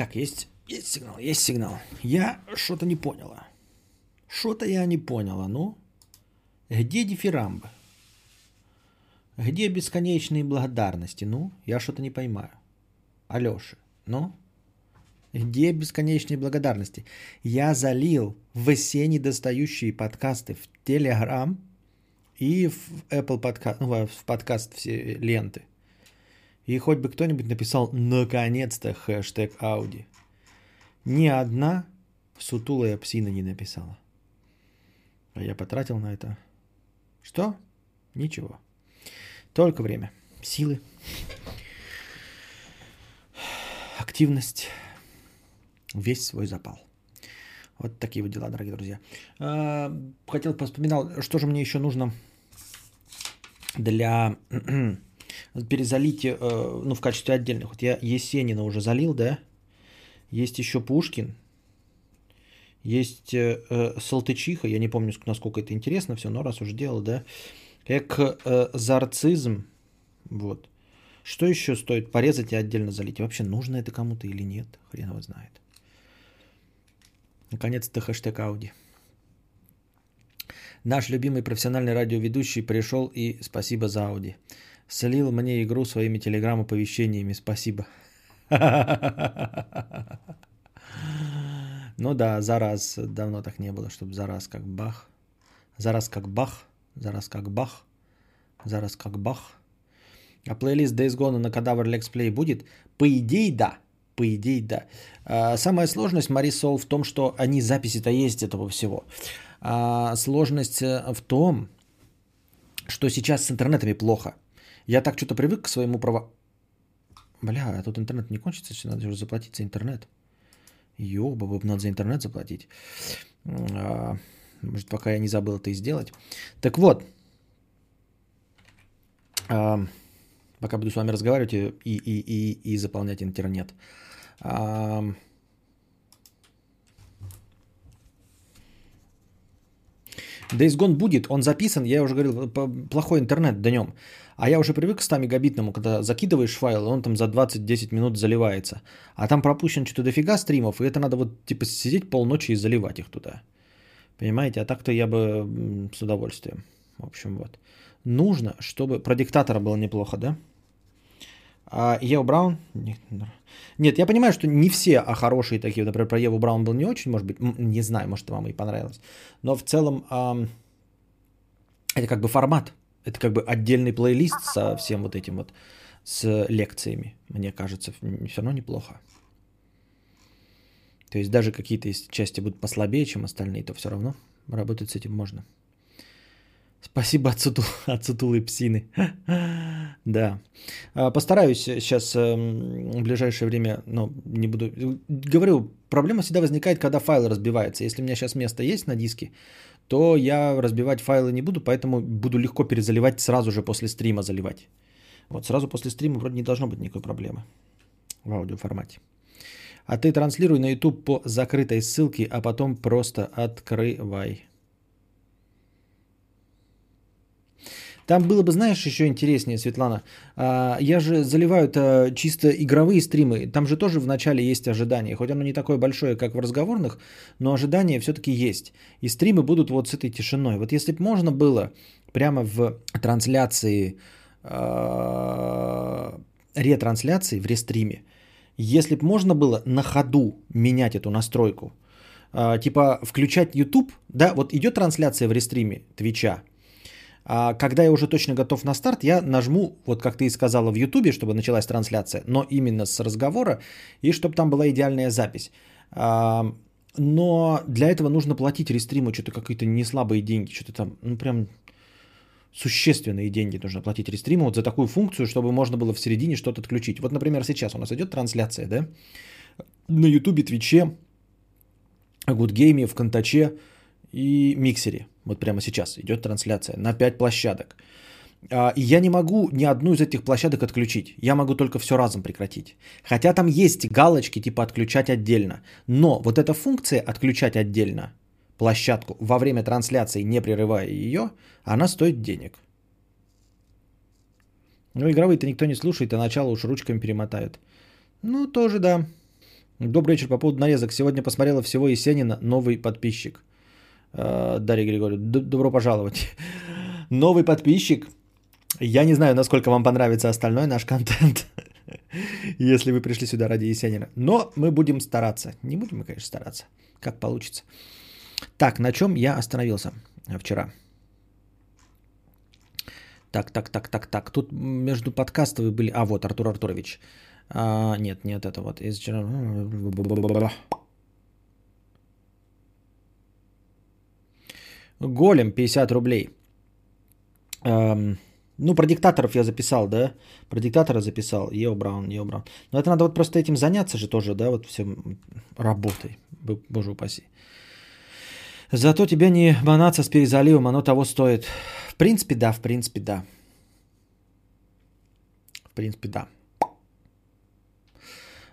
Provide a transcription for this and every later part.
Так, есть, есть сигнал, есть сигнал. Я что-то не поняла. Что-то я не поняла. Ну, где дифирамбы? Где бесконечные благодарности? Ну, я что-то не понимаю. Алёша, ну? Где бесконечные благодарности? Я залил все недостающие подкасты в Telegram и в Apple подкаст, ну, в подкаст все ленты. И хоть бы кто-нибудь написал «наконец-то» хэштег Ауди. Ни одна сутулая псина не написала. А я потратил на это. Что? Ничего. Только время. Силы. Активность. Весь свой запал. Вот такие вот дела, дорогие друзья. А, хотел поспоминал, что же мне еще нужно для перезалить, э, ну, в качестве отдельных. Вот я Есенина уже залил, да? Есть еще Пушкин. Есть э, э, Салтычиха. Я не помню, насколько это интересно все, но раз уже делал, да? Экзорцизм. Вот. Что еще стоит порезать и отдельно залить? Вообще нужно это кому-то или нет? Хрен его знает. Наконец-то хэштег Ауди. Наш любимый профессиональный радиоведущий пришел и спасибо за Ауди. Слил мне игру своими телеграм-оповещениями. Спасибо. Ну да, за раз. Давно так не было, чтобы за раз как бах. За раз как бах. За раз как бах. За раз как бах. А плейлист Days Gone на кадавр Lex Play будет? По идее, да. По идее, да. А, самая сложность Марисол в том, что они записи-то есть этого всего. А сложность э, в том, что сейчас с интернетами плохо. Я так что-то привык к своему право... Бля, а тут интернет не кончится, все надо же заплатить за интернет. Ёба, надо за интернет заплатить. А, может, пока я не забыл это и сделать. Так вот, а, пока буду с вами разговаривать и, и, и, и заполнять интернет. А, Days Gone будет, он записан, я уже говорил, плохой интернет днем. А я уже привык к 100 мегабитному, когда закидываешь файл, он там за 20-10 минут заливается. А там пропущен что-то дофига стримов, и это надо вот типа сидеть полночи и заливать их туда. Понимаете? А так-то я бы с удовольствием. В общем, вот. Нужно, чтобы... Про диктатора было неплохо, да? А Еву Браун? Нет, я понимаю, что не все а хорошие такие. Например, про Еву Браун был не очень, может быть, не знаю, может, вам и понравилось. Но в целом это как бы формат. Это как бы отдельный плейлист со всем вот этим вот, с лекциями. Мне кажется, все равно неплохо. То есть даже какие-то части будут послабее, чем остальные, то все равно работать с этим можно. Спасибо отцу, отцу Тулы Псины. да. А, постараюсь сейчас эм, в ближайшее время, ну, не буду... Говорю, проблема всегда возникает, когда файл разбивается. Если у меня сейчас место есть на диске, то я разбивать файлы не буду, поэтому буду легко перезаливать сразу же после стрима заливать. Вот сразу после стрима вроде не должно быть никакой проблемы в аудиоформате. А ты транслируй на YouTube по закрытой ссылке, а потом просто открывай. Там было бы, знаешь, еще интереснее, Светлана. А, я же заливаю это чисто игровые стримы. Там же тоже в начале есть ожидание. Хоть оно не такое большое, как в разговорных, но ожидание все-таки есть. И стримы будут вот с этой тишиной. Вот если бы можно было прямо в трансляции, а, ретрансляции, в рестриме, если бы можно было на ходу менять эту настройку, а, типа включать YouTube, да, вот идет трансляция в рестриме Твича, а когда я уже точно готов на старт, я нажму, вот как ты и сказала в Ютубе, чтобы началась трансляция, но именно с разговора, и чтобы там была идеальная запись. А, но для этого нужно платить рестриму что-то какие-то неслабые деньги, что-то там, ну прям существенные деньги нужно платить рестриму вот за такую функцию, чтобы можно было в середине что-то отключить. Вот, например, сейчас у нас идет трансляция, да, на Ютубе, Твиче, Гудгейме, ВКонтаче и Миксере. Вот прямо сейчас идет трансляция на 5 площадок. А, и я не могу ни одну из этих площадок отключить. Я могу только все разом прекратить. Хотя там есть галочки типа отключать отдельно. Но вот эта функция отключать отдельно площадку во время трансляции, не прерывая ее, она стоит денег. Ну, игровые-то никто не слушает, а начало уж ручками перемотают. Ну, тоже да. Добрый вечер. По поводу нарезок. Сегодня посмотрела всего Есенина. Новый подписчик. Э, Дарья Григорьевна, добро пожаловать. Новый подписчик. Я не знаю, насколько вам понравится остальной наш контент, если вы пришли сюда ради Есенина. Но мы будем стараться. Не будем мы, конечно, стараться. Как получится. Так, на чем я остановился вчера? Так, так, так, так, так. Тут между подкастовые были... А, вот, Артур Артурович. А, нет, нет, это вот. Из. Голем 50 рублей. Эм, ну, про диктаторов я записал, да? Про диктатора записал. Ео Браун, Ео Браун. Но это надо вот просто этим заняться же тоже, да? Вот всем работой. Боже упаси. Зато тебя не манаться с перезаливом, оно того стоит. В принципе, да, в принципе, да. В принципе, да.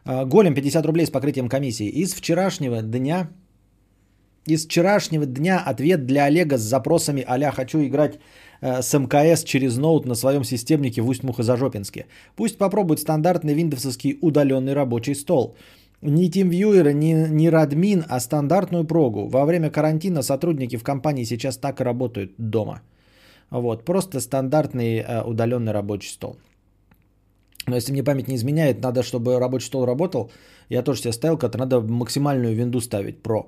А, голем 50 рублей с покрытием комиссии. Из вчерашнего дня из вчерашнего дня ответ для Олега с запросами а «Хочу играть э, с МКС через ноут на своем системнике в Усть-Мухозажопинске». Пусть попробует стандартный виндовсовский удаленный рабочий стол. Не TeamViewer, не, не Radmin, а стандартную прогу. Во время карантина сотрудники в компании сейчас так и работают дома. Вот, просто стандартный э, удаленный рабочий стол. Но если мне память не изменяет, надо, чтобы рабочий стол работал. Я тоже себе ставил, как надо максимальную винду ставить, Pro.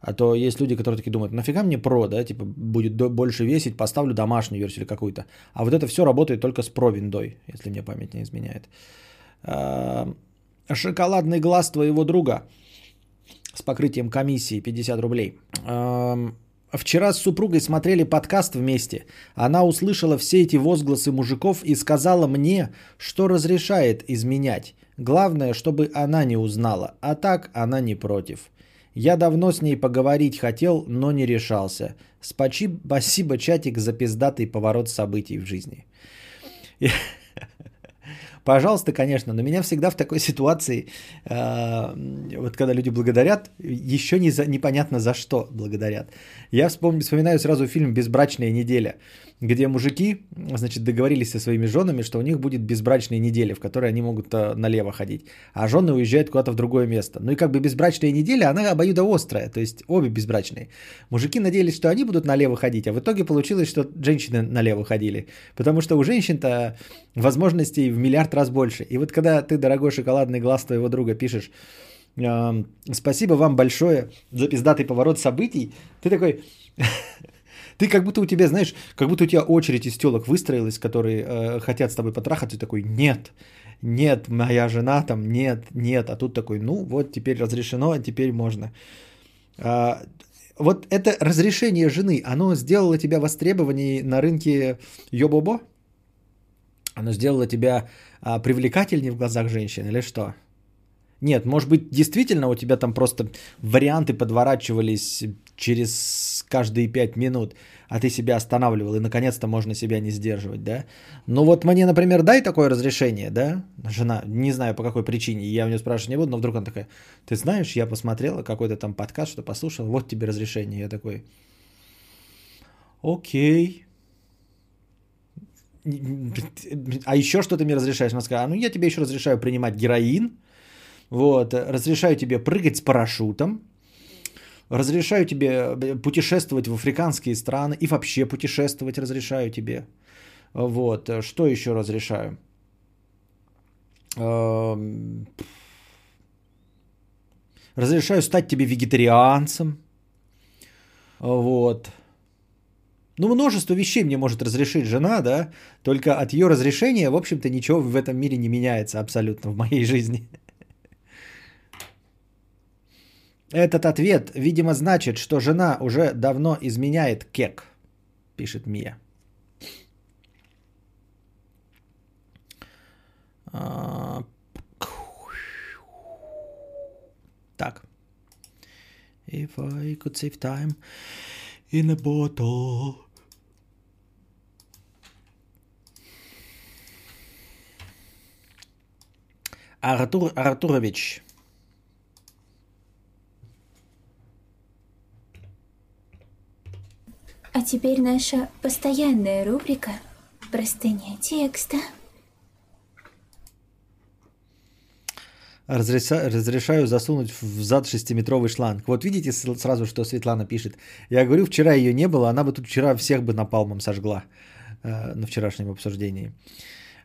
А то есть люди, которые такие думают, нафига мне Pro, да, типа будет больше весить, поставлю домашнюю версию или какую-то. А вот это все работает только с Pro виндой, если мне память не изменяет. А, шоколадный глаз твоего друга с покрытием комиссии 50 рублей. А, вчера с супругой смотрели подкаст вместе. Она услышала все эти возгласы мужиков и сказала мне, что разрешает изменять. Главное, чтобы она не узнала, а так она не против. Я давно с ней поговорить хотел, но не решался. Спасибо, чатик, за пиздатый поворот событий в жизни. Пожалуйста, конечно, но меня всегда в такой ситуации, э, вот когда люди благодарят, еще не за, непонятно за что благодарят. Я вспомню, вспоминаю сразу фильм «Безбрачная неделя», где мужики, значит, договорились со своими женами, что у них будет безбрачная неделя, в которой они могут э, налево ходить, а жены уезжают куда-то в другое место. Ну и как бы безбрачная неделя, она обоюдоострая, то есть обе безбрачные. Мужики надеялись, что они будут налево ходить, а в итоге получилось, что женщины налево ходили, потому что у женщин-то возможностей в миллиард раз больше. И вот когда ты, дорогой шоколадный глаз твоего друга, пишешь, спасибо вам большое за пиздатый поворот событий, ты такой, ты как будто у тебя, знаешь, как будто у тебя очередь из телок выстроилась, которые э, хотят с тобой потрахаться, ты такой, нет, нет, моя жена там, нет, нет, а тут такой, ну вот теперь разрешено, а теперь можно. А, вот это разрешение жены, оно сделало тебя востребованнее на рынке Йобобо? Оно сделало тебя а, привлекательнее в глазах женщин или что? Нет, может быть, действительно у тебя там просто варианты подворачивались через каждые пять минут, а ты себя останавливал, и наконец-то можно себя не сдерживать, да? Ну вот мне, например, дай такое разрешение, да? Жена, не знаю по какой причине, я у нее спрашивать не буду, но вдруг она такая, ты знаешь, я посмотрела какой-то там подкаст, что послушал, вот тебе разрешение. Я такой, окей, а еще что ты мне разрешаешь? Она сказала, ну я тебе еще разрешаю принимать героин, вот, разрешаю тебе прыгать с парашютом, разрешаю тебе э, путешествовать в африканские страны и вообще путешествовать разрешаю тебе. Вот, что еще разрешаю? Эм, разрешаю стать тебе вегетарианцем. Вот. Ну, множество вещей мне может разрешить жена, да, только от ее разрешения, в общем-то, ничего в этом мире не меняется абсолютно в моей жизни. Этот ответ, видимо, значит, что жена уже давно изменяет кек, пишет Мия. А, так. If I could save time in a bottle. Артур Артурович А теперь наша постоянная рубрика «Простыня текста». Разреша- разрешаю засунуть в зад шестиметровый шланг. Вот видите сразу, что Светлана пишет. Я говорю, вчера ее не было, она бы тут вчера всех бы напалмом сожгла э, на вчерашнем обсуждении.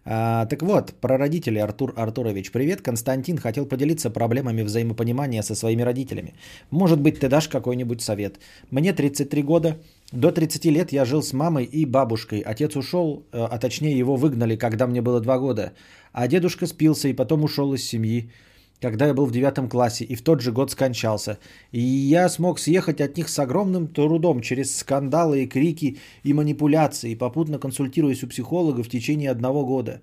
А, так вот, про родителей Артур Артурович. Привет, Константин. Хотел поделиться проблемами взаимопонимания со своими родителями. Может быть, ты дашь какой-нибудь совет. Мне 33 года. До 30 лет я жил с мамой и бабушкой. Отец ушел, э, а точнее его выгнали, когда мне было 2 года. А дедушка спился и потом ушел из семьи, когда я был в девятом классе и в тот же год скончался. И я смог съехать от них с огромным трудом через скандалы и крики и манипуляции, попутно консультируясь у психолога в течение одного года.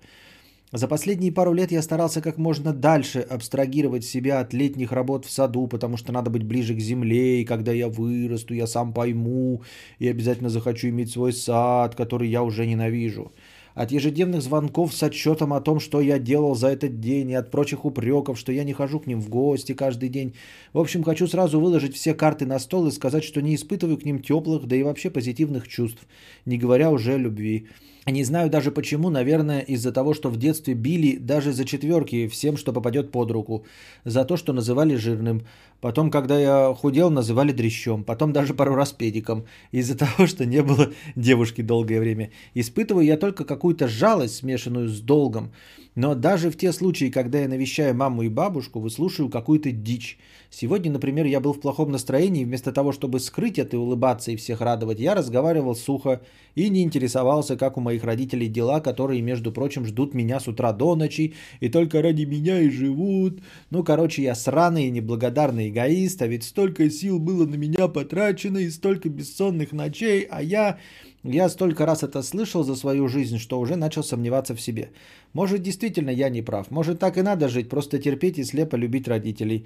За последние пару лет я старался как можно дальше абстрагировать себя от летних работ в саду, потому что надо быть ближе к земле, и когда я вырасту, я сам пойму, и обязательно захочу иметь свой сад, который я уже ненавижу. От ежедневных звонков с отчетом о том, что я делал за этот день, и от прочих упреков, что я не хожу к ним в гости каждый день. В общем, хочу сразу выложить все карты на стол и сказать, что не испытываю к ним теплых, да и вообще позитивных чувств, не говоря уже о любви. Не знаю даже почему, наверное, из-за того, что в детстве били даже за четверки всем, что попадет под руку. За то, что называли жирным. Потом, когда я худел, называли дрищом. Потом даже пару раз педиком. Из-за того, что не было девушки долгое время. Испытываю я только какую-то жалость, смешанную с долгом. Но даже в те случаи, когда я навещаю маму и бабушку, выслушаю какую-то дичь. Сегодня, например, я был в плохом настроении, и вместо того, чтобы скрыть это и улыбаться и всех радовать, я разговаривал сухо и не интересовался, как у моих родителей дела, которые, между прочим, ждут меня с утра до ночи и только ради меня и живут. Ну, короче, я сраный и неблагодарный эгоист, а ведь столько сил было на меня потрачено и столько бессонных ночей, а я... Я столько раз это слышал за свою жизнь, что уже начал сомневаться в себе. Может, действительно я не прав. Может, так и надо жить, просто терпеть и слепо любить родителей.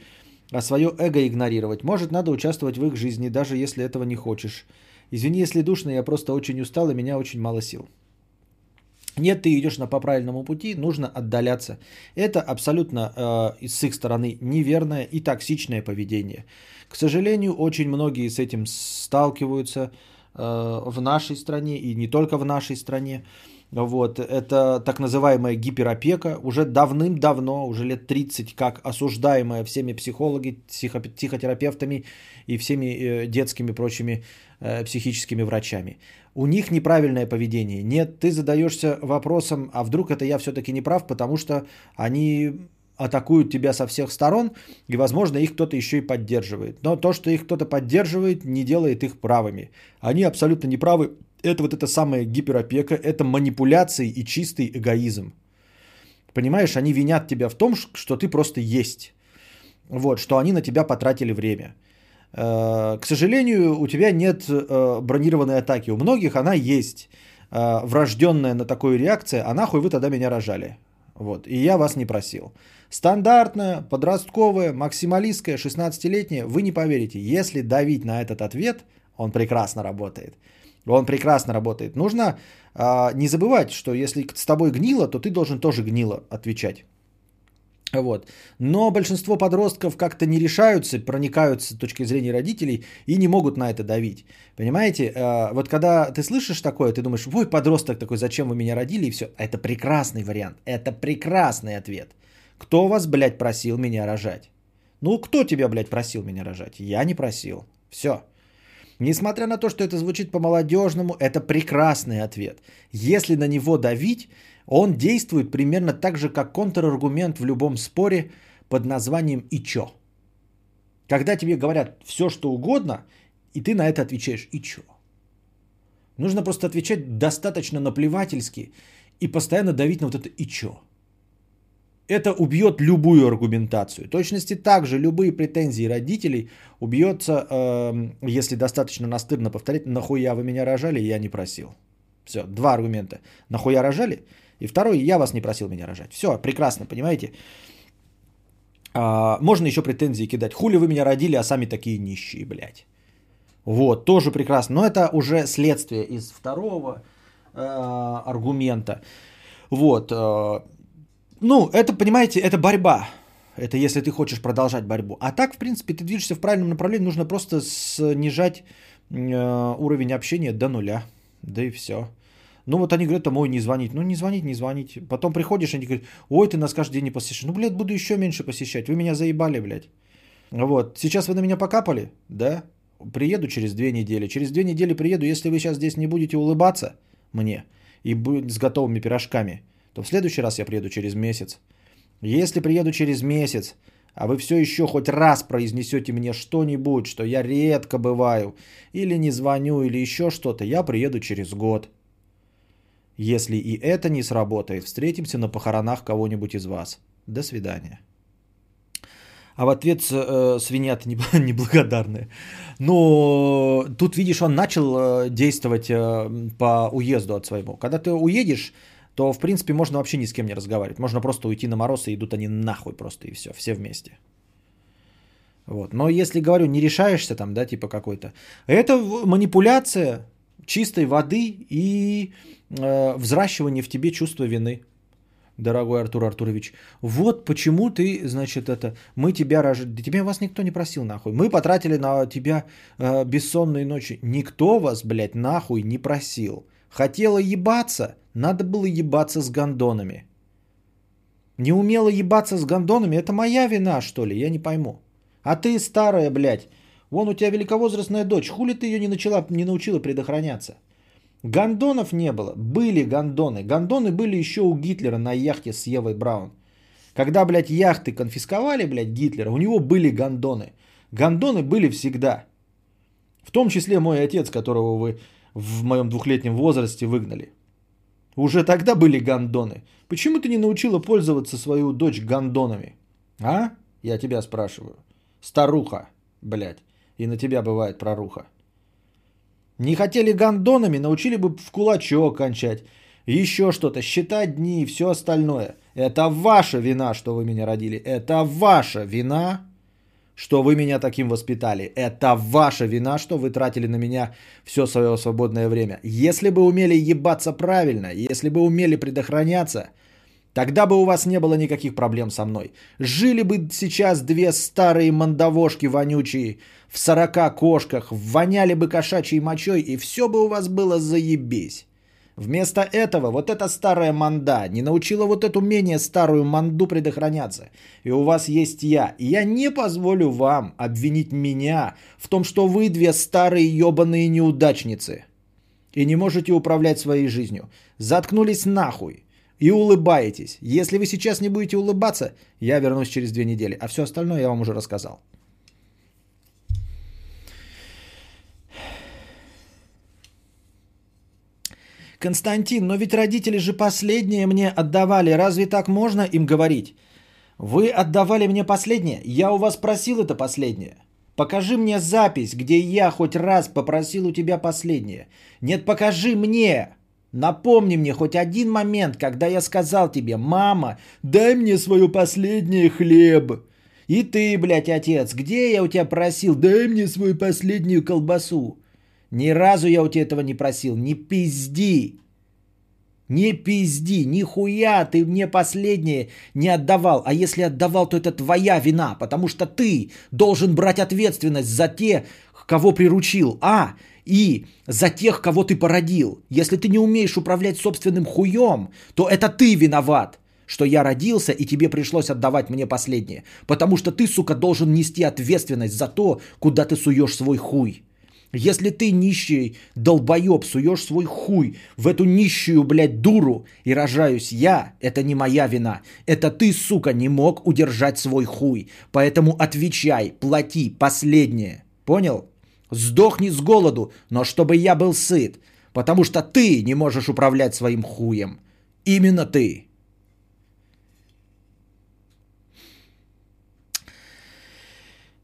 А свое эго игнорировать. Может, надо участвовать в их жизни, даже если этого не хочешь. Извини, если душно, я просто очень устал и меня очень мало сил. Нет, ты идешь на по правильному пути, нужно отдаляться. Это абсолютно э, с их стороны неверное и токсичное поведение. К сожалению, очень многие с этим сталкиваются в нашей стране и не только в нашей стране. Вот, это так называемая гиперопека, уже давным-давно, уже лет 30, как осуждаемая всеми психологи, психо- психотерапевтами и всеми э, детскими прочими э, психическими врачами. У них неправильное поведение. Нет, ты задаешься вопросом, а вдруг это я все-таки не прав, потому что они атакуют тебя со всех сторон, и, возможно, их кто-то еще и поддерживает. Но то, что их кто-то поддерживает, не делает их правыми. Они абсолютно неправы. Это вот эта самая гиперопека, это манипуляции и чистый эгоизм. Понимаешь, они винят тебя в том, что ты просто есть. Вот, что они на тебя потратили время. Э, К сожалению, у тебя нет э, бронированной атаки. У многих она есть. Э, Врожденная на такую реакцию, а нахуй вы тогда меня рожали. Вот, и я вас не просил. Стандартная, подростковая, максималистская, 16-летняя, вы не поверите, если давить на этот ответ, он прекрасно работает. Он прекрасно работает. Нужно а, не забывать, что если с тобой гнило, то ты должен тоже гнило отвечать. Вот. Но большинство подростков как-то не решаются, проникаются с точки зрения родителей и не могут на это давить. Понимаете? А, Вот когда ты слышишь такое, ты думаешь, ой, подросток такой, зачем вы меня родили и все. Это прекрасный вариант. Это прекрасный ответ. Кто вас, блядь, просил меня рожать? Ну, кто тебя, блядь, просил меня рожать? Я не просил. Все. Несмотря на то, что это звучит по-молодежному, это прекрасный ответ. Если на него давить, он действует примерно так же, как контраргумент в любом споре под названием «и чё?». Когда тебе говорят все, что угодно, и ты на это отвечаешь «и чё?». Нужно просто отвечать достаточно наплевательски и постоянно давить на вот это «и чё?». Это убьет любую аргументацию. Точности также любые претензии родителей убьется, э, если достаточно настырно повторить, нахуя вы меня рожали, я не просил. Все, два аргумента. Нахуя рожали? И второй, я вас не просил меня рожать. Все, прекрасно, понимаете? А, можно еще претензии кидать. Хули вы меня родили, а сами такие нищие, блядь. Вот, тоже прекрасно. Но это уже следствие из второго э, аргумента. Вот. Э, ну, это, понимаете, это борьба. Это если ты хочешь продолжать борьбу. А так, в принципе, ты движешься в правильном направлении. Нужно просто снижать э, уровень общения до нуля. Да и все. Ну вот они говорят, там, ой, не звонить. Ну не звонить, не звонить. Потом приходишь, они говорят, ой, ты нас каждый день не посещаешь. Ну, блядь, буду еще меньше посещать. Вы меня заебали, блядь. Вот. Сейчас вы на меня покапали, да? Приеду через две недели. Через две недели приеду. Если вы сейчас здесь не будете улыбаться мне и с готовыми пирожками, то в следующий раз я приеду через месяц. Если приеду через месяц, а вы все еще хоть раз произнесете мне что-нибудь, что я редко бываю, или не звоню, или еще что-то, я приеду через год. Если и это не сработает, встретимся на похоронах кого-нибудь из вас. До свидания. А в ответ э, свинья-то неблагодарная. Но тут, видишь, он начал э, действовать э, по уезду от своего. Когда ты уедешь, то, в принципе, можно вообще ни с кем не разговаривать. Можно просто уйти на мороз, и идут они нахуй просто, и все, все вместе. Вот. Но если, говорю, не решаешься там, да, типа какой-то, это манипуляция чистой воды и э, взращивание в тебе чувства вины дорогой Артур Артурович, вот почему ты, значит, это, мы тебя рожали, да тебя вас никто не просил нахуй, мы потратили на тебя э, бессонные ночи, никто вас, блядь, нахуй не просил, хотела ебаться, надо было ебаться с гондонами, не умела ебаться с гондонами, это моя вина, что ли, я не пойму, а ты старая, блядь, вон у тебя великовозрастная дочь, хули ты ее не начала, не научила предохраняться, Гондонов не было. Были гондоны. Гондоны были еще у Гитлера на яхте с Евой Браун. Когда, блядь, яхты конфисковали, блядь, Гитлера, у него были гондоны. Гондоны были всегда. В том числе мой отец, которого вы в моем двухлетнем возрасте выгнали. Уже тогда были гондоны. Почему ты не научила пользоваться свою дочь гондонами? А? Я тебя спрашиваю. Старуха, блядь. И на тебя бывает проруха. Не хотели гондонами, научили бы в кулачок кончать. Еще что-то, считать дни и все остальное. Это ваша вина, что вы меня родили. Это ваша вина, что вы меня таким воспитали. Это ваша вина, что вы тратили на меня все свое свободное время. Если бы умели ебаться правильно, если бы умели предохраняться, тогда бы у вас не было никаких проблем со мной. Жили бы сейчас две старые мандавошки вонючие, в 40 кошках, воняли бы кошачьей мочой, и все бы у вас было заебись. Вместо этого вот эта старая манда не научила вот эту менее старую манду предохраняться. И у вас есть я. И я не позволю вам обвинить меня в том, что вы две старые ебаные неудачницы. И не можете управлять своей жизнью. Заткнулись нахуй. И улыбаетесь. Если вы сейчас не будете улыбаться, я вернусь через две недели. А все остальное я вам уже рассказал. Константин, но ведь родители же последнее мне отдавали. Разве так можно им говорить? Вы отдавали мне последнее? Я у вас просил это последнее. Покажи мне запись, где я хоть раз попросил у тебя последнее. Нет, покажи мне. Напомни мне хоть один момент, когда я сказал тебе, мама, дай мне свое последнее хлеб. И ты, блядь, отец, где я у тебя просил, дай мне свою последнюю колбасу. Ни разу я у тебя этого не просил. Не пизди. Не пизди, нихуя ты мне последнее не отдавал. А если отдавал, то это твоя вина, потому что ты должен брать ответственность за тех, кого приручил, а и за тех, кого ты породил. Если ты не умеешь управлять собственным хуем, то это ты виноват, что я родился и тебе пришлось отдавать мне последнее. Потому что ты, сука, должен нести ответственность за то, куда ты суешь свой хуй. Если ты нищий долбоеб, суешь свой хуй в эту нищую, блядь, дуру и рожаюсь я, это не моя вина. Это ты, сука, не мог удержать свой хуй. Поэтому отвечай, плати последнее. Понял? Сдохни с голоду, но чтобы я был сыт. Потому что ты не можешь управлять своим хуем. Именно ты.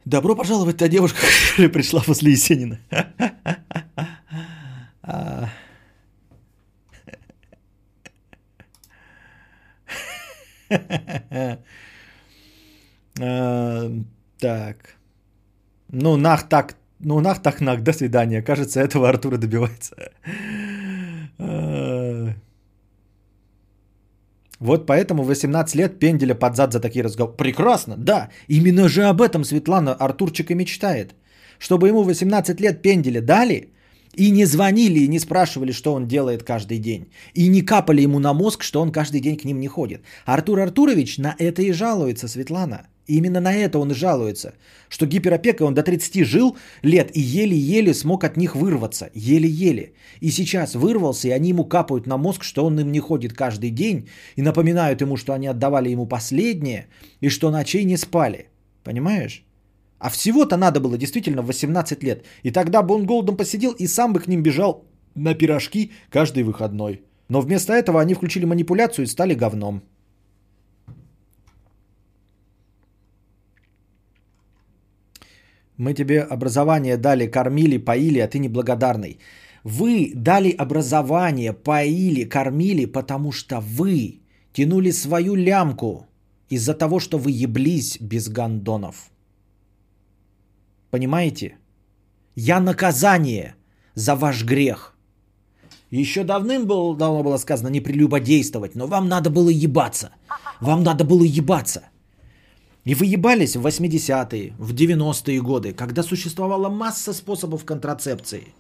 Добро пожаловать, та девушка, которая пришла после Есенина. А. А, так. Ну, нах так, ну, нах так, нах, до свидания. Кажется, этого Артура добивается. Вот поэтому 18 лет пенделя под зад за такие разговоры. Прекрасно, да. Именно же об этом Светлана Артурчик и мечтает. Чтобы ему 18 лет пенделя дали, И не звонили, и не спрашивали, что он делает каждый день. И не капали ему на мозг, что он каждый день к ним не ходит. Артур Артурович на это и жалуется, Светлана. И именно на это он и жалуется. Что гиперопека, он до 30 жил лет и еле-еле смог от них вырваться. Еле-еле. И сейчас вырвался, и они ему капают на мозг, что он им не ходит каждый день. И напоминают ему, что они отдавали ему последнее, и что ночей не спали. Понимаешь? А всего-то надо было действительно 18 лет. И тогда бы он голодом посидел и сам бы к ним бежал на пирожки каждый выходной. Но вместо этого они включили манипуляцию и стали говном. Мы тебе образование дали, кормили, поили, а ты неблагодарный. Вы дали образование, поили, кормили, потому что вы тянули свою лямку из-за того, что вы еблись без гандонов. Понимаете? Я наказание за ваш грех. Еще давным было, давно было сказано не прелюбодействовать, но вам надо было ебаться. Вам надо было ебаться. И вы ебались в 80-е, в 90-е годы, когда существовала масса способов контрацепции.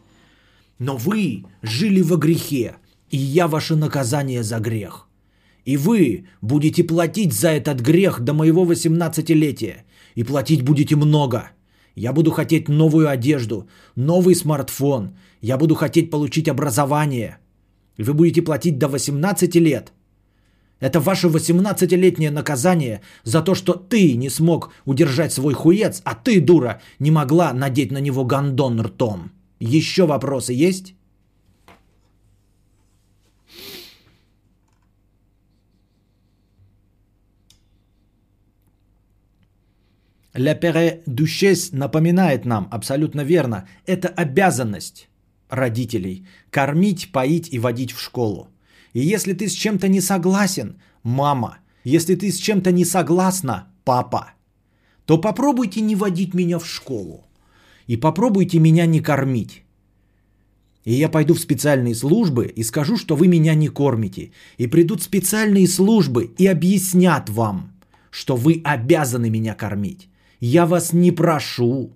Но вы жили во грехе, и я ваше наказание за грех. И вы будете платить за этот грех до моего 18-летия. И платить будете много – я буду хотеть новую одежду, новый смартфон. Я буду хотеть получить образование. И вы будете платить до 18 лет. Это ваше 18-летнее наказание за то, что ты не смог удержать свой хуец, а ты, дура, не могла надеть на него гондон ртом. Еще вопросы есть? Ля Пере Душес напоминает нам, абсолютно верно, это обязанность родителей – кормить, поить и водить в школу. И если ты с чем-то не согласен, мама, если ты с чем-то не согласна, папа, то попробуйте не водить меня в школу. И попробуйте меня не кормить. И я пойду в специальные службы и скажу, что вы меня не кормите. И придут специальные службы и объяснят вам, что вы обязаны меня кормить. Я вас не прошу.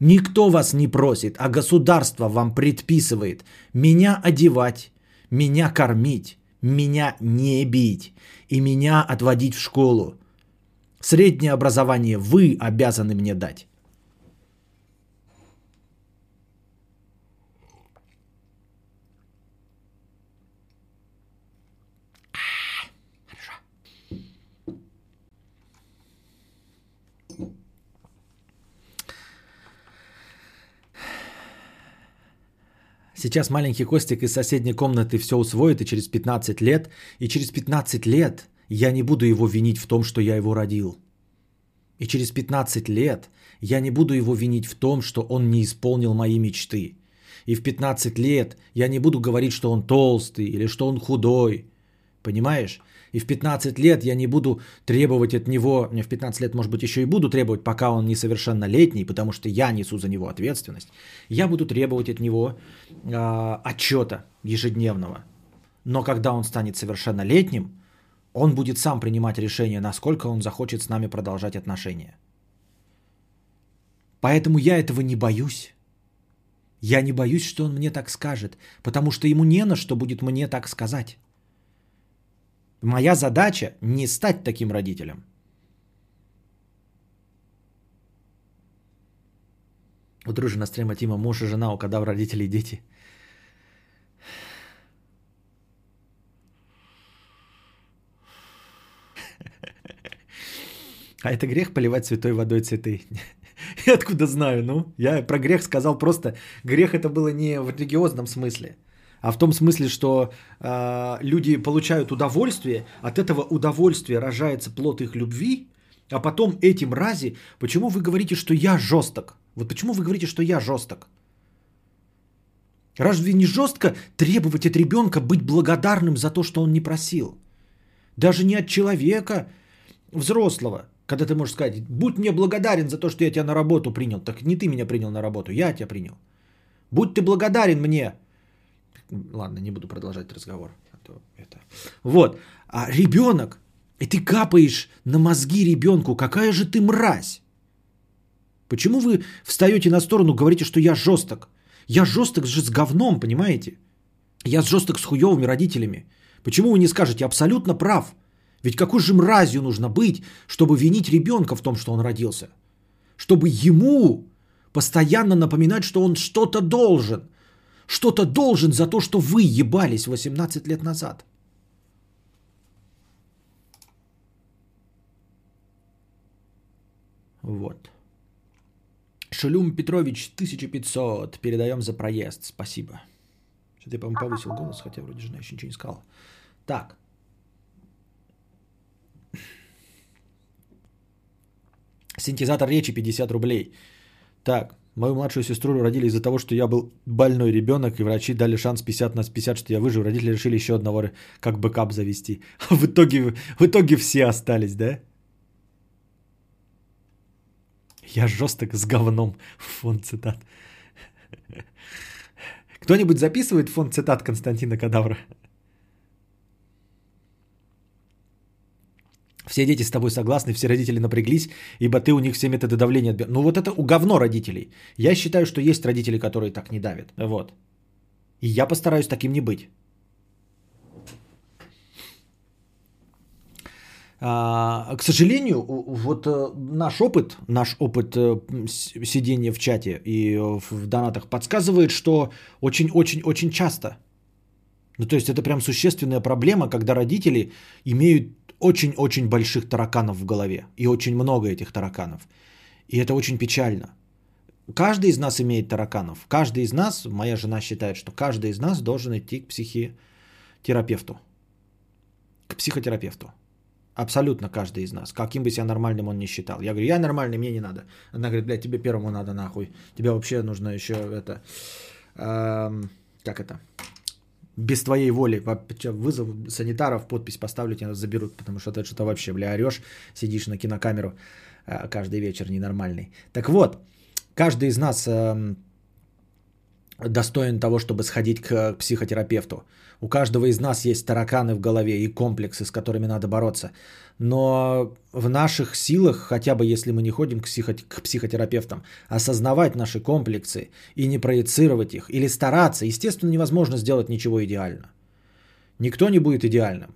Никто вас не просит, а государство вам предписывает меня одевать, меня кормить, меня не бить и меня отводить в школу. Среднее образование вы обязаны мне дать. Сейчас маленький Костик из соседней комнаты все усвоит и через 15 лет, и через 15 лет я не буду его винить в том, что я его родил. И через 15 лет я не буду его винить в том, что он не исполнил мои мечты. И в 15 лет я не буду говорить, что он толстый или что он худой. Понимаешь? И в 15 лет я не буду требовать от него, не в 15 лет, может быть, еще и буду требовать, пока он несовершеннолетний, потому что я несу за него ответственность. Я буду требовать от него э, отчета ежедневного. Но когда он станет совершеннолетним, он будет сам принимать решение, насколько он захочет с нами продолжать отношения. Поэтому я этого не боюсь. Я не боюсь, что он мне так скажет, потому что ему не на что будет мне так сказать. Моя задача не стать таким родителем. Удружена стрима Тима, муж и жена, у кадавра родители и дети. А это грех поливать святой водой цветы? Откуда знаю, ну? Я про грех сказал просто, грех это было не в религиозном смысле – а в том смысле, что э, люди получают удовольствие, от этого удовольствия рожается плод их любви, а потом эти мрази, почему вы говорите, что я жесток? Вот почему вы говорите, что я жесток? Разве не жестко требовать от ребенка быть благодарным за то, что он не просил? Даже не от человека взрослого, когда ты можешь сказать, будь мне благодарен за то, что я тебя на работу принял. Так не ты меня принял на работу, я тебя принял. Будь ты благодарен мне, Ладно, не буду продолжать разговор. А то это... Вот. А ребенок, и ты капаешь на мозги ребенку, какая же ты мразь. Почему вы встаете на сторону, говорите, что я жесток? Я жесток же с говном, понимаете? Я жесток с хуевыми родителями. Почему вы не скажете абсолютно прав? Ведь какой же мразью нужно быть, чтобы винить ребенка в том, что он родился? Чтобы ему постоянно напоминать, что он что-то должен. Что-то должен за то, что вы ебались 18 лет назад. Вот. Шелюм Петрович, 1500. Передаем за проезд. Спасибо. Что ты, по-моему, повысил голос, хотя вроде жена еще ничего не сказала. Так. Синтезатор речи 50 рублей. Так, мою младшую сестру родили из-за того, что я был больной ребенок, и врачи дали шанс 50 на 50, что я выживу. Родители решили еще одного как backup завести. А в итоге, в итоге все остались, да? Я жесток с говном. Фонд цитат. Кто-нибудь записывает фонд цитат Константина Кадавра? Все дети с тобой согласны, все родители напряглись, ибо ты у них все методы давления отбираешь. Ну вот это у говно родителей. Я считаю, что есть родители, которые так не давят. Вот. И я постараюсь таким не быть. А, к сожалению, вот э, наш опыт, наш опыт э, сидения в чате и в донатах подсказывает, что очень-очень-очень часто. Ну, то есть это прям существенная проблема, когда родители имеют очень-очень больших тараканов в голове. И очень много этих тараканов. И это очень печально. Каждый из нас имеет тараканов. Каждый из нас, моя жена считает, что каждый из нас должен идти к психотерапевту. К психотерапевту. Абсолютно каждый из нас. Каким бы себя нормальным он ни считал. Я говорю, я нормальный, мне не надо. Она говорит, блядь, тебе первому надо нахуй. Тебе вообще нужно еще это... Эм, как это? Без твоей воли. Вызов санитаров, подпись поставлю, тебя заберут. Потому что это что-то вообще, бля, орешь, сидишь на кинокамеру э, каждый вечер ненормальный. Так вот, каждый из нас э, достоин того, чтобы сходить к психотерапевту. У каждого из нас есть тараканы в голове и комплексы, с которыми надо бороться. Но в наших силах, хотя бы если мы не ходим к, психо- к психотерапевтам, осознавать наши комплексы и не проецировать их, или стараться, естественно, невозможно сделать ничего идеально. Никто не будет идеальным.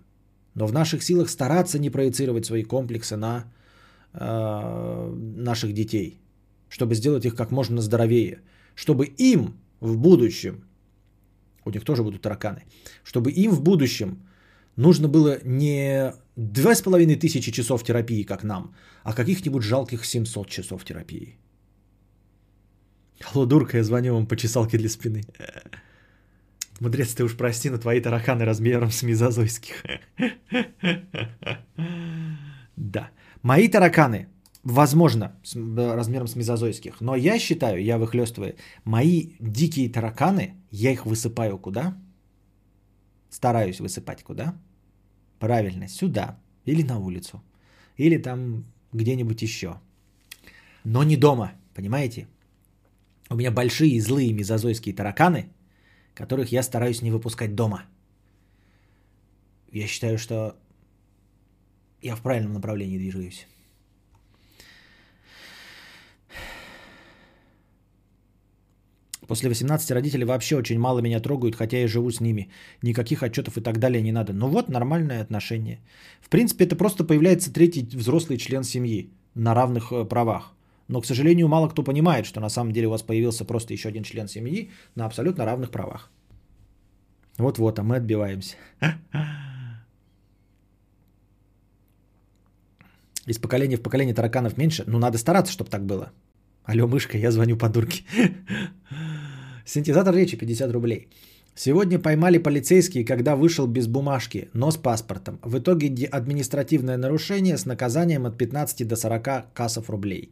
Но в наших силах стараться не проецировать свои комплексы на э, наших детей, чтобы сделать их как можно здоровее, чтобы им в будущем, у них тоже будут тараканы, чтобы им в будущем нужно было не две с половиной тысячи часов терапии, как нам, а каких-нибудь жалких 700 часов терапии. Алло, дурка, я звоню вам по чесалке для спины. Мудрец, ты уж прости, но твои тараканы размером с мезозойских. Да. Мои тараканы Возможно, размером с мезозойских. Но я считаю, я выхлестываю, мои дикие тараканы, я их высыпаю куда? Стараюсь высыпать куда? Правильно, сюда. Или на улицу. Или там где-нибудь еще. Но не дома, понимаете? У меня большие злые мезозойские тараканы, которых я стараюсь не выпускать дома. Я считаю, что я в правильном направлении движусь. После 18 родители вообще очень мало меня трогают, хотя я живу с ними. Никаких отчетов и так далее не надо. Ну вот, нормальное отношение. В принципе, это просто появляется третий взрослый член семьи на равных э, правах. Но, к сожалению, мало кто понимает, что на самом деле у вас появился просто еще один член семьи на абсолютно равных правах. Вот-вот, а мы отбиваемся. Из поколения в поколение тараканов меньше. Ну, надо стараться, чтобы так было. Алло, мышка, я звоню по дурке. Синтезатор речи 50 рублей. Сегодня поймали полицейские, когда вышел без бумажки, но с паспортом. В итоге административное нарушение с наказанием от 15 до 40 кассов рублей.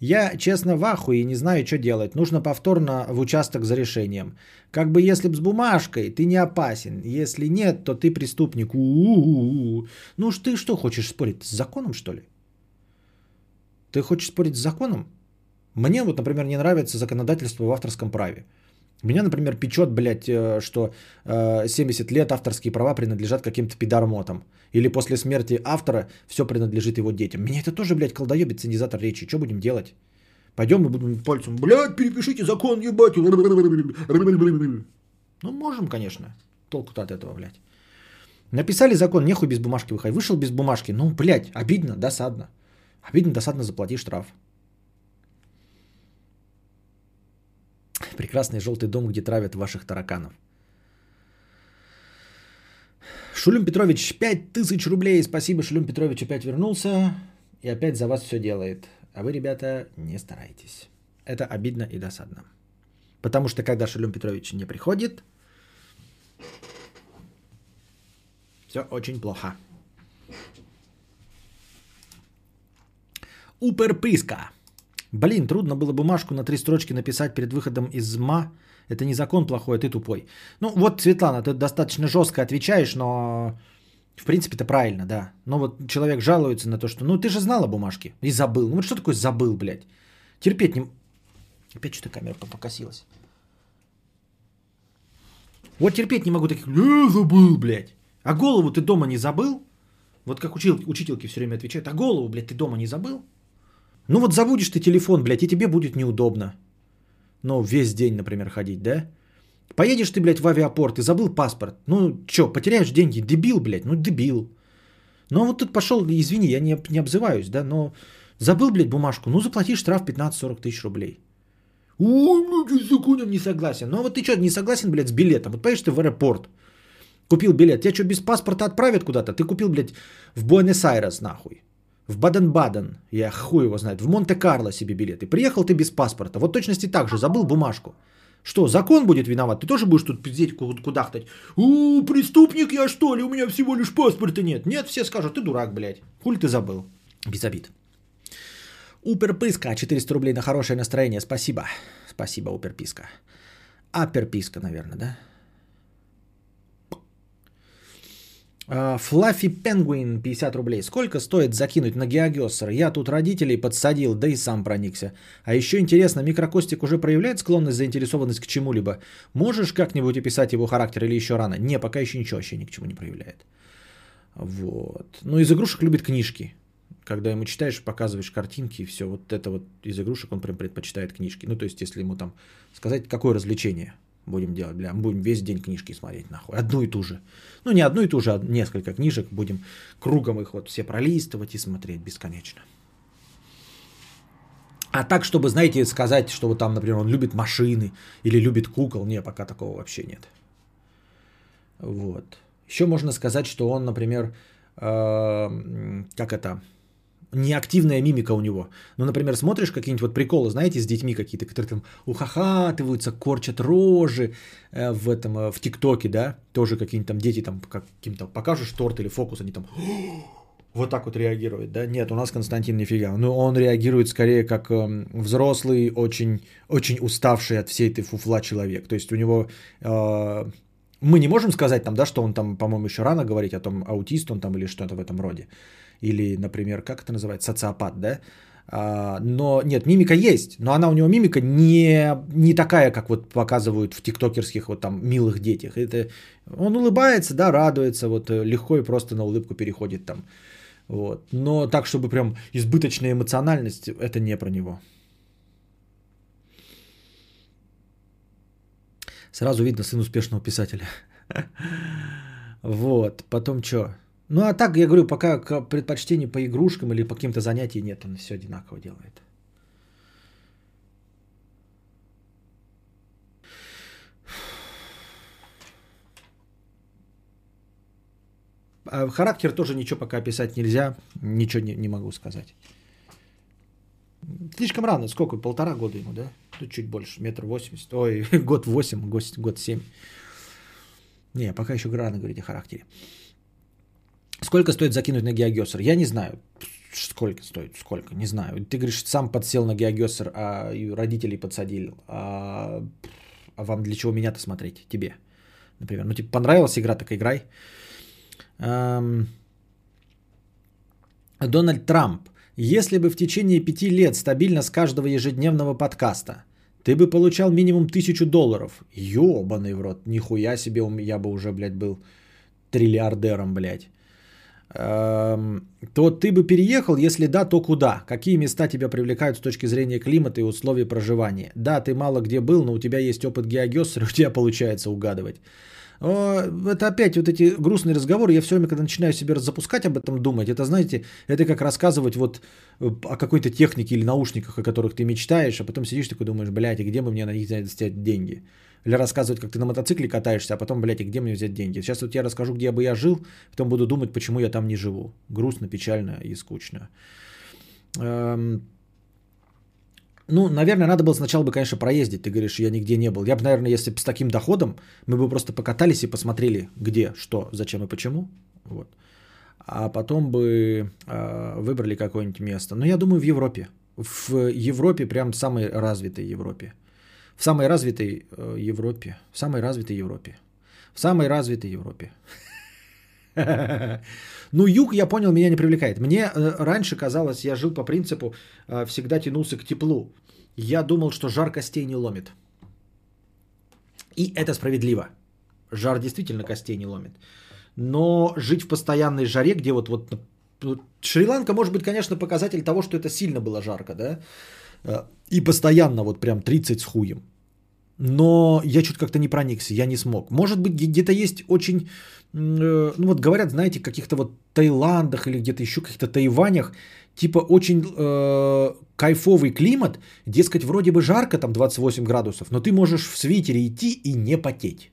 Я, честно, в ахуе и не знаю, что делать. Нужно повторно в участок за решением. Как бы если б с бумажкой, ты не опасен. Если нет, то ты преступник. У-у-у-у. Ну уж ты что хочешь спорить? С законом, что ли? Ты хочешь спорить с законом? Мне вот, например, не нравится законодательство в авторском праве. Меня, например, печет, блядь, э, что 70 э, лет авторские права принадлежат каким-то пидармотам. Или после смерти автора все принадлежит его детям. Меня это тоже, блядь, колдоебит синизатор речи. Что будем делать? Пойдем и будем пальцем, блядь, перепишите закон, ебать. Ну, можем, конечно. Толку-то от этого, блядь. Написали закон, нехуй без бумажки выходить. Вышел без бумажки. Ну, блядь, обидно, досадно. Обидно, досадно, заплати штраф. Прекрасный желтый дом, где травят ваших тараканов. Шулюм Петрович, 5000 рублей. Спасибо, Шулюм Петрович опять вернулся. И опять за вас все делает. А вы, ребята, не старайтесь. Это обидно и досадно. Потому что когда Шулюм Петрович не приходит, все очень плохо. Уперписка. Блин, трудно было бумажку на три строчки написать перед выходом из МА. Это не закон плохой, а ты тупой. Ну вот, Светлана, ты достаточно жестко отвечаешь, но в принципе это правильно, да. Но вот человек жалуется на то, что ну ты же знала бумажки и забыл. Ну вот что такое забыл, блядь? Терпеть не... Опять что-то камера покосилась. Вот терпеть не могу таких, э, забыл, блядь. А голову ты дома не забыл? Вот как учил, учительки все время отвечают, а голову, блядь, ты дома не забыл? Ну вот забудешь ты телефон, блядь, и тебе будет неудобно. Ну, весь день, например, ходить, да? Поедешь ты, блядь, в авиапорт и забыл паспорт. Ну, чё, потеряешь деньги? Дебил, блядь, ну дебил. Ну, вот тут пошел, извини, я не, не обзываюсь, да, но забыл, блядь, бумажку, ну, заплати штраф 15-40 тысяч рублей. Ой, ну, с законом не согласен. Ну, а вот ты что, не согласен, блядь, с билетом? Вот поедешь ты в аэропорт, купил билет, тебя что, без паспорта отправят куда-то? Ты купил, блядь, в Буэнос-Айрес, нахуй в Баден-Баден, я хуй его знает, в Монте-Карло себе билеты. Приехал ты без паспорта. Вот точности так же, забыл бумажку. Что, закон будет виноват? Ты тоже будешь тут пиздеть, кудахтать? У, преступник я что ли? У меня всего лишь паспорта нет. Нет, все скажут, ты дурак, блядь. Хули ты забыл? Без обид. Уперписка, 400 рублей на хорошее настроение. Спасибо. Спасибо, Уперписка. Аперписка, наверное, да? Флаффи Пенгуин 50 рублей. Сколько стоит закинуть на геогессер? Я тут родителей подсадил, да и сам проникся. А еще интересно, микрокостик уже проявляет склонность, заинтересованность к чему-либо? Можешь как-нибудь описать его характер или еще рано? Не, пока еще ничего вообще ни к чему не проявляет. Вот. Ну, из игрушек любит книжки. Когда ему читаешь, показываешь картинки и все. Вот это вот из игрушек он прям предпочитает книжки. Ну, то есть, если ему там сказать, какое развлечение – будем делать, бля, будем весь день книжки смотреть, нахуй, одну и ту же. Ну, не одну и ту же, а несколько книжек, будем кругом их вот все пролистывать и смотреть бесконечно. А так, чтобы, знаете, сказать, что вот там, например, он любит машины или любит кукол, не, пока такого вообще нет. Вот. Еще можно сказать, что он, например, э, как это, неактивная мимика у него. Ну, например, смотришь какие-нибудь вот приколы, знаете, с детьми какие-то, которые там ухахатываются, корчат рожи э, в этом, э, в ТикТоке, да, тоже какие-нибудь там дети там каким-то покажешь торт или фокус, они там вот так вот реагируют, да? Нет, у нас Константин нифига. Ну, он реагирует скорее как э, взрослый, очень, очень уставший от всей этой фуфла человек. То есть у него... Э, мы не можем сказать там, да, что он там, по-моему, еще рано говорить о том, аутист он там или что-то в этом роде или, например, как это называется, социопат, да? А, но нет, мимика есть, но она у него мимика не, не такая, как вот показывают в тиктокерских вот там милых детях. Это, он улыбается, да, радуется, вот э, легко и просто на улыбку переходит там. Вот. Но так, чтобы прям избыточная эмоциональность, это не про него. Сразу видно сын успешного писателя. Вот, потом что? Ну а так, я говорю, пока предпочтений по игрушкам или по каким-то занятиям нет, он все одинаково делает. А характер тоже ничего пока описать нельзя, ничего не, не могу сказать. Слишком рано, сколько, полтора года ему, да? Тут чуть больше, метр восемьдесят, ой, год восемь, год, семь. Не, пока еще рано говорить о характере. Сколько стоит закинуть на геогесер? Я не знаю. Сколько стоит? Сколько? Не знаю. Ты говоришь, сам подсел на геогесер, а родителей подсадил. А, а вам для чего меня-то смотреть? Тебе, например. Ну, типа, понравилась игра, так играй. Эм... Дональд Трамп. Если бы в течение пяти лет стабильно с каждого ежедневного подкаста ты бы получал минимум тысячу долларов. Ёбаный в рот. Нихуя себе, я бы уже, блядь, был триллиардером, блядь. Эм, то ты бы переехал, если да, то куда? Какие места тебя привлекают с точки зрения климата и условий проживания? Да, ты мало где был, но у тебя есть опыт геогессера, у тебя получается угадывать. Это опять вот эти грустные разговоры. Я все время, когда начинаю себе запускать об этом думать, это, знаете, это как рассказывать вот э, о какой-то технике или наушниках, о которых ты мечтаешь, а потом сидишь такой думаешь, блядь, и где бы мне на них взять деньги? Или рассказывать, как ты на мотоцикле катаешься, а потом, блядь, и где мне взять деньги? Сейчас вот я расскажу, где бы я жил, потом буду думать, почему я там не живу. Грустно, печально и скучно. Эм, ну, наверное, надо было сначала бы, конечно, проездить. Ты говоришь, я нигде не был. Я бы, наверное, если бы с таким доходом, мы бы просто покатались и посмотрели, где, что, зачем и почему. Вот. А потом бы э, выбрали какое-нибудь место. Но я думаю, в Европе. В Европе, прям самой развитой Европе. В самой развитой э, Европе. В самой развитой Европе. В самой развитой Европе. Ну, юг, я понял, меня не привлекает. Мне э, раньше казалось, я жил по принципу, э, всегда тянулся к теплу. Я думал, что жар костей не ломит. И это справедливо. Жар действительно костей не ломит. Но жить в постоянной жаре, где вот, вот Шри-Ланка может быть, конечно, показатель того, что это сильно было жарко, да? Э, и постоянно вот прям 30 с хуем. Но я что-то как-то не проникся, я не смог. Может быть, где-то есть очень Э, ну вот говорят, знаете, каких-то вот Таиландах или где-то еще каких-то Тайванях, типа очень э, кайфовый климат, дескать, вроде бы жарко, там 28 градусов, но ты можешь в свитере идти и не потеть.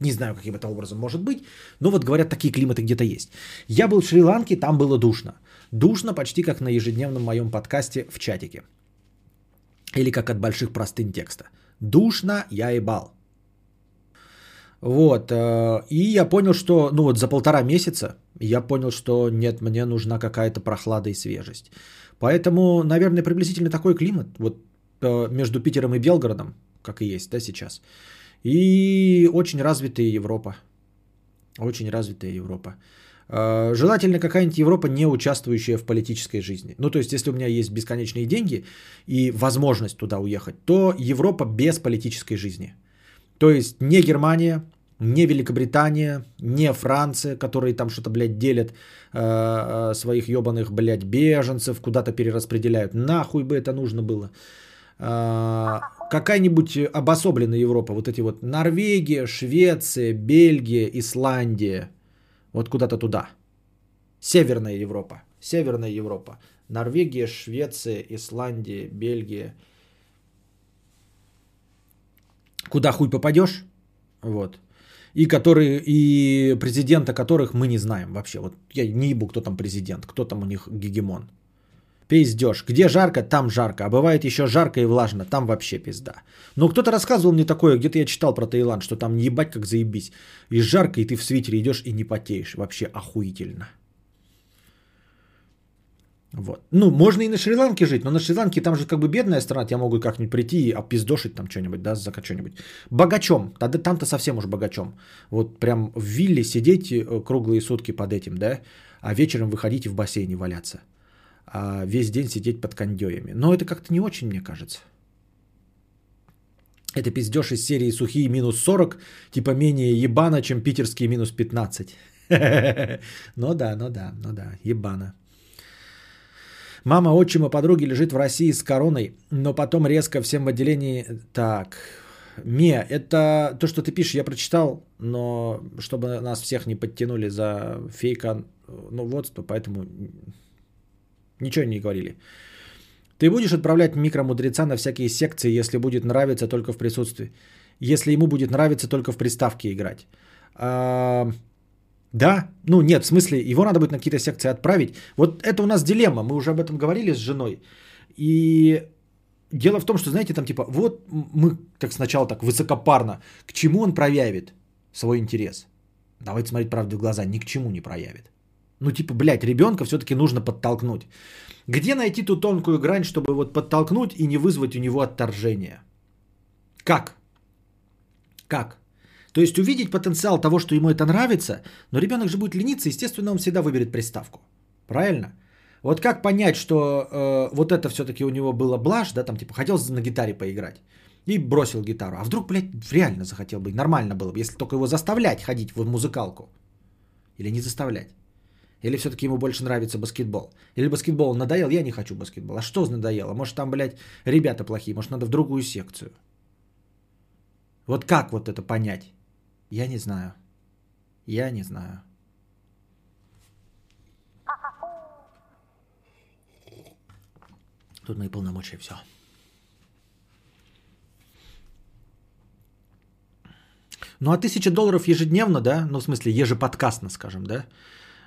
Не знаю, каким это образом может быть, но вот говорят, такие климаты где-то есть. Я был в Шри-Ланке, там было душно. Душно почти как на ежедневном моем подкасте в чатике. Или как от больших простынь текста. Душно я ебал. Вот. Э, и я понял, что, ну вот за полтора месяца я понял, что нет, мне нужна какая-то прохлада и свежесть. Поэтому, наверное, приблизительно такой климат. Вот э, между Питером и Белгородом, как и есть, да, сейчас. И очень развитая Европа. Очень развитая Европа. Э, желательно какая-нибудь Европа, не участвующая в политической жизни. Ну, то есть, если у меня есть бесконечные деньги и возможность туда уехать, то Европа без политической жизни – то есть не Германия, не Великобритания, не Франция, которые там что-то, блядь, делят э, э, своих ебаных, блядь, беженцев, куда-то перераспределяют. Нахуй бы это нужно было. Э, какая-нибудь обособленная Европа, вот эти вот Норвегия, Швеция, Бельгия, Исландия, вот куда-то туда. Северная Европа, Северная Европа. Норвегия, Швеция, Исландия, Бельгия – куда хуй попадешь, вот, и, которые, и президента которых мы не знаем вообще. Вот я не ебу, кто там президент, кто там у них гегемон. Пиздеж. Где жарко, там жарко. А бывает еще жарко и влажно, там вообще пизда. Но кто-то рассказывал мне такое, где-то я читал про Таиланд, что там ебать как заебись. И жарко, и ты в свитере идешь и не потеешь. Вообще охуительно. Вот. Ну, можно и на Шри-Ланке жить, но на Шри-Ланке там же как бы бедная страна, я могу как-нибудь прийти и опиздошить там что-нибудь, да, за что-нибудь. Богачом, тогда там-то совсем уж богачом. Вот прям в вилле сидеть э, круглые сутки под этим, да, а вечером выходить в бассейне валяться. А весь день сидеть под кондеями. Но это как-то не очень, мне кажется. Это пиздеж из серии «Сухие минус 40», типа менее ебано, чем питерские минус 15. Ну да, ну да, ну да, ебано. Мама отчима подруги лежит в России с короной, но потом резко всем в отделении... Так, Мия, это то, что ты пишешь, я прочитал, но чтобы нас всех не подтянули за фейка, ну вот, поэтому ничего не говорили. Ты будешь отправлять микромудреца на всякие секции, если будет нравиться только в присутствии. Если ему будет нравиться только в приставке играть. А, да, ну нет, в смысле, его надо будет на какие-то секции отправить. Вот это у нас дилемма, мы уже об этом говорили с женой. И дело в том, что, знаете, там типа, вот мы так сначала так высокопарно, к чему он проявит свой интерес. Давайте смотреть правду в глаза, ни к чему не проявит. Ну типа, блядь, ребенка все-таки нужно подтолкнуть. Где найти ту тонкую грань, чтобы вот подтолкнуть и не вызвать у него отторжение? Как? Как? То есть увидеть потенциал того, что ему это нравится, но ребенок же будет лениться, естественно, он всегда выберет приставку. Правильно? Вот как понять, что э, вот это все-таки у него было блажь, да, там типа хотел на гитаре поиграть и бросил гитару. А вдруг, блядь, реально захотел бы, нормально было бы, если только его заставлять ходить в музыкалку. Или не заставлять. Или все-таки ему больше нравится баскетбол? Или баскетбол надоел? Я не хочу баскетбол. А что надоело? Может там, блядь, ребята плохие? Может надо в другую секцию? Вот как вот это понять? Я не знаю. Я не знаю. Тут мои полномочия, все. Ну а тысяча долларов ежедневно, да? Ну в смысле ежеподкастно, скажем, да?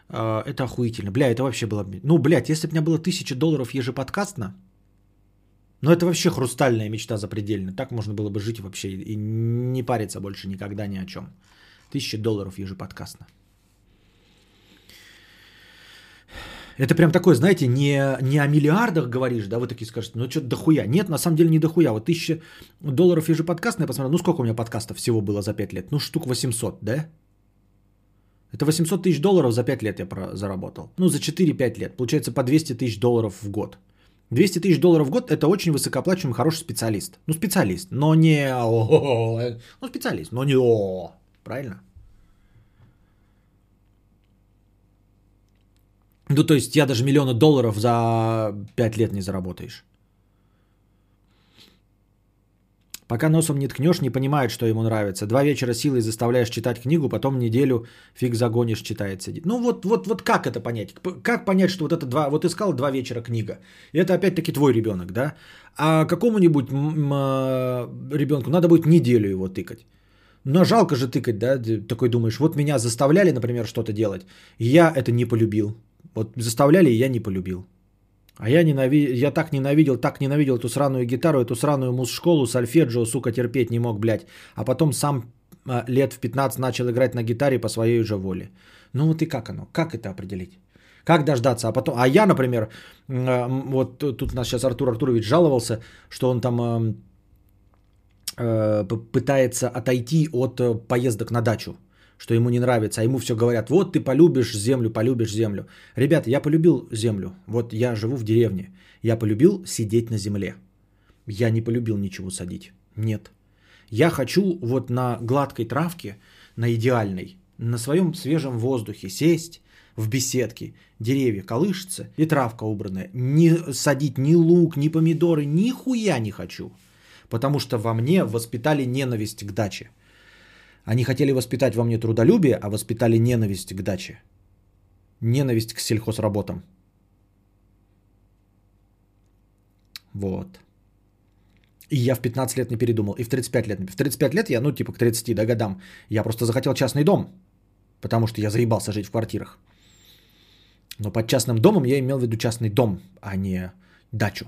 А, это охуительно. Бля, это вообще было... Ну, блядь, если бы у меня было тысяча долларов ежеподкастно, ну это вообще хрустальная мечта запредельная. Так можно было бы жить вообще и не париться больше никогда ни о чем. Тысяча долларов ежеподкастно. Это прям такое, знаете, не, не о миллиардах говоришь, да, вы такие скажете, ну что-то дохуя. Нет, на самом деле не дохуя. Вот тысяча долларов ежеподкастно, я посмотрел, ну сколько у меня подкастов всего было за 5 лет? Ну штук 800, да? Это 800 тысяч долларов за 5 лет я заработал. Ну, за 4-5 лет. Получается по 200 тысяч долларов в год. 200 тысяч долларов в год – это очень высокооплачиваемый хороший специалист. Ну, специалист, но не... Ну, специалист, но не... Правильно? Ну, то есть, я даже миллиона долларов за 5 лет не заработаешь. Пока носом не ткнешь, не понимает, что ему нравится. Два вечера силой заставляешь читать книгу, потом неделю фиг загонишь, читает, сидит. Ну вот, вот, вот как это понять? Как понять, что вот это два, вот искал два вечера книга. И это опять-таки твой ребенок, да? А какому-нибудь а, ребенку надо будет неделю его тыкать. Но жалко же тыкать, да? Такой думаешь, вот меня заставляли, например, что-то делать. Я это не полюбил. Вот заставляли, и я не полюбил. А я, ненави... я так ненавидел, так ненавидел эту сраную гитару, эту сраную муз-школу, сальфеджио, сука, терпеть не мог, блядь. А потом сам а, лет в 15 начал играть на гитаре по своей уже воле. Ну вот и как оно? Как это определить? Как дождаться? А потом... А я, например, а, вот тут у нас сейчас Артур Артурович жаловался, что он там а, пытается отойти от э, поездок на дачу что ему не нравится, а ему все говорят, вот ты полюбишь землю, полюбишь землю. Ребята, я полюбил землю, вот я живу в деревне, я полюбил сидеть на земле. Я не полюбил ничего садить, нет. Я хочу вот на гладкой травке, на идеальной, на своем свежем воздухе сесть в беседке, деревья колышутся и травка убранная. Не садить ни лук, ни помидоры, ни хуя не хочу. Потому что во мне воспитали ненависть к даче – они хотели воспитать во мне трудолюбие, а воспитали ненависть к даче. Ненависть к сельхозработам. Вот. И я в 15 лет не передумал. И в 35 лет. В 35 лет я, ну, типа к 30 да, годам, я просто захотел частный дом. Потому что я заебался жить в квартирах. Но под частным домом я имел в виду частный дом, а не дачу.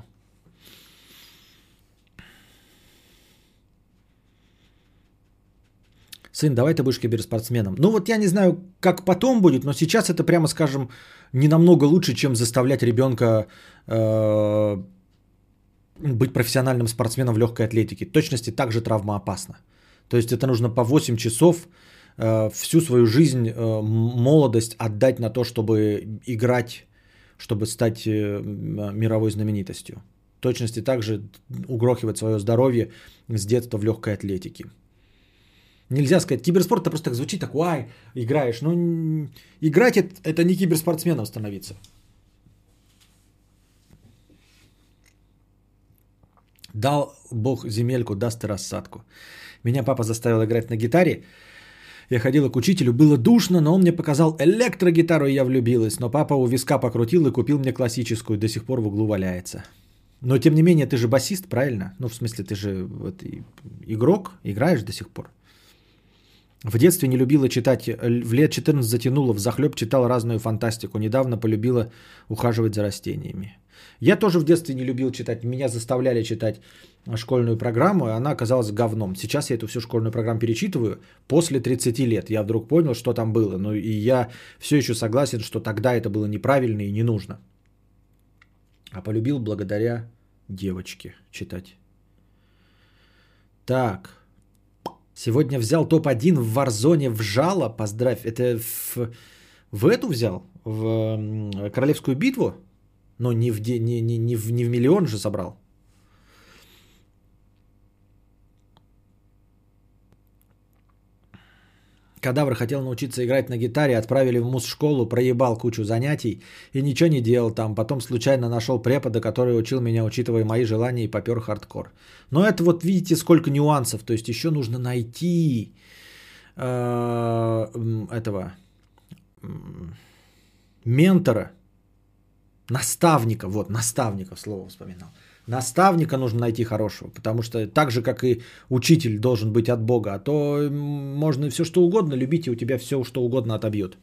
Сын, давай ты будешь киберспортсменом. Ну вот я не знаю, как потом будет, но сейчас это, прямо скажем, не намного лучше, чем заставлять ребенка э, быть профессиональным спортсменом в легкой атлетике. В точности также травмоопасно. То есть это нужно по 8 часов э, всю свою жизнь, э, молодость отдать на то, чтобы играть, чтобы стать э, мировой знаменитостью. В точности также угрохивать свое здоровье с детства в легкой атлетике. Нельзя сказать, киберспорт это просто так звучит, так, ай, играешь. Ну, играть это, это не киберспортсменом становиться. Дал Бог земельку, даст и рассадку. Меня папа заставил играть на гитаре. Я ходила к учителю, было душно, но он мне показал электрогитару, и я влюбилась. Но папа у виска покрутил и купил мне классическую, до сих пор в углу валяется. Но тем не менее, ты же басист, правильно? Ну, в смысле, ты же вот, игрок, играешь до сих пор. В детстве не любила читать, в лет 14 затянула, в захлеб читала разную фантастику. Недавно полюбила ухаживать за растениями. Я тоже в детстве не любил читать. Меня заставляли читать школьную программу, и она оказалась говном. Сейчас я эту всю школьную программу перечитываю после 30 лет. Я вдруг понял, что там было. Ну и я все еще согласен, что тогда это было неправильно и не нужно. А полюбил благодаря девочке читать. Так. Сегодня взял топ-1 в Варзоне в жало. Поздравь. Это в, в эту взял? В Королевскую битву? Но не в, не, не, не, в, не в миллион же собрал. Кадавр хотел научиться играть на гитаре, отправили в муз-школу, проебал кучу занятий и ничего не делал там. Потом случайно нашел препода, который учил меня, учитывая мои желания, и попер хардкор. Но это вот видите, сколько нюансов. То есть еще нужно найти э, этого ментора, наставника, вот, наставника, слово вспоминал. Наставника нужно найти хорошего, потому что так же, как и учитель должен быть от Бога, а то можно все что угодно любить, и у тебя все что угодно отобьют.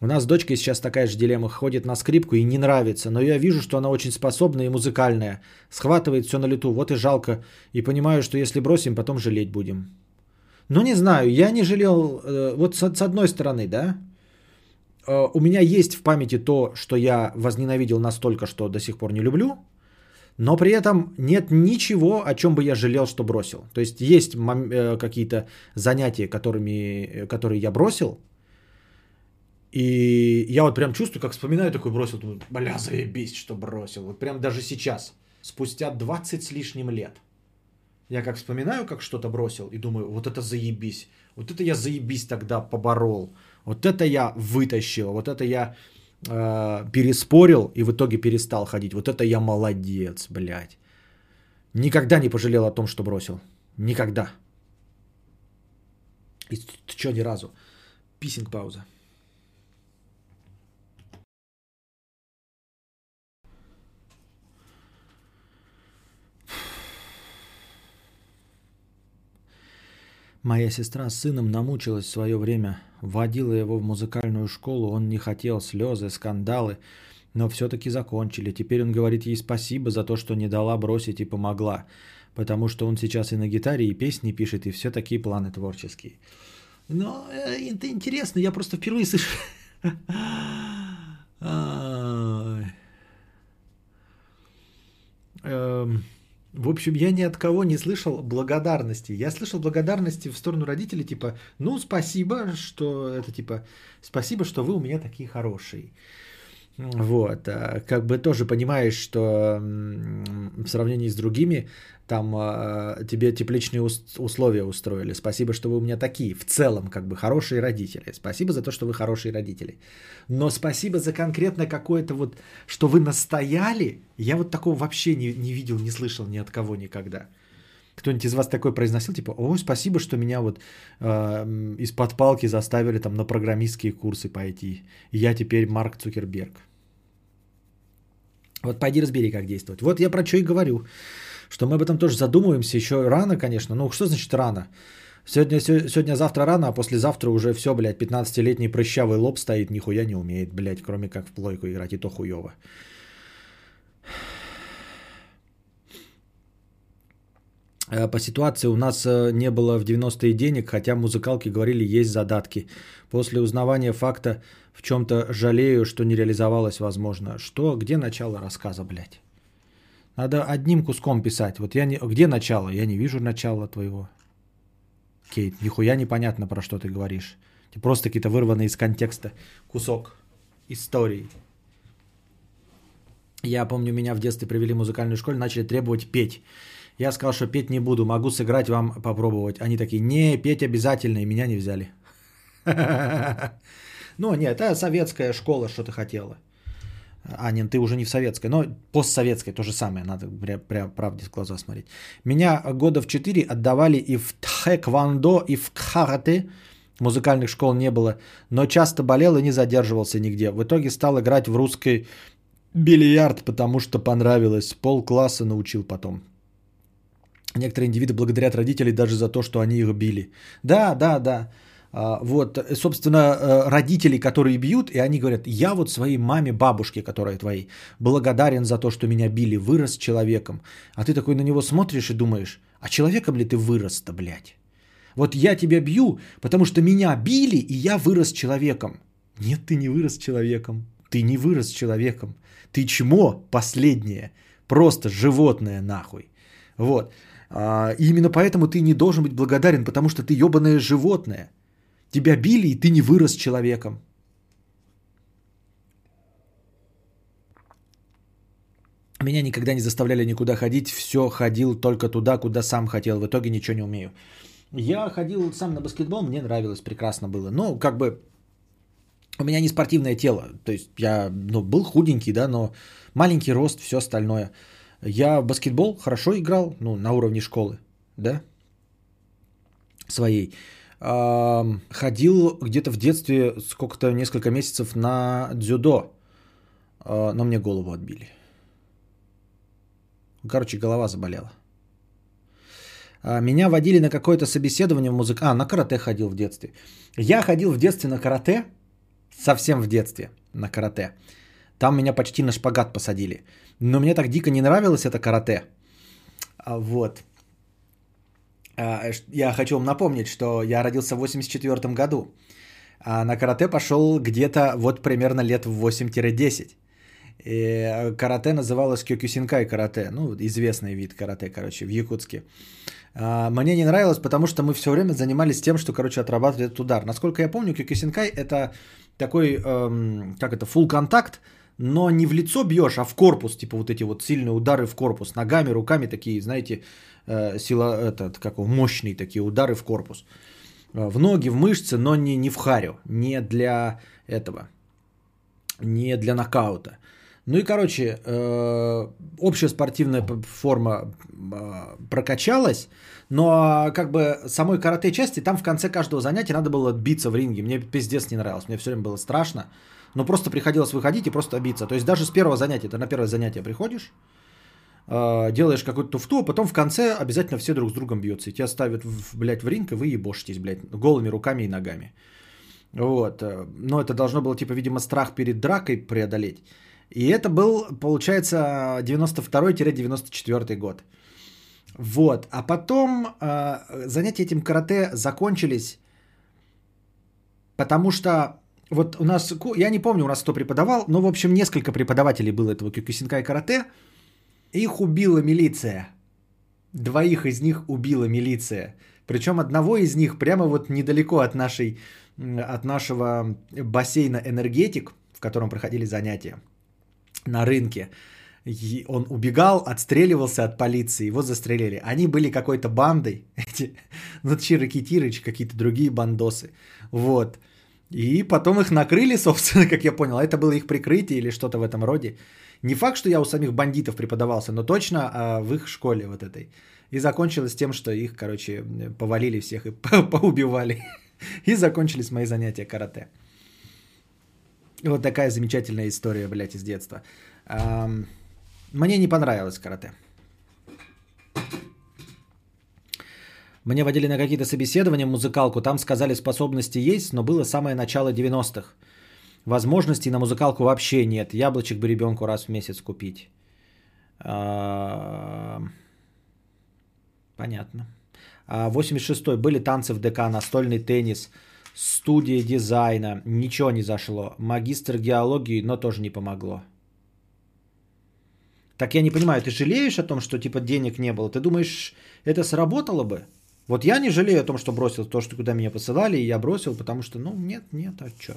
У нас с дочкой сейчас такая же дилемма. Ходит на скрипку и не нравится, но я вижу, что она очень способная и музыкальная. Схватывает все на лету, вот и жалко. И понимаю, что если бросим, потом жалеть будем. Ну, не знаю, я не жалел, э, вот с, с одной стороны, да, э, у меня есть в памяти то, что я возненавидел настолько, что до сих пор не люблю, но при этом нет ничего, о чем бы я жалел, что бросил. То есть есть э, какие-то занятия, которыми, которые я бросил, и я вот прям чувствую, как вспоминаю, такой бросил, думаю, бля, заебись, что бросил. Вот прям даже сейчас, спустя 20 с лишним лет, я как вспоминаю, как что-то бросил, и думаю, вот это заебись. Вот это я заебись тогда поборол. Вот это я вытащил. Вот это я э, переспорил и в итоге перестал ходить. Вот это я молодец, блядь. Никогда не пожалел о том, что бросил. Никогда. И что, ни разу. Писинг пауза. Моя сестра с сыном намучилась в свое время, водила его в музыкальную школу, он не хотел, слезы, скандалы, но все-таки закончили. Теперь он говорит ей спасибо за то, что не дала бросить и помогла, потому что он сейчас и на гитаре, и песни пишет, и все такие планы творческие. Но э, это интересно, я просто впервые слышу. В общем, я ни от кого не слышал благодарности. Я слышал благодарности в сторону родителей, типа, ну, спасибо, что это типа, спасибо, что вы у меня такие хорошие. Вот, а, как бы тоже понимаешь, что в сравнении с другими, там а, тебе тепличные условия устроили. Спасибо, что вы у меня такие, в целом, как бы хорошие родители. Спасибо за то, что вы хорошие родители. Но спасибо за конкретно какое-то вот, что вы настояли, я вот такого вообще не, не видел, не слышал ни от кого никогда. Кто-нибудь из вас такой произносил, типа, ой, спасибо, что меня вот э, из-под палки заставили там на программистские курсы пойти. Я теперь Марк Цукерберг. Вот пойди разбери, как действовать. Вот я про что и говорю. Что мы об этом тоже задумываемся. Еще рано, конечно. Ну, что значит рано? Сегодня, сегодня, завтра рано, а послезавтра уже все, блядь, 15-летний прыщавый лоб стоит, нихуя не умеет, блядь, кроме как в плойку играть, и то хуево. По ситуации у нас э, не было в 90-е денег, хотя музыкалки говорили, есть задатки. После узнавания факта в чем-то жалею, что не реализовалось возможно. Что, где начало рассказа, блядь? Надо одним куском писать. Вот я не... Где начало? Я не вижу начала твоего. Кейт, нихуя непонятно, про что ты говоришь. Ты просто какие-то вырванные из контекста кусок истории. Я помню, меня в детстве привели в музыкальную школу, начали требовать петь. Я сказал, что петь не буду, могу сыграть вам попробовать. Они такие, не, петь обязательно, и меня не взяли. Ну, нет, это советская школа, что ты хотела. А, нет, ты уже не в советской, но постсоветской то же самое, надо прям правде в глаза смотреть. Меня года в 4 отдавали и в тхэквондо, и в карате. Музыкальных школ не было, но часто болел и не задерживался нигде. В итоге стал играть в русский бильярд, потому что понравилось. Пол класса научил потом. Некоторые индивиды благодарят родителей даже за то, что они их били. Да, да, да. А, вот, собственно, э, родители, которые бьют, и они говорят, я вот своей маме, бабушке, которая твоей, благодарен за то, что меня били, вырос человеком. А ты такой на него смотришь и думаешь, а человеком ли ты вырос-то, блядь? Вот я тебя бью, потому что меня били, и я вырос человеком. Нет, ты не вырос человеком. Ты не вырос человеком. Ты чмо последнее. Просто животное нахуй. Вот. А, и именно поэтому ты не должен быть благодарен, потому что ты ебаное животное. Тебя били, и ты не вырос человеком. Меня никогда не заставляли никуда ходить, все ходил только туда, куда сам хотел. В итоге ничего не умею. Я ходил сам на баскетбол, мне нравилось, прекрасно было. Но как бы у меня не спортивное тело. То есть я ну, был худенький, да, но маленький рост, все остальное. Я в баскетбол хорошо играл, ну, на уровне школы, да, своей. Ходил где-то в детстве сколько-то, несколько месяцев на дзюдо, а, но мне голову отбили. Короче, голова заболела. А, меня водили на какое-то собеседование в музык... А, на карате ходил в детстве. Я ходил в детстве на карате, совсем в детстве на карате. Там меня почти на шпагат посадили. Но мне так дико не нравилось это карате. А, вот. Я хочу вам напомнить, что я родился в 84 году. А на карате пошел где-то вот примерно лет в 8-10. И э, карате называлось кёкюсинкай карате, ну, известный вид карате, короче, в Якутске. А, мне не нравилось, потому что мы все время занимались тем, что, короче, отрабатывали этот удар. Насколько я помню, кёкюсинкай это такой, эм, как это, full контакт, но не в лицо бьешь, а в корпус, типа вот эти вот сильные удары в корпус, ногами, руками такие, знаете, э, сила, этот, как его, мощные такие удары в корпус. Э, в ноги, в мышцы, но не, не в харю, не для этого, не для нокаута. Ну и, короче, э, общая спортивная форма э, прокачалась, но как бы самой карате части, там в конце каждого занятия надо было биться в ринге. Мне пиздец не нравилось, мне все время было страшно. Но просто приходилось выходить и просто биться. То есть даже с первого занятия, ты на первое занятие приходишь, э, делаешь какую-то туфту, а потом в конце обязательно все друг с другом бьются. И тебя ставят, в, блядь, в ринг, и вы ебошитесь, блядь, голыми руками и ногами. Вот. Но это должно было, типа, видимо, страх перед дракой преодолеть. И это был, получается, 92-94 год. Вот. А потом э, занятия этим карате закончились, потому что вот у нас, я не помню, у нас кто преподавал, но, в общем, несколько преподавателей было этого кюкюсинкай карате. Их убила милиция. Двоих из них убила милиция. Причем одного из них прямо вот недалеко от, нашей, от нашего бассейна «Энергетик», в котором проходили занятия на рынке. И он убегал, отстреливался от полиции, его застрелили. Они были какой-то бандой, эти, ну, Чиракитирыч, какие-то другие бандосы. Вот. И потом их накрыли, собственно, как я понял. Это было их прикрытие или что-то в этом роде. Не факт, что я у самих бандитов преподавался, но точно а, в их школе вот этой. И закончилось тем, что их, короче, повалили всех и поубивали. И закончились мои занятия карате. Вот такая замечательная история, блядь, из детства. Мне не понравилось карате. Мне водили на какие-то собеседования музыкалку, там сказали способности есть, но было самое начало 90-х. Возможностей на музыкалку вообще нет. Яблочек бы ребенку раз в месяц купить. Понятно. 86-й. Были танцы в ДК, настольный теннис – студия дизайна, ничего не зашло. Магистр геологии, но тоже не помогло. Так я не понимаю, ты жалеешь о том, что типа денег не было? Ты думаешь, это сработало бы? Вот я не жалею о том, что бросил то, что куда меня посылали, и я бросил, потому что, ну, нет, нет, а что?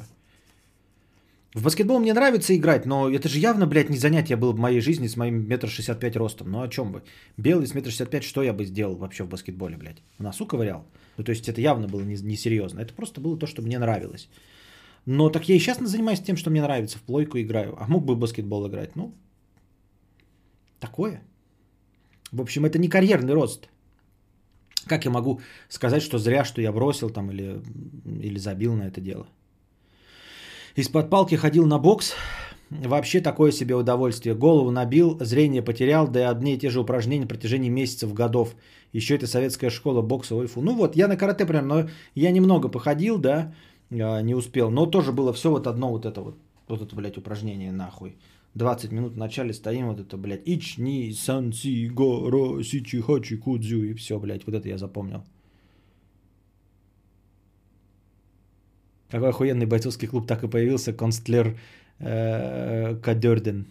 В баскетбол мне нравится играть, но это же явно, блядь, не занятие было в моей жизни с моим метр шестьдесят пять ростом. Ну о чем бы? Белый с метр шестьдесят пять, что я бы сделал вообще в баскетболе, блядь? В носу ковырял? Ну то есть это явно было несерьезно. Это просто было то, что мне нравилось. Но так я и сейчас занимаюсь тем, что мне нравится. В плойку играю. А мог бы в баскетбол играть? Ну, такое. В общем, это не карьерный рост. Как я могу сказать, что зря, что я бросил там или, или забил на это дело? Из-под палки ходил на бокс. Вообще такое себе удовольствие. Голову набил, зрение потерял, да и одни и те же упражнения на протяжении месяцев, годов. Еще это советская школа бокса, ой, фу. Ну вот, я на карате прям, но я немного походил, да, а, не успел. Но тоже было все вот одно вот это вот, вот это, блядь, упражнение нахуй. 20 минут в начале стоим, вот это, блядь, ични, санси, горо, сичи, хачи, кудзю, и все, блядь, вот это я запомнил. Какой охуенный бойцовский клуб так и появился, Констлер э, Кадерден.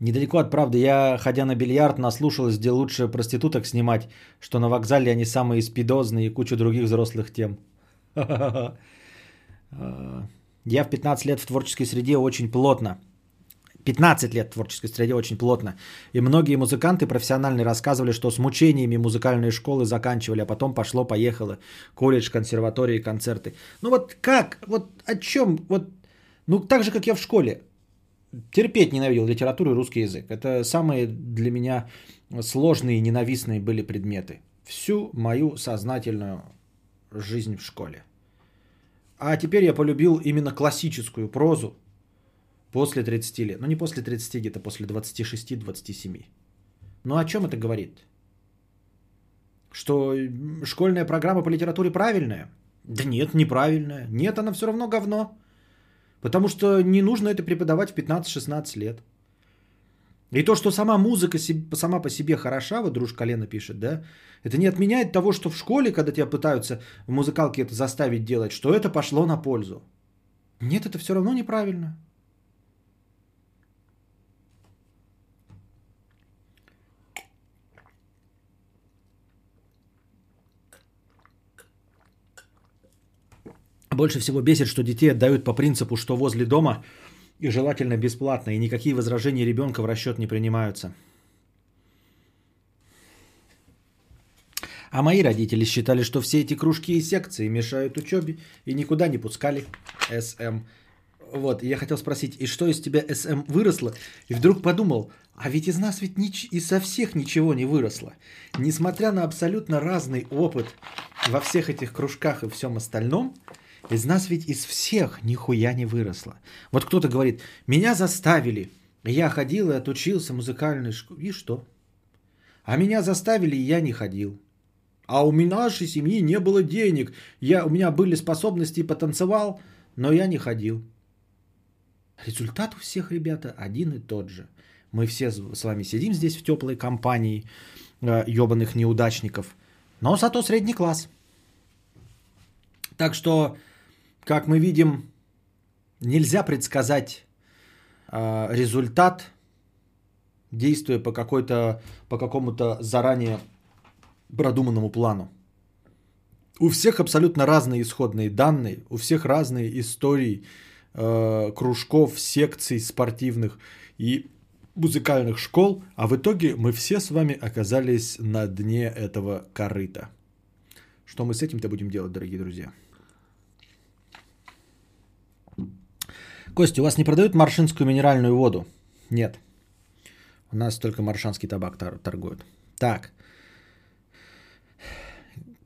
Недалеко от правды, я, ходя на бильярд, наслушалась, где лучше проституток снимать, что на вокзале они самые спидозные и кучу других взрослых тем. Я в 15 лет в творческой среде очень плотно. 15 лет в творческой среде очень плотно. И многие музыканты профессиональные рассказывали, что с мучениями музыкальные школы заканчивали, а потом пошло-поехало. Колледж, консерватории, концерты. Ну вот как? Вот о чем? Вот, ну так же, как я в школе. Терпеть ненавидел литературу и русский язык. Это самые для меня сложные и ненавистные были предметы. Всю мою сознательную жизнь в школе. А теперь я полюбил именно классическую прозу после 30 лет. Ну не после 30, где-то после 26-27. Ну о чем это говорит? Что школьная программа по литературе правильная? Да нет, неправильная. Нет, она все равно говно. Потому что не нужно это преподавать в 15-16 лет. И то, что сама музыка сама по себе хороша, вот дружка Лена пишет, да, это не отменяет того, что в школе, когда тебя пытаются в музыкалке это заставить делать, что это пошло на пользу. Нет, это все равно неправильно. Больше всего бесит, что детей отдают по принципу, что возле дома и желательно бесплатно, и никакие возражения ребенка в расчет не принимаются. А мои родители считали, что все эти кружки и секции мешают учебе и никуда не пускали СМ. Вот, я хотел спросить, и что из тебя СМ выросло? И вдруг подумал, а ведь из нас ведь нич- и со всех ничего не выросло. Несмотря на абсолютно разный опыт во всех этих кружках и всем остальном, из нас ведь из всех нихуя не выросло. Вот кто-то говорит, меня заставили, я ходил и отучился в музыкальной школе. И что? А меня заставили, и я не ходил. А у нашей семьи не было денег. Я, у меня были способности, потанцевал, но я не ходил. Результат у всех, ребята, один и тот же. Мы все с вами сидим здесь в теплой компании э, ебаных неудачников, но зато средний класс. Так что как мы видим, нельзя предсказать э, результат, действуя по, какой-то, по какому-то заранее продуманному плану. У всех абсолютно разные исходные данные, у всех разные истории э, кружков, секций спортивных и музыкальных школ, а в итоге мы все с вами оказались на дне этого корыта. Что мы с этим-то будем делать, дорогие друзья? Костя, у вас не продают маршинскую минеральную воду? Нет. У нас только маршанский табак торгуют. Так.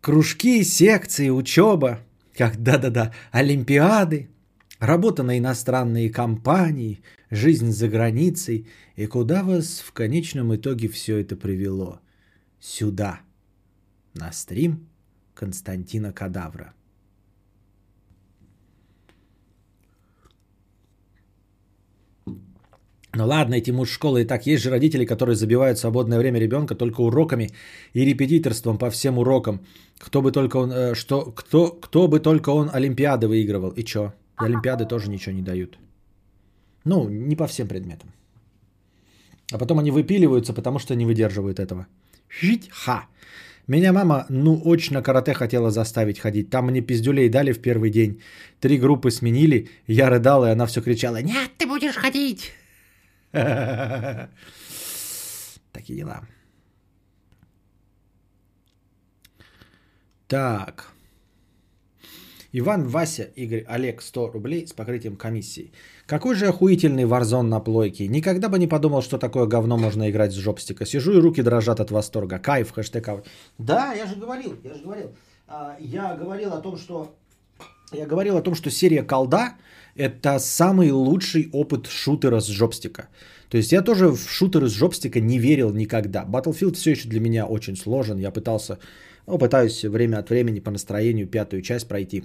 Кружки, секции, учеба. Как, да-да-да, олимпиады. Работа на иностранные компании, жизнь за границей. И куда вас в конечном итоге все это привело? Сюда. На стрим Константина Кадавра. Ну ладно, эти муж-школы и так. Есть же родители, которые забивают свободное время ребенка только уроками и репетиторством по всем урокам. Кто бы только он, э, что, кто, кто бы только он Олимпиады выигрывал. И чё? Олимпиады тоже ничего не дают. Ну, не по всем предметам. А потом они выпиливаются, потому что не выдерживают этого. Жить ха. Меня мама, ну, очень на карате хотела заставить ходить. Там мне пиздюлей дали в первый день. Три группы сменили. Я рыдал, и она все кричала. Нет, ты будешь ходить. Такие дела. Так. Иван, Вася, Игорь, Олег, 100 рублей с покрытием комиссии. Какой же охуительный варзон на плойке. Никогда бы не подумал, что такое говно можно играть с жопстика. Сижу и руки дрожат от восторга. Кайф, хэштег. Да, я же говорил, я же говорил. А, я говорил о том, что я говорил о том, что серия колда это самый лучший опыт шутера с жопстика. То есть я тоже в шутеры с жопстика не верил никогда. Battlefield все еще для меня очень сложен. Я пытался, ну, пытаюсь время от времени по настроению пятую часть пройти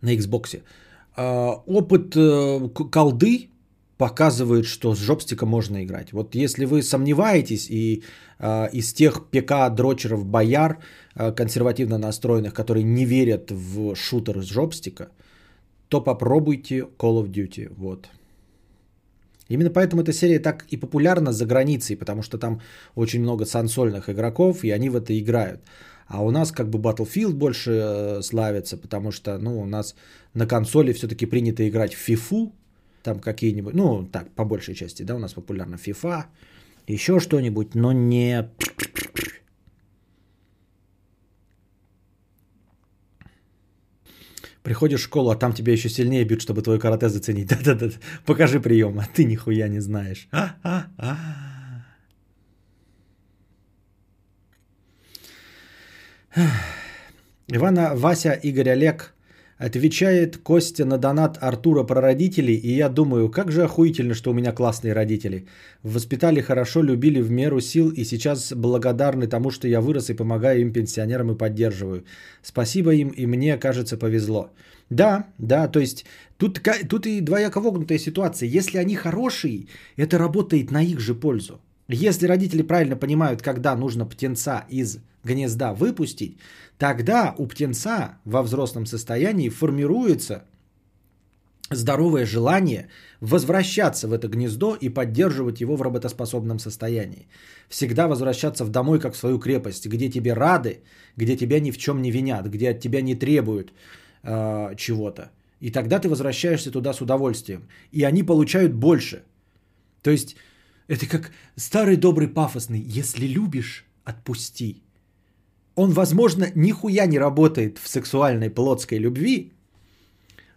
на Xbox. А, опыт э, колды показывает, что с жопстика можно играть. Вот если вы сомневаетесь и э, из тех ПК дрочеров бояр э, консервативно настроенных, которые не верят в шутер с жопстика, то попробуйте Call of Duty. Вот. Именно поэтому эта серия так и популярна за границей, потому что там очень много сансольных игроков, и они в это играют. А у нас как бы Battlefield больше э, славится, потому что ну, у нас на консоли все-таки принято играть в FIFA, там какие-нибудь, ну, так, по большей части, да, у нас популярна FIFA, еще что-нибудь, но не... Приходишь в школу, а там тебя еще сильнее бьют, чтобы твой карате заценить. Да-да-да, покажи прием, а ты нихуя не знаешь. А-а-а. Ивана, Вася, Игорь, Олег отвечает Костя на донат Артура про родителей, и я думаю, как же охуительно, что у меня классные родители. Воспитали хорошо, любили в меру сил, и сейчас благодарны тому, что я вырос и помогаю им, пенсионерам, и поддерживаю. Спасибо им, и мне, кажется, повезло. Да, да, то есть тут, тут и двояко вогнутая ситуация. Если они хорошие, это работает на их же пользу. Если родители правильно понимают, когда нужно птенца из гнезда выпустить, тогда у птенца во взрослом состоянии формируется здоровое желание возвращаться в это гнездо и поддерживать его в работоспособном состоянии. Всегда возвращаться в домой как в свою крепость, где тебе рады, где тебя ни в чем не винят, где от тебя не требуют э, чего-то. И тогда ты возвращаешься туда с удовольствием. И они получают больше. То есть это как старый добрый пафосный «если любишь, отпусти» он, возможно, нихуя не работает в сексуальной плотской любви,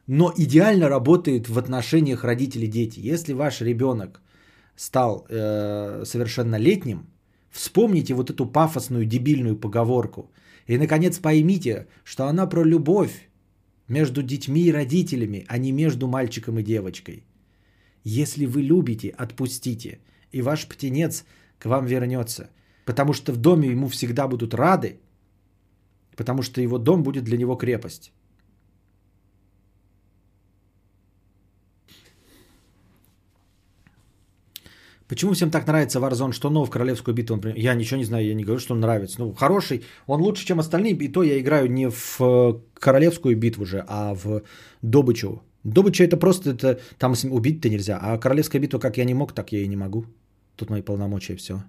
но идеально работает в отношениях родители-дети. Если ваш ребенок стал э, совершеннолетним, вспомните вот эту пафосную дебильную поговорку и, наконец, поймите, что она про любовь между детьми и родителями, а не между мальчиком и девочкой. Если вы любите, отпустите, и ваш птенец к вам вернется, потому что в доме ему всегда будут рады, потому что его дом будет для него крепость. Почему всем так нравится Warzone? Что нового в Королевскую битву? Например? Я ничего не знаю, я не говорю, что он нравится. Ну, хороший, он лучше, чем остальные. И то я играю не в э, Королевскую битву же, а в Добычу. Добыча это просто, это, там убить-то нельзя. А Королевская битва, как я не мог, так я и не могу. Тут мои полномочия, все.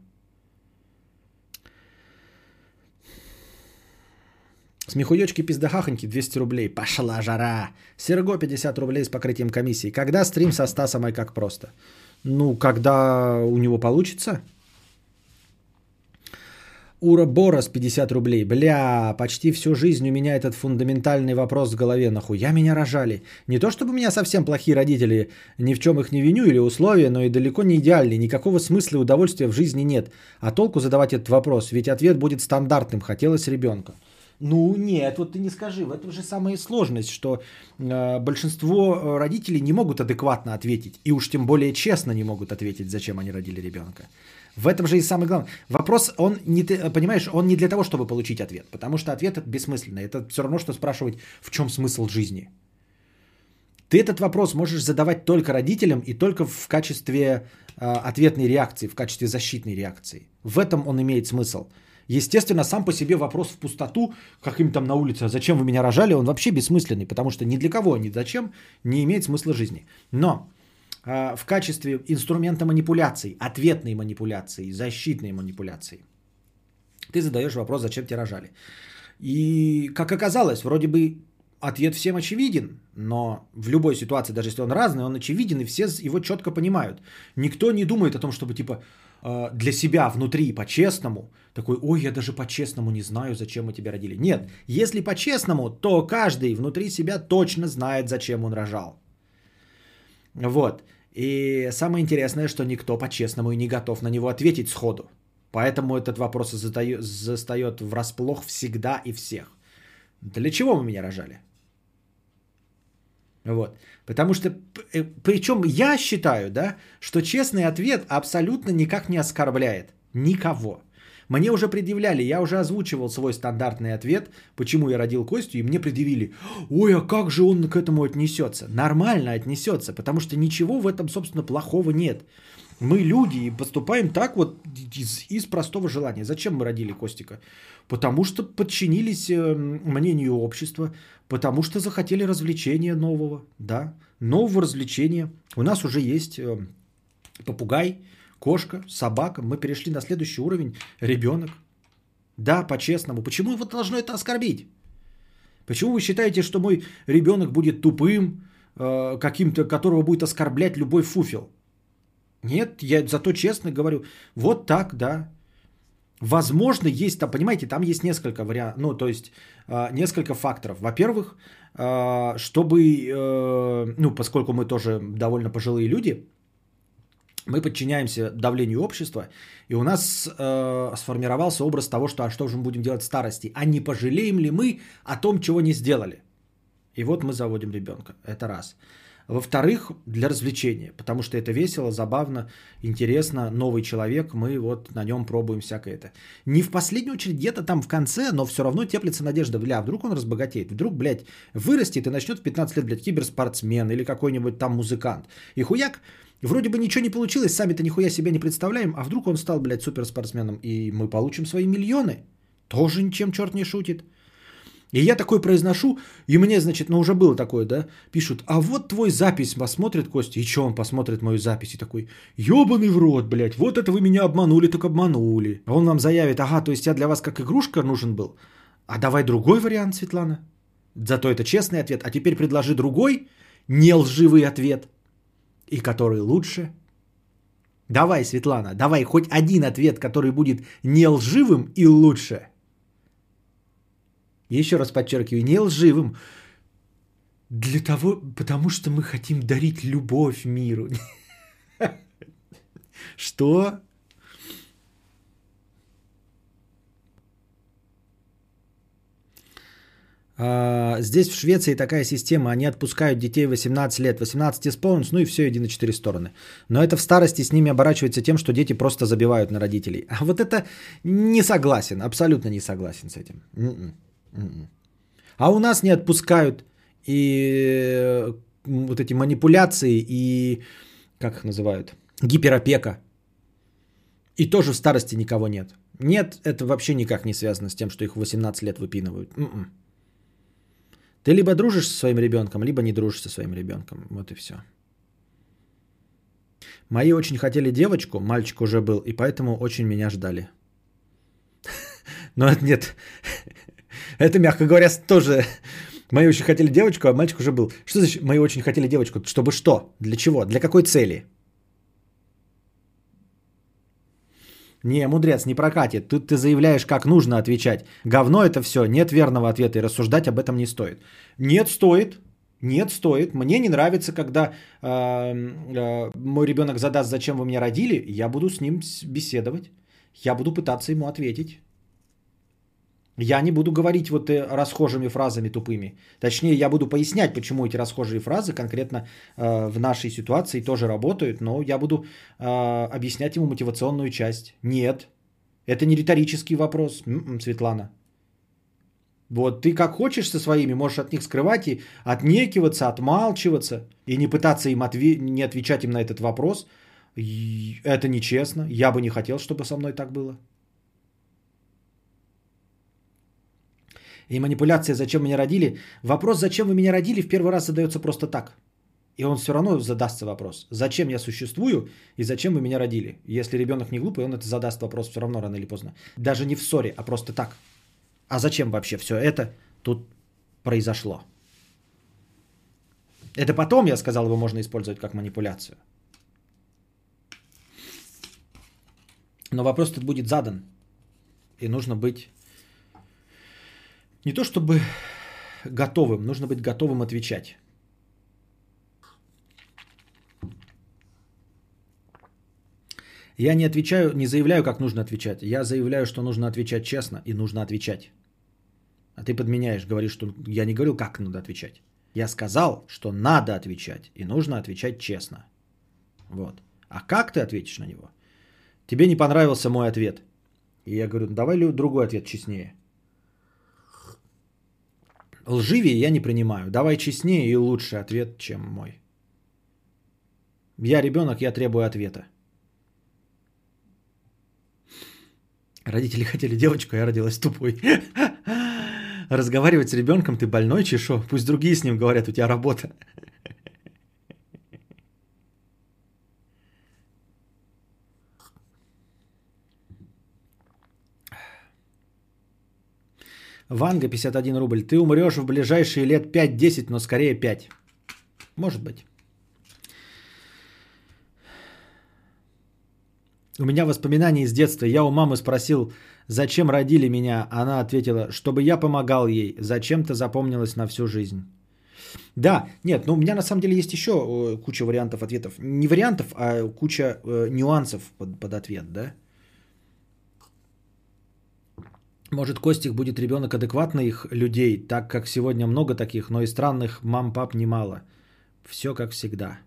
Смехуёчки пиздахахоньки 200 рублей. Пошла жара. Серго 50 рублей с покрытием комиссии. Когда стрим со Стасом и как просто? Ну, когда у него получится. Ура Борос 50 рублей. Бля, почти всю жизнь у меня этот фундаментальный вопрос в голове. Нахуя меня рожали? Не то чтобы у меня совсем плохие родители, ни в чем их не виню или условия, но и далеко не идеальные. Никакого смысла и удовольствия в жизни нет. А толку задавать этот вопрос, ведь ответ будет стандартным. Хотелось ребенка. Ну нет, вот ты не скажи, в этом же самая сложность, что э, большинство э, родителей не могут адекватно ответить, и уж тем более честно не могут ответить, зачем они родили ребенка. В этом же и самый главный вопрос, он не, ты понимаешь, он не для того, чтобы получить ответ, потому что ответ бессмысленный. Это все равно, что спрашивать, в чем смысл жизни. Ты этот вопрос можешь задавать только родителям и только в качестве э, ответной реакции, в качестве защитной реакции. В этом он имеет смысл. Естественно, сам по себе вопрос в пустоту, как им там на улице, «А зачем вы меня рожали, он вообще бессмысленный, потому что ни для кого, ни зачем не имеет смысла жизни. Но э, в качестве инструмента манипуляции, ответной манипуляции, защитной манипуляции, ты задаешь вопрос, зачем тебя рожали. И, как оказалось, вроде бы ответ всем очевиден, но в любой ситуации, даже если он разный, он очевиден, и все его четко понимают. Никто не думает о том, чтобы типа для себя внутри по-честному, такой, ой, я даже по-честному не знаю, зачем мы тебя родили. Нет, если по-честному, то каждый внутри себя точно знает, зачем он рожал. Вот. И самое интересное, что никто по-честному и не готов на него ответить сходу. Поэтому этот вопрос застает врасплох всегда и всех. Для чего мы меня рожали? Вот. Потому что, э, причем я считаю, да, что честный ответ абсолютно никак не оскорбляет никого. Мне уже предъявляли, я уже озвучивал свой стандартный ответ, почему я родил Костю, и мне предъявили, ой, а как же он к этому отнесется? Нормально отнесется, потому что ничего в этом, собственно, плохого нет. Мы люди и поступаем так вот из, из простого желания. Зачем мы родили Костика? Потому что подчинились э, мнению общества, потому что захотели развлечения нового, да, нового развлечения. У нас уже есть э, попугай, кошка, собака. Мы перешли на следующий уровень, ребенок. Да, по-честному. Почему его должно это оскорбить? Почему вы считаете, что мой ребенок будет тупым, э, каким-то, которого будет оскорблять любой фуфел. Нет, я зато честно говорю, вот так, да. Возможно, есть там, понимаете, там есть несколько вариантов, ну, то есть э, несколько факторов. Во-первых, э, чтобы, э, ну, поскольку мы тоже довольно пожилые люди, мы подчиняемся давлению общества, и у нас э, сформировался образ того, что а что же мы будем делать в старости, а не пожалеем ли мы о том, чего не сделали. И вот мы заводим ребенка. Это раз. Во-вторых, для развлечения, потому что это весело, забавно, интересно, новый человек, мы вот на нем пробуем всякое это. Не в последнюю очередь где-то там в конце, но все равно теплится надежда, бля, вдруг он разбогатеет, вдруг, блядь, вырастет и начнет в 15 лет, блядь, киберспортсмен или какой-нибудь там музыкант. И хуяк, Вроде бы ничего не получилось, сами-то нихуя себя не представляем, а вдруг он стал, блядь, суперспортсменом, и мы получим свои миллионы. Тоже ничем черт не шутит. И я такой произношу, и мне, значит, ну уже было такое, да, пишут, а вот твой запись посмотрит Костя, и что он посмотрит мою запись, и такой, ебаный в рот, блядь, вот это вы меня обманули, так обманули. А он вам заявит, ага, то есть я для вас как игрушка нужен был, а давай другой вариант, Светлана. Зато это честный ответ, а теперь предложи другой, не лживый ответ, и который лучше. Давай, Светлана, давай хоть один ответ, который будет не лживым и лучше. Еще раз подчеркиваю, не лживым. Для того, потому что мы хотим дарить любовь миру. Что? А, здесь в Швеции такая система, они отпускают детей 18 лет, 18 исполнится, ну и все, иди на четыре стороны. Но это в старости с ними оборачивается тем, что дети просто забивают на родителей. А вот это не согласен, абсолютно не согласен с этим. М-м. А у нас не отпускают и вот эти манипуляции и, как их называют, гиперопека. И тоже в старости никого нет. Нет, это вообще никак не связано с тем, что их в 18 лет выпинывают. М-м. Ты либо дружишь со своим ребенком, либо не дружишь со своим ребенком. Вот и все. Мои очень хотели девочку, мальчик уже был, и поэтому очень меня ждали. Но нет. Это, мягко говоря, тоже... Мои очень хотели девочку, а мальчик уже был. Что значит мои очень хотели девочку? Чтобы что? Для чего? Для какой цели? Не, мудрец, не прокатит. Тут ты заявляешь, как нужно отвечать. Говно это все, нет верного ответа, и рассуждать об этом не стоит. Нет, стоит. Нет, стоит. Мне не нравится, когда э, э, мой ребенок задаст, зачем вы меня родили, я буду с ним беседовать. Я буду пытаться ему ответить. Я не буду говорить вот э, расхожими фразами тупыми. Точнее, я буду пояснять, почему эти расхожие фразы конкретно э, в нашей ситуации тоже работают, но я буду э, объяснять ему мотивационную часть. Нет, это не риторический вопрос, М-м, Светлана. Вот ты как хочешь со своими, можешь от них скрывать и отнекиваться, отмалчиваться и не пытаться им отве- не отвечать им на этот вопрос. И это нечестно. Я бы не хотел, чтобы со мной так было. И манипуляция «Зачем меня родили?» Вопрос «Зачем вы меня родили?» в первый раз задается просто так. И он все равно задастся вопрос. Зачем я существую и зачем вы меня родили? Если ребенок не глупый, он это задаст вопрос все равно рано или поздно. Даже не в ссоре, а просто так. А зачем вообще все это тут произошло? Это потом, я сказал, его можно использовать как манипуляцию. Но вопрос тут будет задан. И нужно быть не то чтобы готовым, нужно быть готовым отвечать. Я не отвечаю, не заявляю, как нужно отвечать. Я заявляю, что нужно отвечать честно и нужно отвечать. А ты подменяешь, говоришь, что я не говорил, как надо отвечать. Я сказал, что надо отвечать и нужно отвечать честно. Вот. А как ты ответишь на него? Тебе не понравился мой ответ. И я говорю, давай другой ответ честнее. Лживее я не принимаю. Давай честнее и лучше ответ, чем мой. Я ребенок, я требую ответа. Родители хотели девочку, я родилась тупой. Разговаривать с ребенком, ты больной, чешо. Пусть другие с ним говорят, у тебя работа. Ванга 51 рубль. Ты умрешь в ближайшие лет 5-10, но скорее 5. Может быть. У меня воспоминания из детства. Я у мамы спросил, зачем родили меня. Она ответила, чтобы я помогал ей. Зачем-то запомнилось на всю жизнь. Да, нет, ну у меня на самом деле есть еще э, куча вариантов ответов. Не вариантов, а куча э, нюансов под, под ответ, да? Может, Костик будет ребенок адекватных людей, так как сегодня много таких, но и странных мам-пап немало. Все как всегда.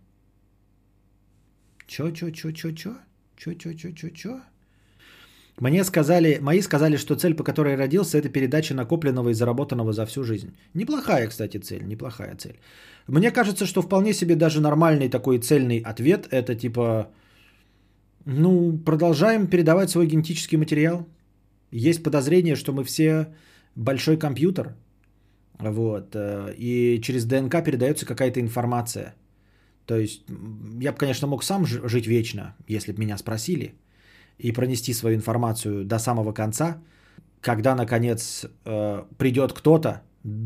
Чё, чё, чё, чё, чё? Чё, чё, чё, чё, чё? Мне сказали, мои сказали, что цель, по которой я родился, это передача накопленного и заработанного за всю жизнь. Неплохая, кстати, цель, неплохая цель. Мне кажется, что вполне себе даже нормальный такой цельный ответ, это типа, ну, продолжаем передавать свой генетический материал. Есть подозрение, что мы все большой компьютер, вот, э, и через ДНК передается какая-то информация. То есть я бы, конечно, мог сам жить вечно, если бы меня спросили, и пронести свою информацию до самого конца, когда, наконец, э, придет кто-то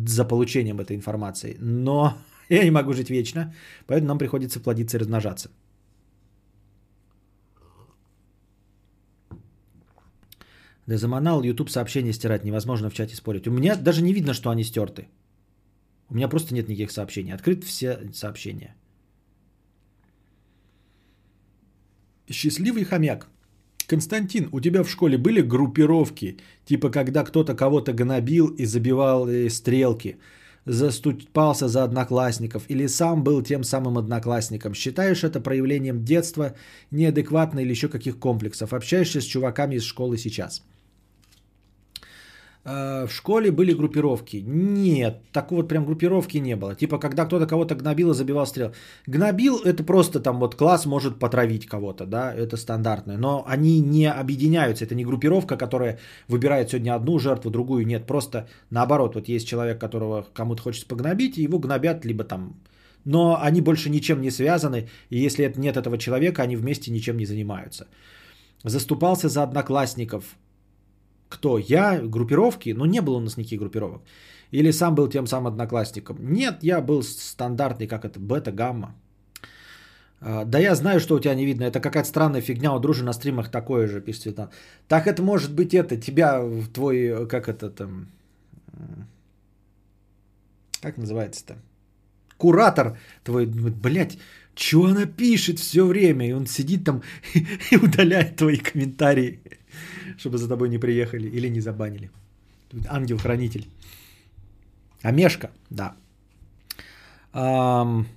за получением этой информации. Но я не могу жить вечно, поэтому нам приходится плодиться и размножаться. Да заманал YouTube сообщения стирать, невозможно в чате спорить. У меня даже не видно, что они стерты. У меня просто нет никаких сообщений. Открыт все сообщения. Счастливый хомяк. Константин, у тебя в школе были группировки, типа когда кто-то кого-то гнобил и забивал э, стрелки, заступался за одноклассников или сам был тем самым одноклассником? Считаешь это проявлением детства, неадекватно или еще каких комплексов? Общаешься с чуваками из школы сейчас? Э, в школе были группировки. Нет, такой вот прям группировки не было. Типа, когда кто-то кого-то гнобил и забивал стрел. Гнобил это просто там вот класс может потравить кого-то, да, это стандартное. Но они не объединяются. Это не группировка, которая выбирает сегодня одну жертву, другую нет. Просто наоборот, вот есть человек, которого кому-то хочется погнобить, и его гнобят либо там но они больше ничем не связаны, и если нет этого человека, они вместе ничем не занимаются. Заступался за одноклассников, кто? Я? Группировки? Ну, не было у нас никаких группировок. Или сам был тем самым одноклассником? Нет, я был стандартный, как это, бета-гамма. А, да я знаю, что у тебя не видно. Это какая-то странная фигня. У дружи на стримах такое же, пишет. Так это может быть это, тебя, твой, как это там... Как называется-то? Куратор твой, блядь, что она пишет все время? И он сидит там и удаляет твои комментарии чтобы за тобой не приехали или не забанили. Ангел-хранитель. Амешка, да. Эм,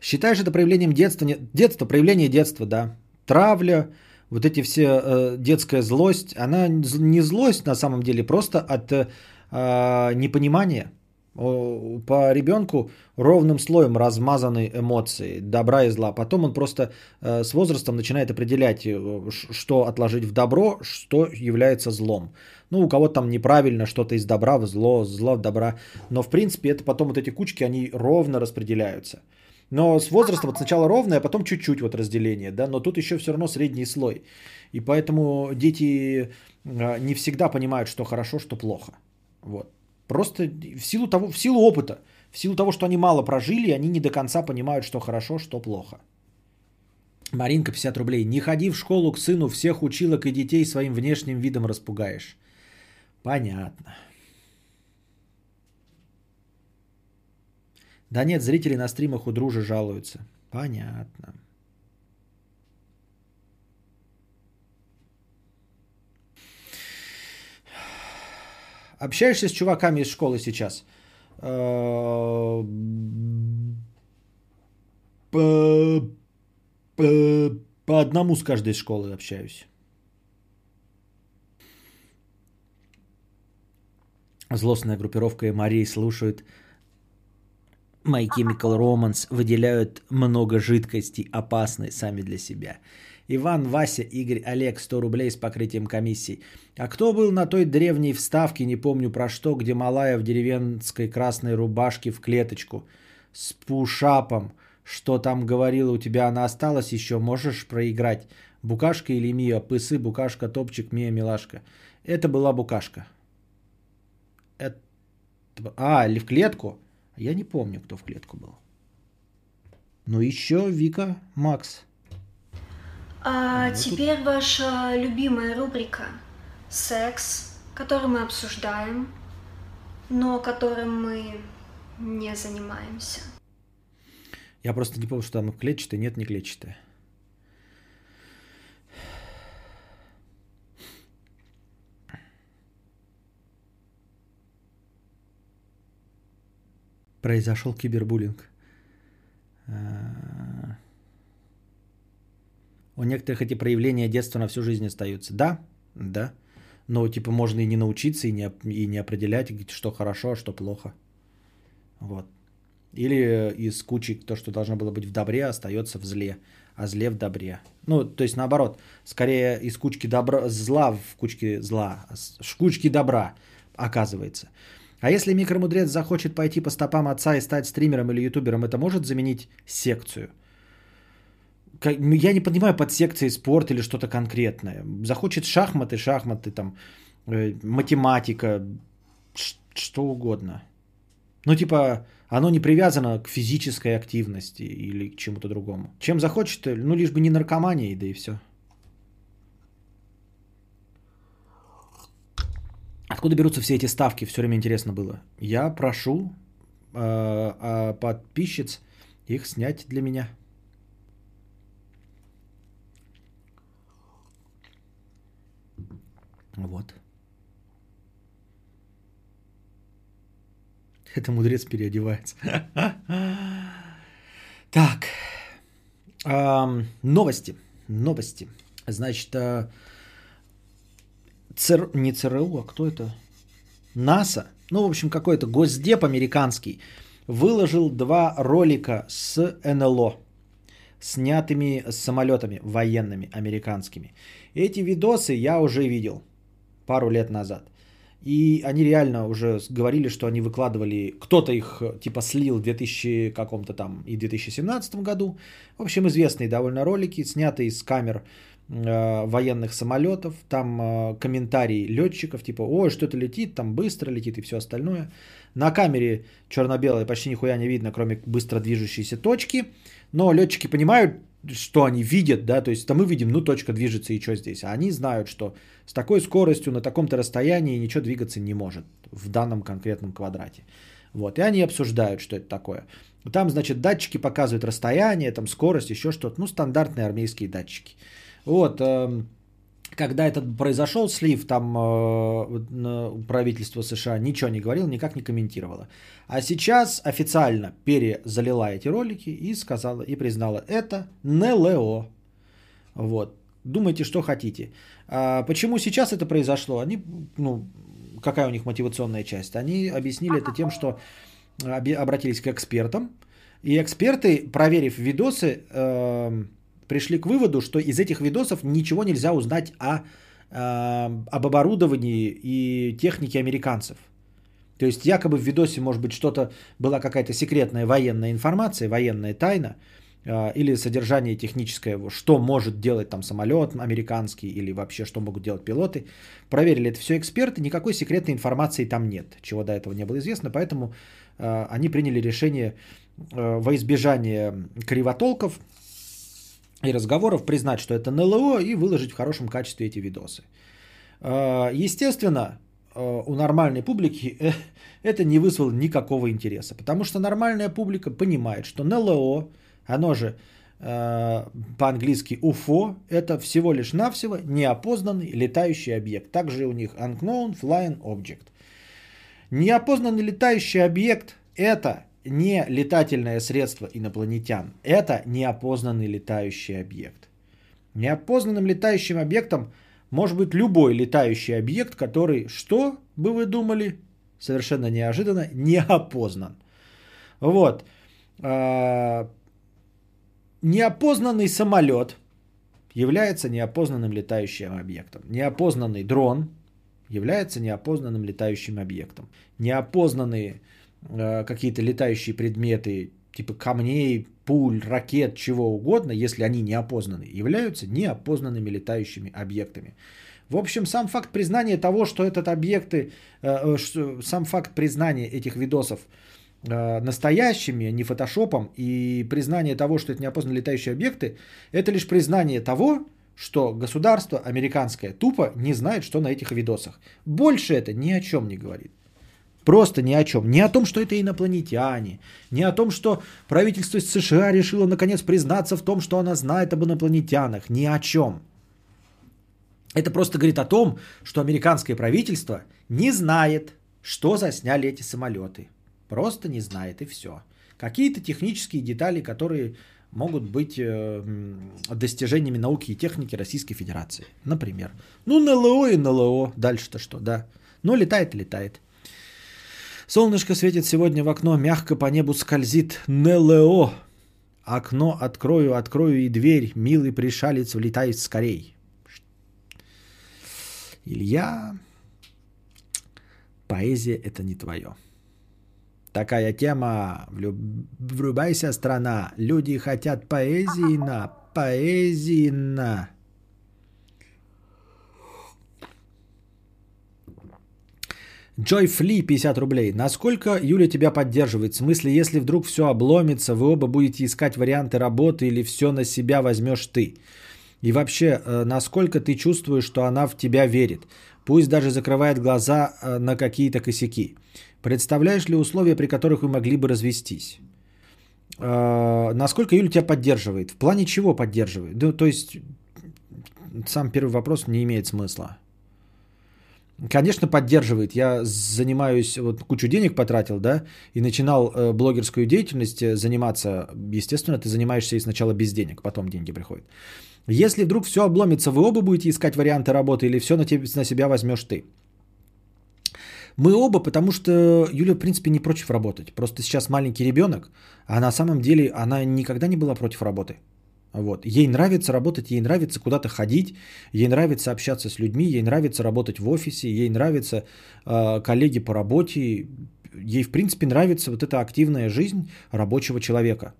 считаешь это проявлением детства? Нет, детство, проявление детства, да. Травля, вот эти все э, детская злость, она не злость на самом деле, просто от э, непонимания по ребенку ровным слоем размазаны эмоции добра и зла. Потом он просто э, с возрастом начинает определять, э, что отложить в добро, что является злом. Ну, у кого-то там неправильно что-то из добра в зло, зло в добра. Но, в принципе, это потом вот эти кучки, они ровно распределяются. Но с возрастом вот сначала ровное, а потом чуть-чуть вот разделение, да, но тут еще все равно средний слой. И поэтому дети э, не всегда понимают, что хорошо, что плохо. Вот. Просто в силу, того, в силу опыта, в силу того, что они мало прожили, они не до конца понимают, что хорошо, что плохо. Маринка, 50 рублей. Не ходи в школу к сыну, всех училок и детей своим внешним видом распугаешь. Понятно. Да нет, зрители на стримах у дружи жалуются. Понятно. Общаешься с чуваками из школы сейчас? По, по, по одному с каждой школы общаюсь. Злостная группировка и Марии слушают My Chemical Romance, выделяют много жидкостей, опасной сами для себя. Иван, Вася, Игорь, Олег, 100 рублей с покрытием комиссий. А кто был на той древней вставке, не помню про что, где малая в деревенской красной рубашке в клеточку с пушапом, что там говорила у тебя, она осталась еще, можешь проиграть? Букашка или Мия? Пысы, Букашка, Топчик, Мия, Милашка. Это была Букашка. Это... А, или в клетку? Я не помню, кто в клетку был. Ну еще Вика, Макс. А ну, теперь ваша любимая рубрика «Секс», который мы обсуждаем, но которым мы не занимаемся. Я просто не помню, что там клетчатое, нет, не клетчатое. Произошел кибербуллинг. А, у некоторых эти проявления детства на всю жизнь остаются. Да, да. Но типа можно и не научиться, и не, и не определять, что хорошо, а что плохо. Вот. Или из кучи то, что должно было быть в добре, остается в зле, а зле в добре. Ну, то есть наоборот, скорее из кучки добра, зла в кучке зла, в кучке добра оказывается. А если микромудрец захочет пойти по стопам отца и стать стримером или ютубером, это может заменить секцию? Ну, я не понимаю под секцией спорт или что-то конкретное. Захочет шахматы, шахматы, там, э, математика, что угодно. Ну, типа, оно не привязано к физической активности или к чему-то другому. Чем захочет, ну, лишь бы не наркомания, да и все. Откуда берутся все эти ставки? Все время интересно было. Я прошу э, э, подписчиц их снять для меня. Вот. Это мудрец переодевается. Так. Новости. Новости. Значит, э, ЦР... не ЦРУ, а кто это? НАСА. Ну, в общем, какой-то госдеп американский выложил два ролика с НЛО, снятыми с самолетами военными американскими. Эти видосы я уже видел пару лет назад. И они реально уже говорили, что они выкладывали, кто-то их типа слил в 2000 каком-то там и 2017 году. В общем, известные довольно ролики, снятые с камер э, военных самолетов. Там э, комментарии летчиков, типа, ой, что-то летит, там быстро летит и все остальное. На камере черно-белой почти нихуя не видно, кроме быстро движущейся точки. Но летчики понимают, что они видят, да, то есть там мы видим, ну, точка движется и что здесь. А они знают, что с такой скоростью на таком-то расстоянии ничего двигаться не может в данном конкретном квадрате. Вот, и они обсуждают, что это такое. Там, значит, датчики показывают расстояние, там скорость, еще что-то, ну, стандартные армейские датчики. Вот, эм, когда этот произошел слив, там э, правительство США ничего не говорило, никак не комментировало. А сейчас официально перезалила эти ролики и сказала, и признала, это НЛО. Вот. Думайте, что хотите. А почему сейчас это произошло? Они, ну, какая у них мотивационная часть? Они объяснили это тем, что обратились к экспертам, и эксперты, проверив видосы, э, пришли к выводу, что из этих видосов ничего нельзя узнать о, э, об оборудовании и технике американцев. То есть якобы в видосе, может быть, что-то была какая-то секретная военная информация, военная тайна, э, или содержание техническое, что может делать там самолет американский, или вообще что могут делать пилоты. Проверили это все эксперты, никакой секретной информации там нет, чего до этого не было известно, поэтому э, они приняли решение э, во избежание кривотолков и разговоров признать, что это НЛО и выложить в хорошем качестве эти видосы. А, естественно, а, у нормальной публики э, это не вызвало никакого интереса, потому что нормальная публика понимает, что НЛО, оно же а, по-английски UFO, это всего лишь навсего неопознанный летающий объект. Также у них Unknown Flying Object. Неопознанный летающий объект – это не летательное средство инопланетян. Это неопознанный летающий объект. Неопознанным летающим объектом может быть любой летающий объект, который, что бы вы думали, совершенно неожиданно, не опознан. Вот. А, неопознанный самолет является неопознанным летающим объектом. Неопознанный дрон является неопознанным летающим объектом. Неопознанные какие-то летающие предметы, типа камней, пуль, ракет, чего угодно, если они неопознаны, являются неопознанными летающими объектами. В общем, сам факт признания того, что этот объекты, э, э, сам факт признания этих видосов э, настоящими, а не фотошопом, и признание того, что это неопознанные летающие объекты, это лишь признание того, что государство американское тупо не знает, что на этих видосах. Больше это ни о чем не говорит. Просто ни о чем. Не о том, что это инопланетяне. Не о том, что правительство США решило наконец признаться в том, что она знает об инопланетянах. Ни о чем. Это просто говорит о том, что американское правительство не знает, что засняли эти самолеты. Просто не знает и все. Какие-то технические детали, которые могут быть э, достижениями науки и техники Российской Федерации. Например. Ну, НЛО и НЛО. Дальше-то что, да. Ну, летает летает. Солнышко светит сегодня в окно, мягко по небу скользит НЛО. Окно открою, открою и дверь, милый пришалец влетает скорей. Илья, поэзия это не твое. Такая тема, врубайся, страна, люди хотят поэзии на, поэзии на. Джой Фли, 50 рублей. Насколько Юля тебя поддерживает? В смысле, если вдруг все обломится, вы оба будете искать варианты работы или все на себя возьмешь ты? И вообще, э, насколько ты чувствуешь, что она в тебя верит? Пусть даже закрывает глаза э, на какие-то косяки. Представляешь ли условия, при которых вы могли бы развестись? Э, насколько Юля тебя поддерживает? В плане чего поддерживает? Да, то есть, сам первый вопрос не имеет смысла. Конечно, поддерживает. Я занимаюсь, вот кучу денег потратил, да, и начинал э, блогерскую деятельность э, заниматься. Естественно, ты занимаешься и сначала без денег, потом деньги приходят. Если вдруг все обломится, вы оба будете искать варианты работы или все на, тебе, на себя возьмешь ты? Мы оба, потому что Юля, в принципе, не против работать. Просто сейчас маленький ребенок, а на самом деле она никогда не была против работы. Вот. Ей нравится работать, ей нравится куда-то ходить, ей нравится общаться с людьми, ей нравится работать в офисе, ей нравятся э, коллеги по работе, ей в принципе нравится вот эта активная жизнь рабочего человека.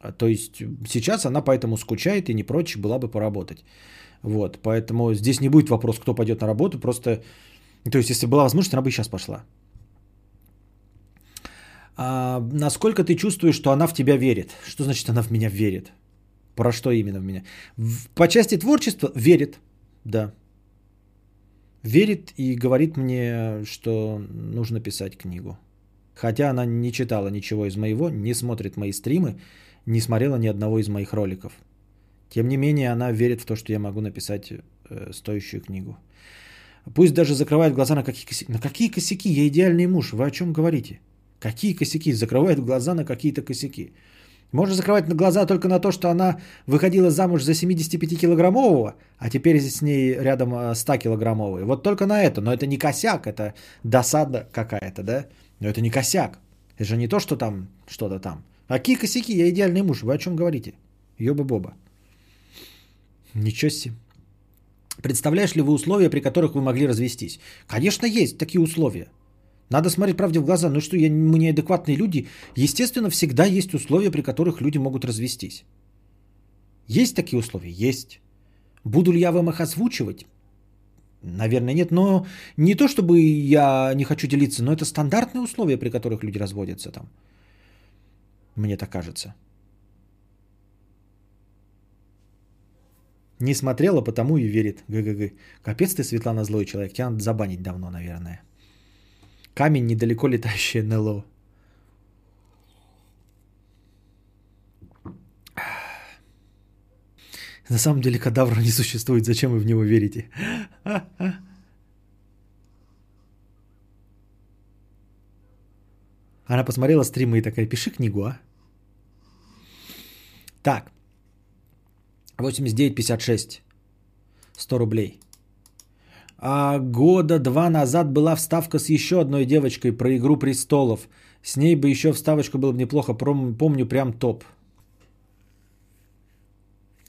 А, то есть сейчас она поэтому скучает и не прочь была бы поработать. Вот, поэтому здесь не будет вопрос, кто пойдет на работу, просто, то есть если была возможность, она бы сейчас пошла. А, насколько ты чувствуешь, что она в тебя верит? Что значит она в меня верит? Про что именно в меня? По части творчества верит, да. Верит и говорит мне, что нужно писать книгу. Хотя она не читала ничего из моего, не смотрит мои стримы, не смотрела ни одного из моих роликов. Тем не менее, она верит в то, что я могу написать э, стоящую книгу. Пусть даже закрывает глаза на какие косяки. На какие косяки? Я идеальный муж. Вы о чем говорите? Какие косяки? Закрывает глаза на какие-то косяки. Можно закрывать глаза только на то, что она выходила замуж за 75-килограммового, а теперь здесь с ней рядом 100-килограммовый. Вот только на это. Но это не косяк, это досада какая-то, да? Но это не косяк. Это же не то, что там что-то там. А какие косяки? Я идеальный муж. Вы о чем говорите? Ёба-боба. Ничего себе. Представляешь ли вы условия, при которых вы могли развестись? Конечно, есть такие условия. Надо смотреть правде в глаза. Ну что, я, мы неадекватные люди. Естественно, всегда есть условия, при которых люди могут развестись. Есть такие условия? Есть. Буду ли я вам их озвучивать? Наверное, нет. Но не то, чтобы я не хочу делиться, но это стандартные условия, при которых люди разводятся там. Мне так кажется. Не смотрела, потому и верит. ГГГ. Капец ты, Светлана, злой человек. Тебя надо забанить давно, наверное. Камень недалеко летающее НЛО. На самом деле кадавра не существует. Зачем вы в него верите? Она посмотрела стримы и такая, пиши книгу, а? Так. 89,56. 100 рублей. А года два назад была вставка с еще одной девочкой про «Игру престолов». С ней бы еще вставочку было бы неплохо, помню прям топ.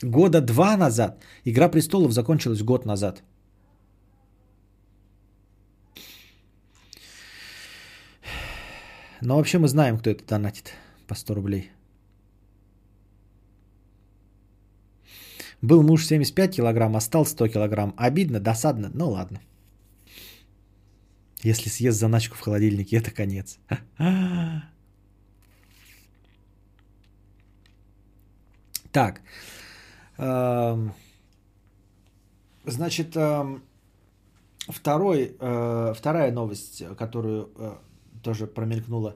Года два назад. «Игра престолов» закончилась год назад. Но вообще мы знаем, кто это донатит по 100 рублей. Был муж 75 килограмм, а стал 100 килограмм. Обидно, досадно, но ладно. Если съест заначку в холодильнике, это конец. Так. Эм, значит, эм, второй, э, вторая новость, которую э, тоже промелькнула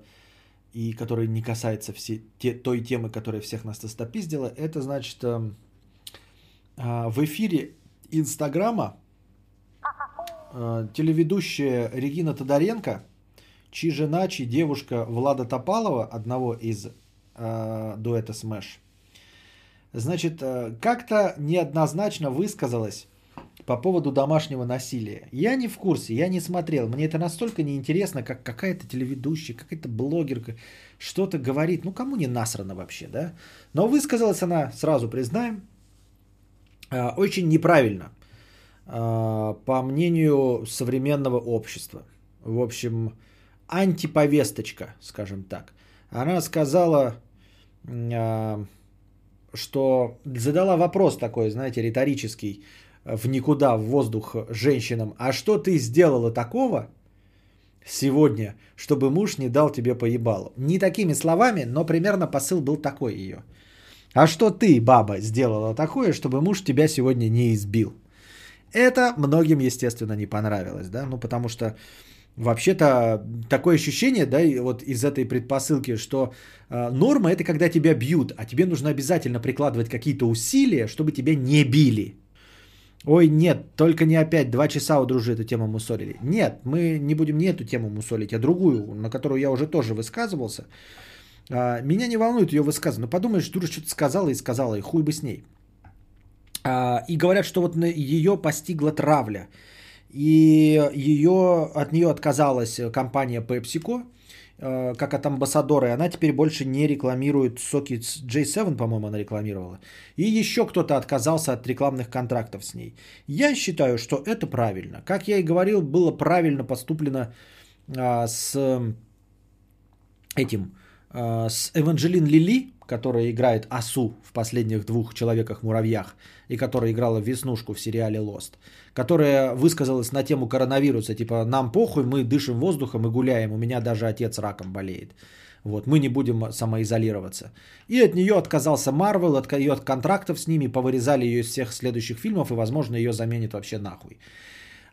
и которая не касается всей той темы, которая всех нас достопиздила, это значит эм, в эфире Инстаграма телеведущая Регина Тодоренко, чьи жена, чьи девушка Влада Топалова, одного из дуэта Smash, значит, как-то неоднозначно высказалась по поводу домашнего насилия. Я не в курсе, я не смотрел. Мне это настолько неинтересно, как какая-то телеведущая, какая-то блогерка что-то говорит. Ну, кому не насрано вообще, да? Но высказалась она, сразу признаем, а, очень неправильно, а, по мнению современного общества. В общем, антиповесточка, скажем так. Она сказала, а, что задала вопрос такой, знаете, риторический в никуда, в воздух женщинам, а что ты сделала такого сегодня, чтобы муж не дал тебе поебалу? Не такими словами, но примерно посыл был такой ее. А что ты, баба, сделала такое, чтобы муж тебя сегодня не избил? Это многим, естественно, не понравилось, да, ну потому что вообще-то такое ощущение, да, вот из этой предпосылки, что э, норма это когда тебя бьют, а тебе нужно обязательно прикладывать какие-то усилия, чтобы тебя не били. Ой, нет, только не опять два часа у дружи эту тему мусолили. Нет, мы не будем не эту тему мусолить, а другую, на которую я уже тоже высказывался. А, меня не волнует ее высказывание. Но подумаешь, дура что-то сказала и сказала, и хуй бы с ней. А, и говорят, что вот ее постигла травля. И ее, от нее отказалась компания PepsiCo, Э, как от амбассадора, и она теперь больше не рекламирует соки J7, по-моему, она рекламировала. И еще кто-то отказался от рекламных контрактов с ней. Я считаю, что это правильно. Как я и говорил, было правильно поступлено а, с этим, с Эванжелин Лили, которая играет Асу в последних двух Человеках-муравьях, и которая играла Веснушку в сериале Lost которая высказалась на тему коронавируса, типа нам похуй, мы дышим воздухом и гуляем, у меня даже отец раком болеет. Вот, мы не будем самоизолироваться. И от нее отказался Марвел, от ее от контрактов с ними, повырезали ее из всех следующих фильмов, и, возможно, ее заменит вообще нахуй.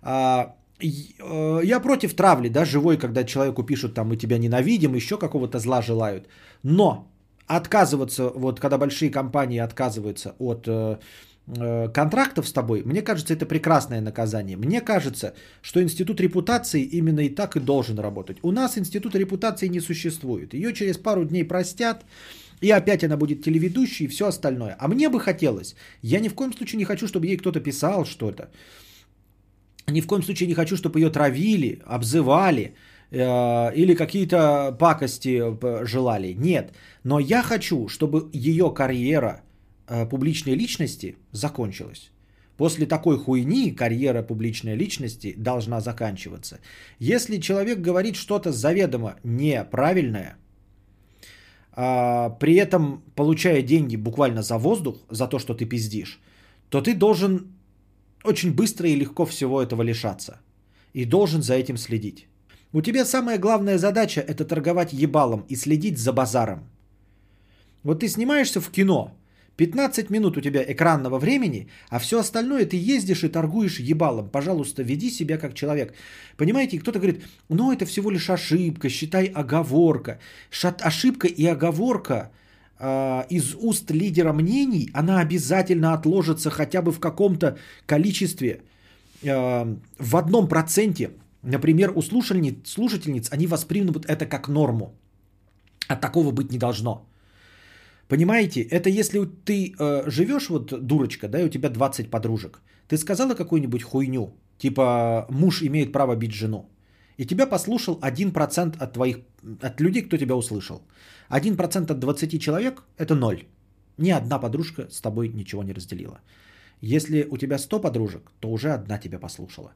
А, э, я против травли, да, живой, когда человеку пишут, там, мы тебя ненавидим, еще какого-то зла желают. Но отказываться, вот когда большие компании отказываются от э, Э, контрактов с тобой, мне кажется, это прекрасное наказание. Мне кажется, что институт репутации именно и так и должен работать. У нас институт репутации не существует. Ее через пару дней простят, и опять она будет телеведущей и все остальное. А мне бы хотелось, я ни в коем случае не хочу, чтобы ей кто-то писал что-то. Ни в коем случае не хочу, чтобы ее травили, обзывали э, или какие-то пакости э, желали. Нет. Но я хочу, чтобы ее карьера – Э, публичной личности закончилась. После такой хуйни карьера публичной личности должна заканчиваться. Если человек говорит что-то заведомо неправильное, а, при этом получая деньги буквально за воздух, за то, что ты пиздишь, то ты должен очень быстро и легко всего этого лишаться. И должен за этим следить. У тебя самая главная задача – это торговать ебалом и следить за базаром. Вот ты снимаешься в кино – 15 минут у тебя экранного времени, а все остальное ты ездишь и торгуешь ебалом. Пожалуйста, веди себя как человек. Понимаете, кто-то говорит, ну это всего лишь ошибка, считай оговорка. Шат, ошибка и оговорка из уст лидера мнений, она обязательно отложится хотя бы в каком-то количестве, э, в одном проценте. Например, у слушательниц, слушательниц они воспримут это как норму. А такого быть не должно. Понимаете, это если ты э, живешь вот дурочка, да, и у тебя 20 подружек. Ты сказала какую-нибудь хуйню, типа муж имеет право бить жену. И тебя послушал 1% от твоих, от людей, кто тебя услышал. 1% от 20 человек – это ноль. Ни одна подружка с тобой ничего не разделила. Если у тебя 100 подружек, то уже одна тебя послушала.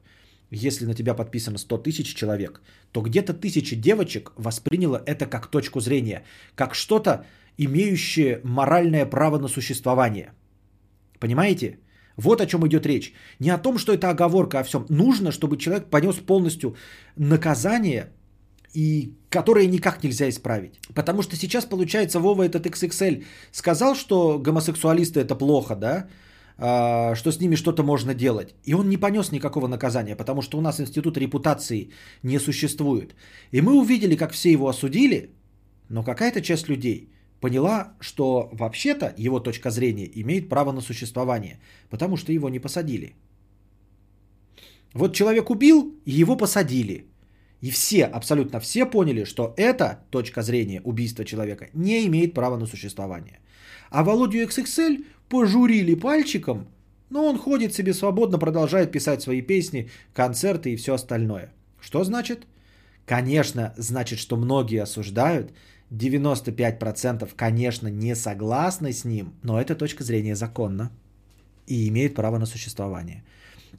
Если на тебя подписано 100 тысяч человек, то где-то тысячи девочек восприняло это как точку зрения, как что-то, имеющие моральное право на существование. Понимаете? Вот о чем идет речь. Не о том, что это оговорка, а о всем. Нужно, чтобы человек понес полностью наказание и которые никак нельзя исправить. Потому что сейчас, получается, Вова этот XXL сказал, что гомосексуалисты это плохо, да, а, что с ними что-то можно делать. И он не понес никакого наказания, потому что у нас институт репутации не существует. И мы увидели, как все его осудили, но какая-то часть людей поняла, что вообще-то его точка зрения имеет право на существование, потому что его не посадили. Вот человек убил, и его посадили. И все, абсолютно все поняли, что эта точка зрения убийства человека не имеет права на существование. А Володю XXL пожурили пальчиком, но он ходит себе свободно, продолжает писать свои песни, концерты и все остальное. Что значит? Конечно, значит, что многие осуждают, 95% конечно не согласны с ним, но эта точка зрения законна и имеет право на существование.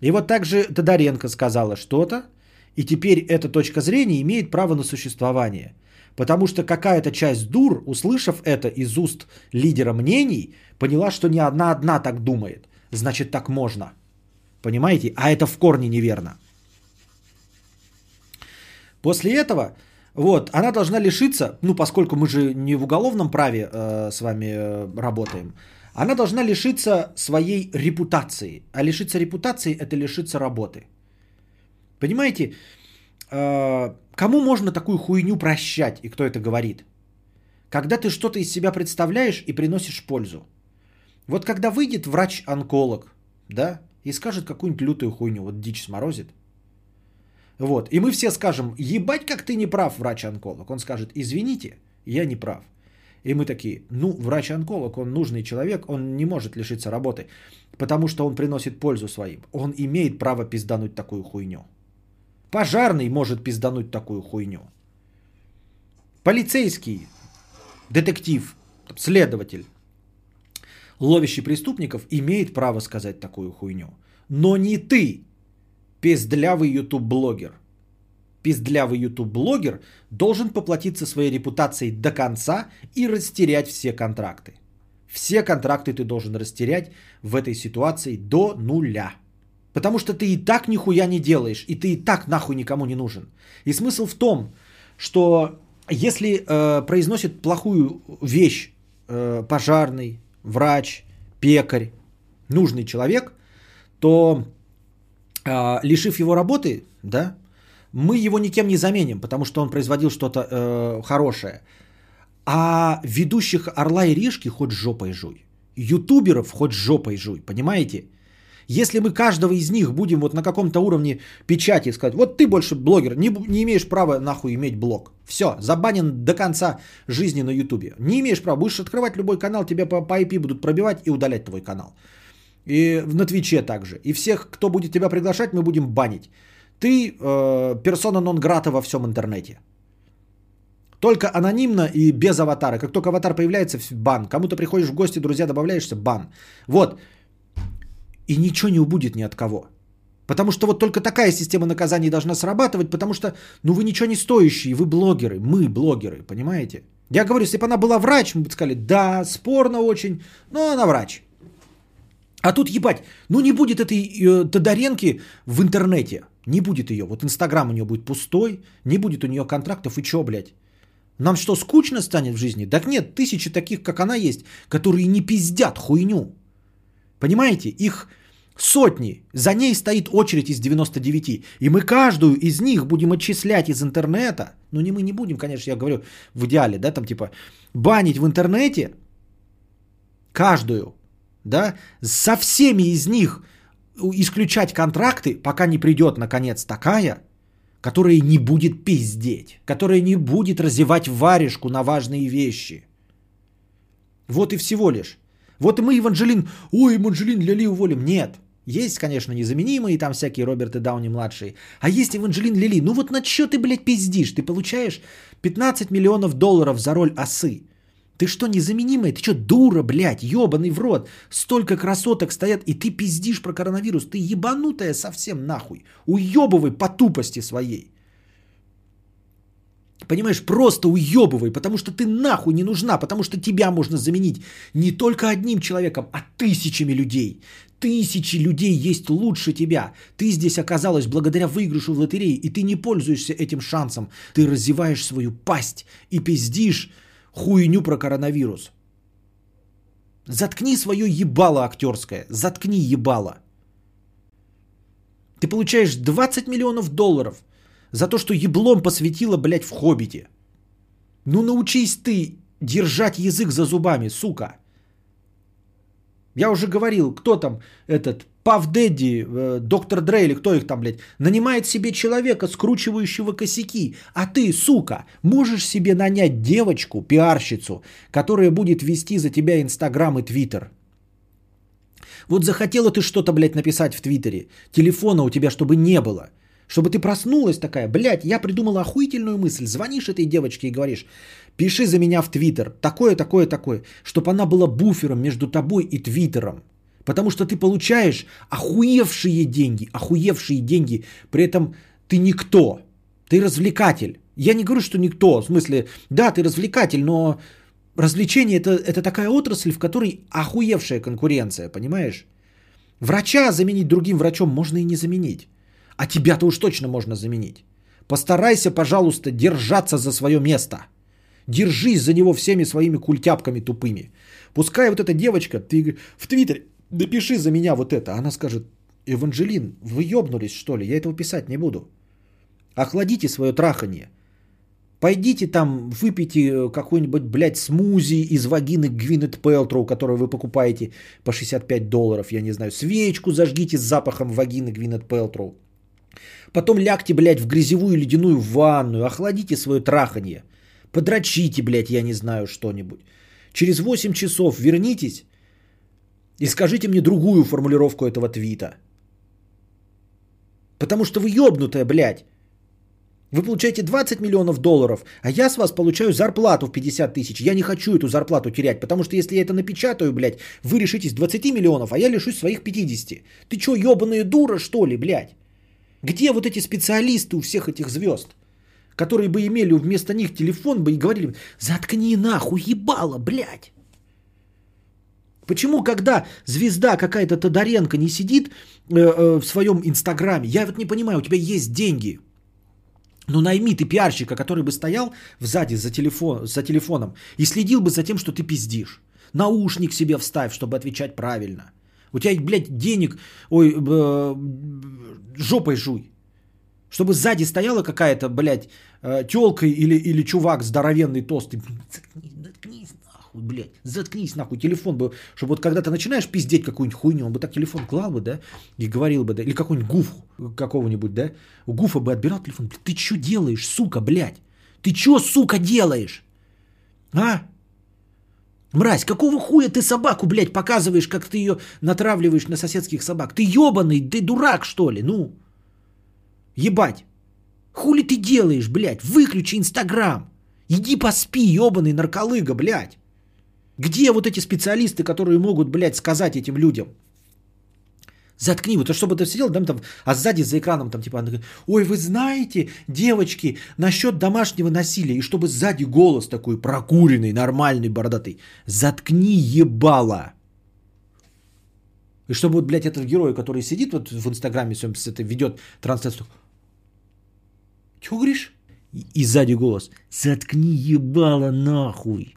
И вот также Тодоренко сказала что-то, и теперь эта точка зрения имеет право на существование. Потому что какая-то часть дур, услышав это из уст лидера мнений, поняла, что не одна одна так думает. Значит, так можно. Понимаете? А это в корне неверно. После этого, вот, она должна лишиться, ну, поскольку мы же не в уголовном праве э, с вами э, работаем, она должна лишиться своей репутации. А лишиться репутации – это лишиться работы. Понимаете, э, кому можно такую хуйню прощать и кто это говорит? Когда ты что-то из себя представляешь и приносишь пользу. Вот когда выйдет врач-онколог, да, и скажет какую-нибудь лютую хуйню, вот дичь сморозит, вот, и мы все скажем, ебать, как ты не прав, врач-онколог. Он скажет, извините, я не прав. И мы такие, ну, врач-онколог, он нужный человек, он не может лишиться работы, потому что он приносит пользу своим. Он имеет право пиздануть такую хуйню. Пожарный может пиздануть такую хуйню. Полицейский, детектив, следователь, ловящий преступников, имеет право сказать такую хуйню. Но не ты, пиздлявый ютуб-блогер. Пиздлявый ютуб-блогер должен поплатиться своей репутацией до конца и растерять все контракты. Все контракты ты должен растерять в этой ситуации до нуля. Потому что ты и так нихуя не делаешь, и ты и так нахуй никому не нужен. И смысл в том, что если э, произносит плохую вещь э, пожарный, врач, пекарь, нужный человек, то э, лишив его работы, да, мы его никем не заменим, потому что он производил что-то э, хорошее. А ведущих Орла и Решки хоть жопой жуй. Ютуберов хоть жопой жуй, понимаете? Если мы каждого из них будем вот на каком-то уровне печати сказать, вот ты больше блогер, не, не имеешь права нахуй иметь блог. Все, забанен до конца жизни на ютубе. Не имеешь права, будешь открывать любой канал, тебя по, по IP будут пробивать и удалять твой канал. И на Твиче также. И всех, кто будет тебя приглашать, мы будем банить. Ты э, персона нон-грата во всем интернете. Только анонимно и без аватара. Как только аватар появляется, бан. Кому-то приходишь в гости, друзья, добавляешься, бан. Вот и ничего не убудет ни от кого. Потому что вот только такая система наказаний должна срабатывать, потому что, ну вы ничего не стоящие, вы блогеры, мы блогеры, понимаете? Я говорю, если бы она была врач, мы бы сказали, да, спорно очень, но она врач. А тут ебать, ну не будет этой э, Тодоренки в интернете, не будет ее. Вот Инстаграм у нее будет пустой, не будет у нее контрактов, и чё, блядь? Нам что, скучно станет в жизни? Так нет, тысячи таких, как она есть, которые не пиздят хуйню. Понимаете? Их Сотни. За ней стоит очередь из 99. И мы каждую из них будем отчислять из интернета. Ну, не мы не будем, конечно, я говорю в идеале, да, там типа банить в интернете каждую, да, со всеми из них исключать контракты, пока не придет, наконец, такая, которая не будет пиздеть, которая не будет разевать варежку на важные вещи. Вот и всего лишь. Вот и мы Еванжелин, ой, Еванжелин Лили уволим. Нет, есть, конечно, незаменимые там всякие Роберты Дауни-младшие. А есть Эванжелин Лили. Ну вот на что ты, блядь, пиздишь? Ты получаешь 15 миллионов долларов за роль осы. Ты что, незаменимая? Ты что, дура, блядь, ебаный в рот? Столько красоток стоят, и ты пиздишь про коронавирус. Ты ебанутая совсем нахуй. Уебывай по тупости своей. Понимаешь, просто уебывай, потому что ты нахуй не нужна, потому что тебя можно заменить не только одним человеком, а тысячами людей. Тысячи людей есть лучше тебя. Ты здесь оказалась благодаря выигрышу в лотерее, и ты не пользуешься этим шансом. Ты разеваешь свою пасть и пиздишь хуйню про коронавирус. Заткни свое ебало актерское. Заткни ебало. Ты получаешь 20 миллионов долларов за то, что еблом посвятила, блядь, в «Хоббите». Ну научись ты держать язык за зубами, сука. Я уже говорил, кто там этот Пав Дэдди, э, Доктор Дрей или кто их там, блядь, нанимает себе человека, скручивающего косяки. А ты, сука, можешь себе нанять девочку, пиарщицу, которая будет вести за тебя Инстаграм и Твиттер. Вот захотела ты что-то, блядь, написать в Твиттере. Телефона у тебя, чтобы не было. Чтобы ты проснулась такая, блядь, я придумала охуительную мысль. Звонишь этой девочке и говоришь, пиши за меня в Твиттер, такое, такое, такое. Чтобы она была буфером между тобой и Твиттером. Потому что ты получаешь охуевшие деньги, охуевшие деньги. При этом ты никто, ты развлекатель. Я не говорю, что никто, в смысле, да, ты развлекатель, но развлечение это, это такая отрасль, в которой охуевшая конкуренция, понимаешь? Врача заменить другим врачом можно и не заменить. А тебя-то уж точно можно заменить. Постарайся, пожалуйста, держаться за свое место. Держись за него всеми своими культяпками тупыми. Пускай вот эта девочка, ты в Твиттере напиши за меня вот это. Она скажет, Эванжелин, вы ебнулись что ли? Я этого писать не буду. Охладите свое трахание. Пойдите там, выпейте э, какой-нибудь, блядь, смузи из вагины Гвинет Пелтроу, которую вы покупаете по 65 долларов, я не знаю. Свечку зажгите с запахом вагины Гвинет Пелтроу. Потом лягте, блядь, в грязевую ледяную ванную, охладите свое трахание. Подрочите, блядь, я не знаю, что-нибудь. Через 8 часов вернитесь и скажите мне другую формулировку этого твита. Потому что вы ёбнутая, блядь. Вы получаете 20 миллионов долларов, а я с вас получаю зарплату в 50 тысяч. Я не хочу эту зарплату терять, потому что если я это напечатаю, блядь, вы решитесь 20 миллионов, а я лишусь своих 50. Ты чё, ёбаная дура, что ли, блядь? Где вот эти специалисты у всех этих звезд, которые бы имели вместо них телефон бы и говорили, заткни нахуй, ебало, блядь. Почему, когда звезда какая-то Тодоренко не сидит э, э, в своем инстаграме, я вот не понимаю, у тебя есть деньги, ну найми ты пиарщика, который бы стоял сзади за, телефон, за телефоном и следил бы за тем, что ты пиздишь. Наушник себе вставь, чтобы отвечать правильно. У тебя, блядь, денег, ой, э, жопой жуй. Чтобы сзади стояла какая-то, блядь, э, тёлка или, или чувак здоровенный, толстый. Заткнись, заткнись нахуй, блядь. Заткнись нахуй. Телефон бы, чтобы вот когда ты начинаешь пиздеть какую-нибудь хуйню, он бы так телефон клал бы, да, и говорил бы, да, или какой-нибудь гуф какого-нибудь, да, у гуфа бы отбирал телефон. Ты что делаешь, сука, блядь? Ты что, сука, делаешь? А? Мразь, какого хуя ты собаку, блядь, показываешь, как ты ее натравливаешь на соседских собак? Ты ебаный, ты дурак, что ли? Ну, ебать. Хули ты делаешь, блядь? Выключи Инстаграм. Иди поспи, ебаный нарколыга, блядь. Где вот эти специалисты, которые могут, блядь, сказать этим людям? Заткни, вот чтобы ты сидел, там, там, а сзади за экраном там типа, она говорит, ой, вы знаете, девочки, насчет домашнего насилия, и чтобы сзади голос такой прокуренный, нормальный, бородатый, заткни ебало. И чтобы вот, блядь, этот герой, который сидит вот в Инстаграме, это ведет трансляцию, чего говоришь? И, и сзади голос, заткни ебало нахуй.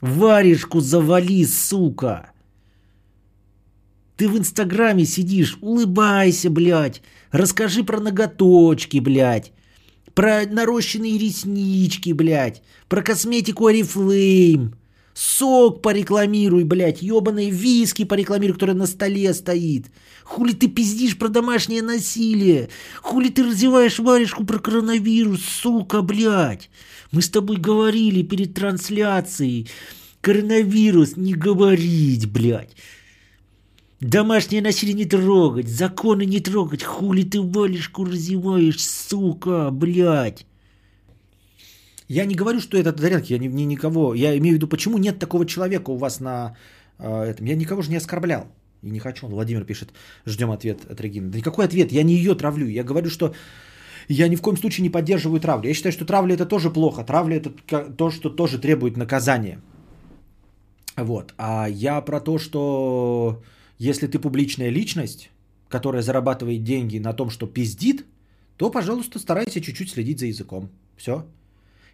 Варежку завали, сука. Ты в Инстаграме сидишь, улыбайся, блядь. Расскажи про ноготочки, блядь. Про нарощенные реснички, блядь. Про косметику Oriflame. Сок порекламируй, блядь. Ёбаные виски порекламируй, который на столе стоит. Хули ты пиздишь про домашнее насилие? Хули ты развиваешь варежку про коронавирус, сука, блядь? Мы с тобой говорили перед трансляцией. Коронавирус не говорить, блядь. Домашнее насилие не трогать, законы не трогать, хули ты валишку разеваешь, сука, блядь. Я не говорю, что это тарелки, я не, не никого, я имею в виду, почему нет такого человека у вас на э, этом. Я никого же не оскорблял и не хочу. Владимир пишет, ждем ответ от Регины. Да никакой ответ, я не ее травлю, я говорю, что Я ни в коем случае не поддерживаю травлю. Я считаю, что травля это тоже плохо. Травля это то, что тоже требует наказания. Вот. А я про то, что если ты публичная личность, которая зарабатывает деньги на том, что пиздит, то, пожалуйста, старайся чуть-чуть следить за языком. Все.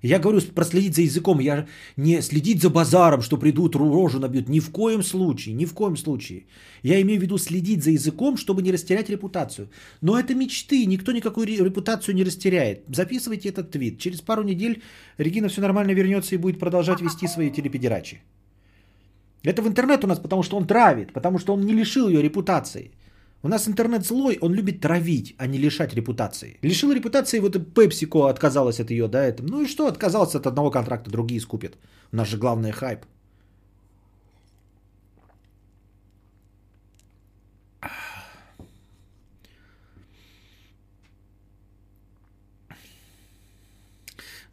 Я говорю проследить за языком, я не следить за базаром, что придут, рожу набьют. Ни в коем случае, ни в коем случае. Я имею в виду следить за языком, чтобы не растерять репутацию. Но это мечты, никто никакую репутацию не растеряет. Записывайте этот твит. Через пару недель Регина все нормально вернется и будет продолжать вести свои телепедерачи. Это в интернет у нас, потому что он травит, потому что он не лишил ее репутации. У нас интернет злой, он любит травить, а не лишать репутации. Лишил репутации, вот и PepsiCo отказалась от ее, да, это. Ну и что, отказался от одного контракта, другие скупят. У нас же главный хайп.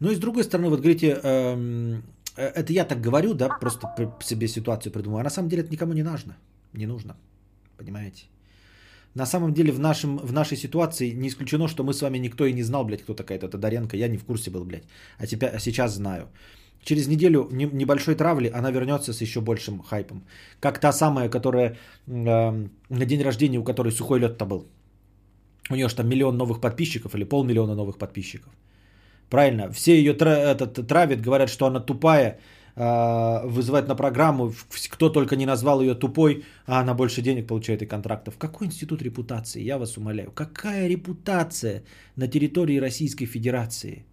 Ну и с другой стороны, вот говорите, эм, это я так говорю, да, просто себе ситуацию придумаю, а на самом деле это никому не нужно, не нужно, понимаете? На самом деле в, нашем, в нашей ситуации не исключено, что мы с вами никто и не знал, блядь, кто такая эта Тодоренко. Я не в курсе был, блядь. А, тебя, а сейчас знаю. Через неделю небольшой травли она вернется с еще большим хайпом. Как та самая, которая э, на день рождения, у которой сухой лед-то был. У нее же там миллион новых подписчиков или полмиллиона новых подписчиков. Правильно. Все ее тра- этот, травят, говорят, что она тупая, а, вызывать на программу, кто только не назвал ее тупой, а она больше денег получает и контрактов. Какой институт репутации, я вас умоляю? Какая репутация на территории Российской Федерации?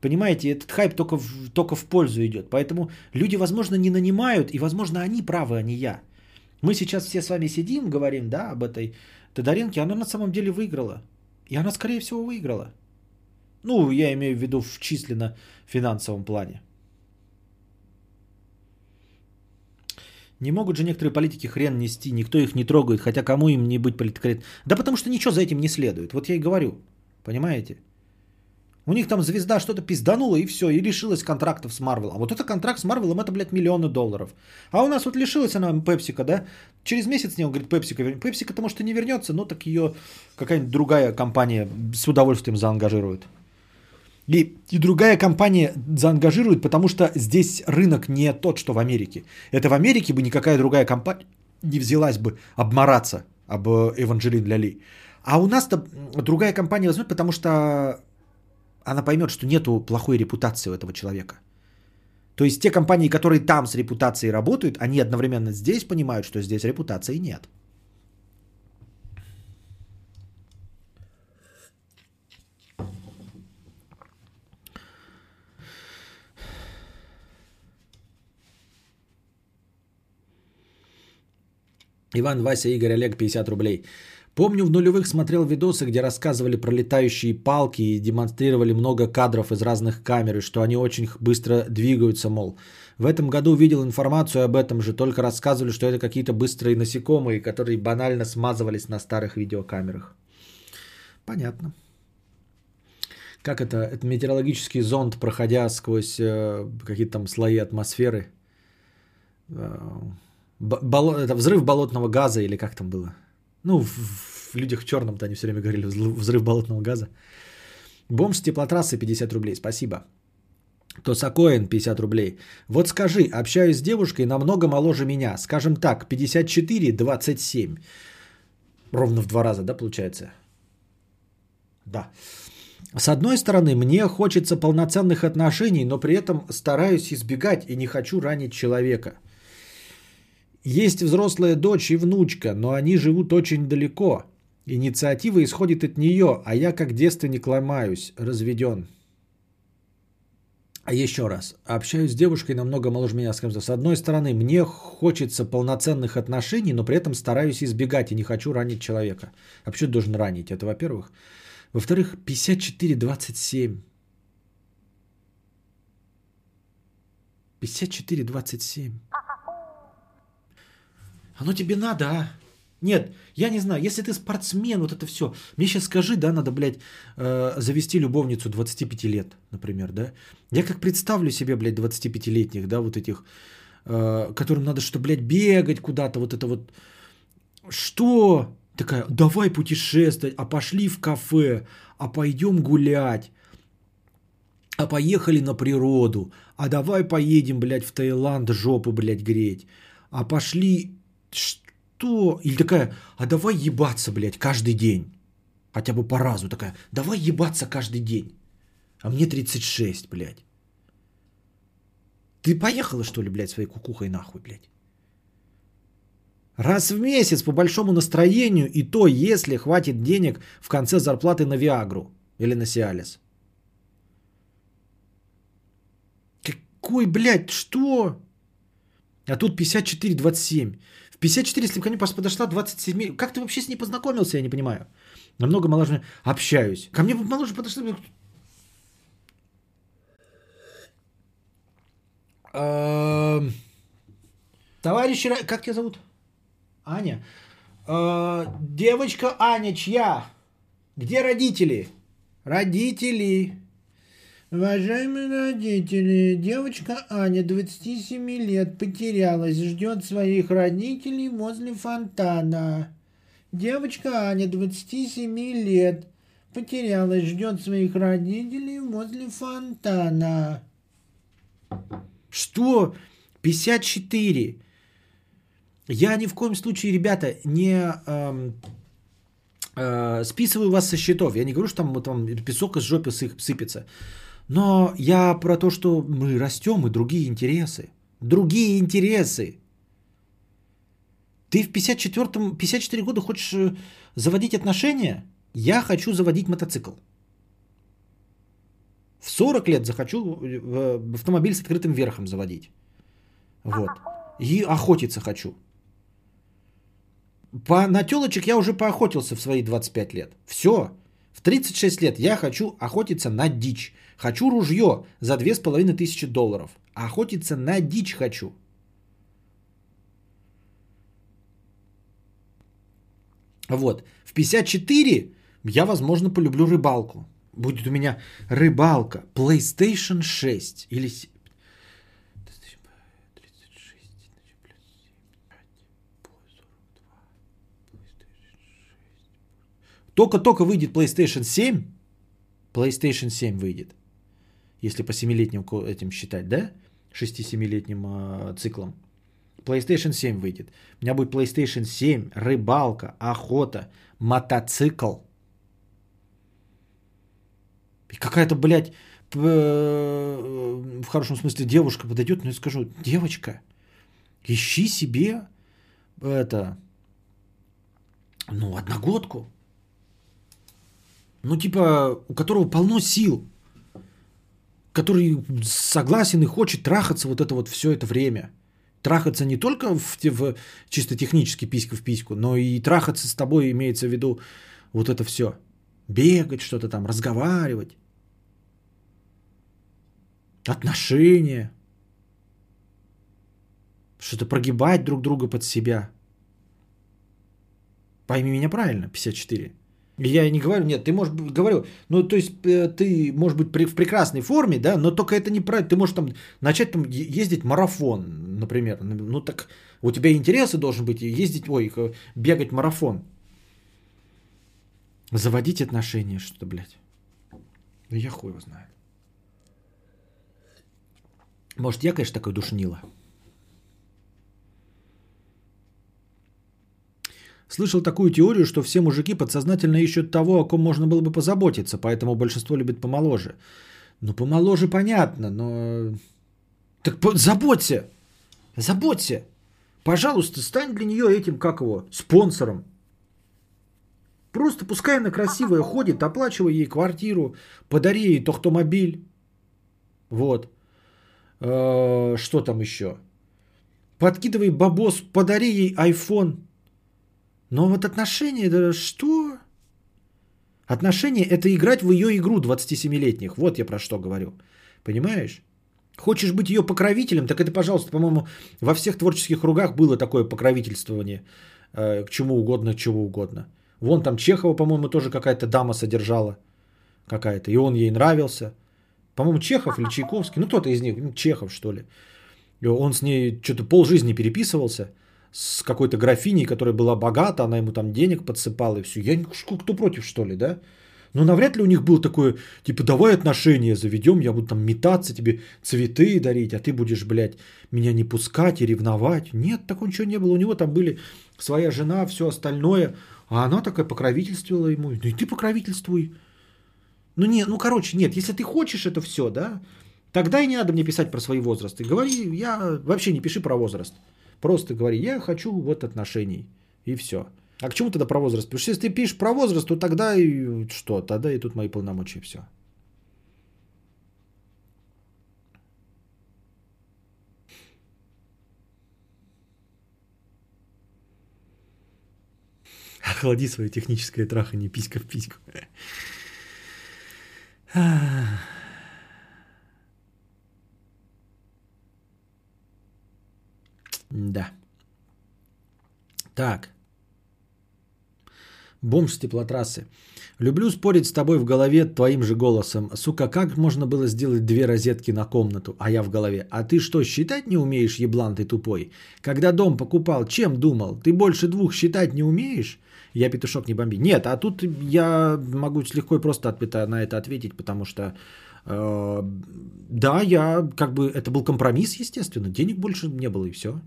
Понимаете, этот хайп только в, только в пользу идет. Поэтому люди, возможно, не нанимают, и, возможно, они правы, а не я. Мы сейчас все с вами сидим, говорим, да, об этой Тодоренке, она на самом деле выиграла. И она, скорее всего, выиграла. Ну, я имею в виду в численно финансовом плане. Не могут же некоторые политики хрен нести, никто их не трогает, хотя кому им не быть политкорректным? Да потому что ничего за этим не следует. Вот я и говорю. Понимаете? У них там звезда что-то пизданула и все, и лишилась контрактов с Марвелом. А вот это контракт с Марвелом, это, блядь, миллионы долларов. А у нас вот лишилась она Пепсика, да? Через месяц не он говорит, Пепсика вернется. Пепсика-то может не вернется, но так ее какая-нибудь другая компания с удовольствием заангажирует. И, и другая компания заангажирует, потому что здесь рынок не тот, что в Америке. Это в Америке бы никакая другая компания не взялась бы обмораться об Эванжелин Ляли. А у нас-то другая компания возьмет, потому что она поймет, что нету плохой репутации у этого человека. То есть те компании, которые там с репутацией работают, они одновременно здесь понимают, что здесь репутации нет. Иван, Вася, Игорь, Олег, 50 рублей. Помню, в нулевых смотрел видосы, где рассказывали про летающие палки и демонстрировали много кадров из разных камер, и что они очень быстро двигаются, мол. В этом году видел информацию об этом же, только рассказывали, что это какие-то быстрые насекомые, которые банально смазывались на старых видеокамерах. Понятно. Как это? Это метеорологический зонд, проходя сквозь э, какие-то там слои атмосферы. Э, Боло... Это взрыв болотного газа или как там было? Ну, в, в людях в черном-то они все время говорили взрыв болотного газа. Бомж с теплотрассы 50 рублей, спасибо. Тосакоин 50 рублей. Вот скажи, общаюсь с девушкой намного моложе меня. Скажем так, 54-27. Ровно в два раза, да, получается? Да. С одной стороны, мне хочется полноценных отношений, но при этом стараюсь избегать и не хочу ранить человека – есть взрослая дочь и внучка, но они живут очень далеко. Инициатива исходит от нее, а я как девственник ломаюсь, разведен. А еще раз, общаюсь с девушкой намного моложе меня, скажем, с одной стороны, мне хочется полноценных отношений, но при этом стараюсь избегать и не хочу ранить человека. А почему должен ранить? Это во-первых. Во-вторых, 54-27. 54-27. Оно тебе надо, а? Нет, я не знаю, если ты спортсмен, вот это все. Мне сейчас скажи, да, надо, блядь, э, завести любовницу 25 лет, например, да. Я как представлю себе, блядь, 25-летних, да, вот этих, э, которым надо что, блядь, бегать куда-то, вот это вот. Что? Такая, давай путешествовать, а пошли в кафе, а пойдем гулять, а поехали на природу, а давай поедем, блядь, в Таиланд жопу, блядь, греть, а пошли... Что? Или такая, а давай ебаться, блядь, каждый день. Хотя бы по разу такая, давай ебаться каждый день. А мне 36, блядь. Ты поехала, что ли, блядь, своей кукухой нахуй, блядь? Раз в месяц по большому настроению, и то, если хватит денег в конце зарплаты на Виагру или на Сиалис. Какой, блядь, что? А тут 54-27. В 54, если ко мне подошла 27... Как ты вообще с ней познакомился, я не понимаю. Намного моложе общаюсь. Ко мне моложе подошла... Эм, товарищ, как тебя зовут? Аня. Э, девочка Аня чья? Где родители? Родители. Уважаемые родители, девочка Аня, 27 лет, потерялась, ждет своих родителей возле фонтана. Девочка Аня, 27 лет, потерялась, ждет своих родителей возле фонтана. Что? 54. Я ни в коем случае, ребята, не э, э, списываю вас со счетов. Я не говорю, что там, там песок из жопы сыпется. Но я про то, что мы растем и другие интересы. Другие интересы. Ты в 54 54 года хочешь э, заводить отношения? Я хочу заводить мотоцикл. В 40 лет захочу э, автомобиль с открытым верхом заводить. Вот. И охотиться хочу. По, на телочек я уже поохотился в свои 25 лет. Все. В 36 лет я хочу охотиться на дичь. Хочу ружье за 2500 долларов. Охотиться на дичь хочу. Вот. В 54 я, возможно, полюблю рыбалку. Будет у меня рыбалка. PlayStation 6. Или Только-только выйдет PlayStation 7, PlayStation 7 выйдет, если по 7-летним этим считать, да? 6-7-летним э, циклом. PlayStation 7 выйдет. У меня будет PlayStation 7, рыбалка, охота, мотоцикл. И какая-то, блядь, в хорошем смысле девушка подойдет, но ну, я скажу, девочка, ищи себе это, ну, одногодку ну типа, у которого полно сил, который согласен и хочет трахаться вот это вот все это время. Трахаться не только в, в чисто технически писька в письку, но и трахаться с тобой имеется в виду вот это все. Бегать что-то там, разговаривать. Отношения. Что-то прогибать друг друга под себя. Пойми меня правильно, 54. Я не говорю, нет, ты можешь, говорю, ну, то есть э, ты, может быть, при, в прекрасной форме, да, но только это не правильно. Ты можешь там начать там ездить марафон, например. Ну, так у тебя интересы должен быть ездить, ой, бегать марафон. Заводить отношения, что-то, блядь. Я хуй его знаю. Может, я, конечно, такой душнила. Слышал такую теорию, что все мужики подсознательно ищут того, о ком можно было бы позаботиться, поэтому большинство любит помоложе. Ну, помоложе понятно, но... Так заботься! Заботься! Пожалуйста, стань для нее этим, как его, спонсором. Просто пускай она красивая ходит, оплачивай ей квартиру, подари ей тохтомобиль. Вот. Э, что там еще? Подкидывай бабос, подари ей iPhone но вот отношения, это что? Отношения – это играть в ее игру 27-летних. Вот я про что говорю. Понимаешь? Хочешь быть ее покровителем, так это, пожалуйста, по-моему, во всех творческих кругах было такое покровительствование э, к чему угодно, чего угодно. Вон там Чехова, по-моему, тоже какая-то дама содержала какая-то, и он ей нравился. По-моему, Чехов или Чайковский, ну кто-то из них, ну, Чехов что ли. Он с ней что-то полжизни переписывался – с какой-то графиней, которая была богата, она ему там денег подсыпала и все. Я не кто против, что ли, да? Но навряд ли у них было такое, типа, давай отношения заведем, я буду там метаться, тебе цветы дарить, а ты будешь, блядь, меня не пускать и ревновать. Нет, такого ничего не было. У него там были своя жена, все остальное. А она такая покровительствовала ему. Ну и ты покровительствуй. Ну нет, ну короче, нет, если ты хочешь это все, да, тогда и не надо мне писать про свои возрасты. Говори, я вообще не пиши про возраст. Просто говори, я хочу вот отношений. И все. А к чему тогда про возраст? Что если ты пишешь про возраст, то тогда и что? Тогда и тут мои полномочия все. Охлади свое техническое трахание, писька в письку. Да. Так. Бомж с теплотрассы. Люблю спорить с тобой в голове твоим же голосом. Сука, как можно было сделать две розетки на комнату, а я в голове? А ты что, считать не умеешь, еблан ты тупой? Когда дом покупал, чем думал? Ты больше двух считать не умеешь? Я петушок не бомби. Нет, а тут я могу легко и просто на это ответить, потому что э, да, я как бы это был компромисс, естественно. Денег больше не было и все.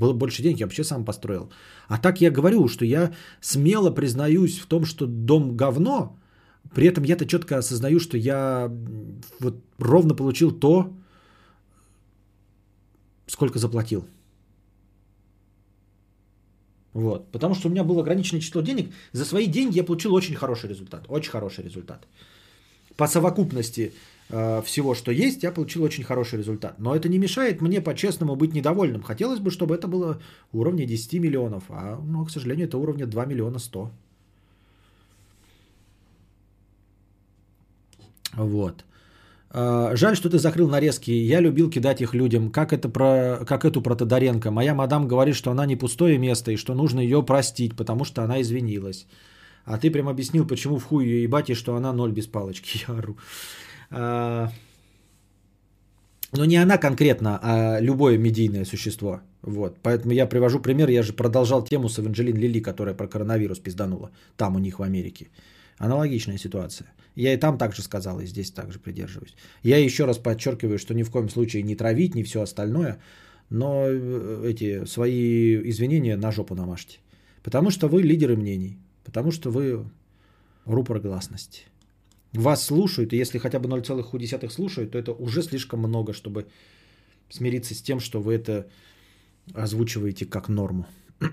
Было больше денег, я вообще сам построил. А так я говорю, что я смело признаюсь в том, что дом говно, при этом я-то четко осознаю, что я вот ровно получил то, сколько заплатил. Вот. Потому что у меня было ограниченное число денег. За свои деньги я получил очень хороший результат. Очень хороший результат. По совокупности всего, что есть, я получил очень хороший результат. Но это не мешает мне по-честному быть недовольным. Хотелось бы, чтобы это было уровня 10 миллионов, а, ну, к сожалению, это уровня 2 миллиона 100. Вот. Э, жаль, что ты закрыл нарезки. Я любил кидать их людям. Как, это про, как эту про Тодоренко. Моя мадам говорит, что она не пустое место и что нужно ее простить, потому что она извинилась. А ты прям объяснил, почему в хуй ее ебать и что она ноль без палочки. Я ору. А, но не она конкретно, а любое медийное существо. Вот. Поэтому я привожу пример. Я же продолжал тему с Эванжелин Лили, которая про коронавирус пизданула. Там у них в Америке. Аналогичная ситуация. Я и там также сказал, и здесь также придерживаюсь. Я еще раз подчеркиваю, что ни в коем случае не травить, не все остальное, но э, эти свои извинения на жопу намажьте. Потому что вы лидеры мнений. Потому что вы рупор гласности вас слушают, и если хотя бы 0,1 слушают, то это уже слишком много, чтобы смириться с тем, что вы это озвучиваете как норму.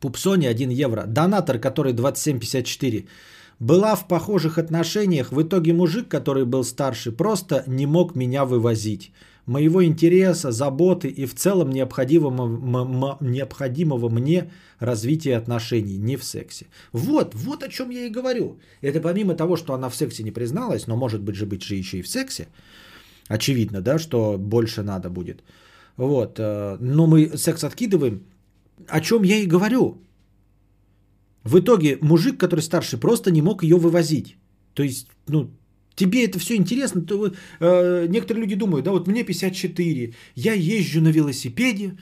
Пупсони 1 евро. Донатор, который 2754. Была в похожих отношениях. В итоге мужик, который был старше, просто не мог меня вывозить моего интереса, заботы и в целом необходимого, необходимого мне развития отношений, не в сексе. Вот, вот о чем я и говорю. Это помимо того, что она в сексе не призналась, но может быть же быть же еще и в сексе. Очевидно, да, что больше надо будет. Вот, э, но мы секс откидываем. О чем я и говорю. В итоге мужик, который старше, просто не мог ее вывозить. То есть, ну, тебе это все интересно, то э, некоторые люди думают, да, вот мне 54, я езжу на велосипеде,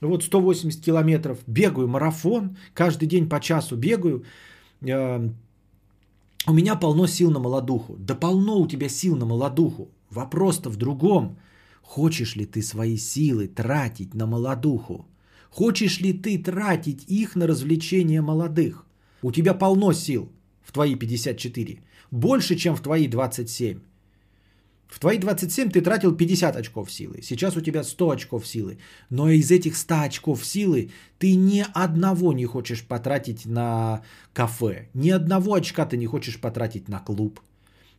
вот 180 километров, бегаю марафон, каждый день по часу бегаю, э, у меня полно сил на молодуху. Да полно у тебя сил на молодуху. Вопрос-то в другом. Хочешь ли ты свои силы тратить на молодуху? Хочешь ли ты тратить их на развлечения молодых? У тебя полно сил в твои 54 больше, чем в твои 27. В твои 27 ты тратил 50 очков силы. Сейчас у тебя 100 очков силы. Но из этих 100 очков силы ты ни одного не хочешь потратить на кафе. Ни одного очка ты не хочешь потратить на клуб.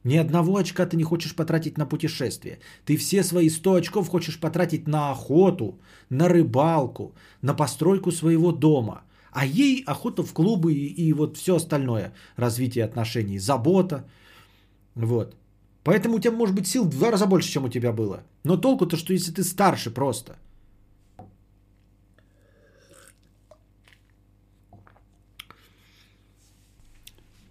Ни одного очка ты не хочешь потратить на путешествие. Ты все свои 100 очков хочешь потратить на охоту, на рыбалку, на постройку своего дома. А ей охота в клубы и, и вот все остальное. Развитие отношений, забота. Вот. Поэтому у тебя может быть сил в два раза больше, чем у тебя было. Но толку-то, что если ты старше просто.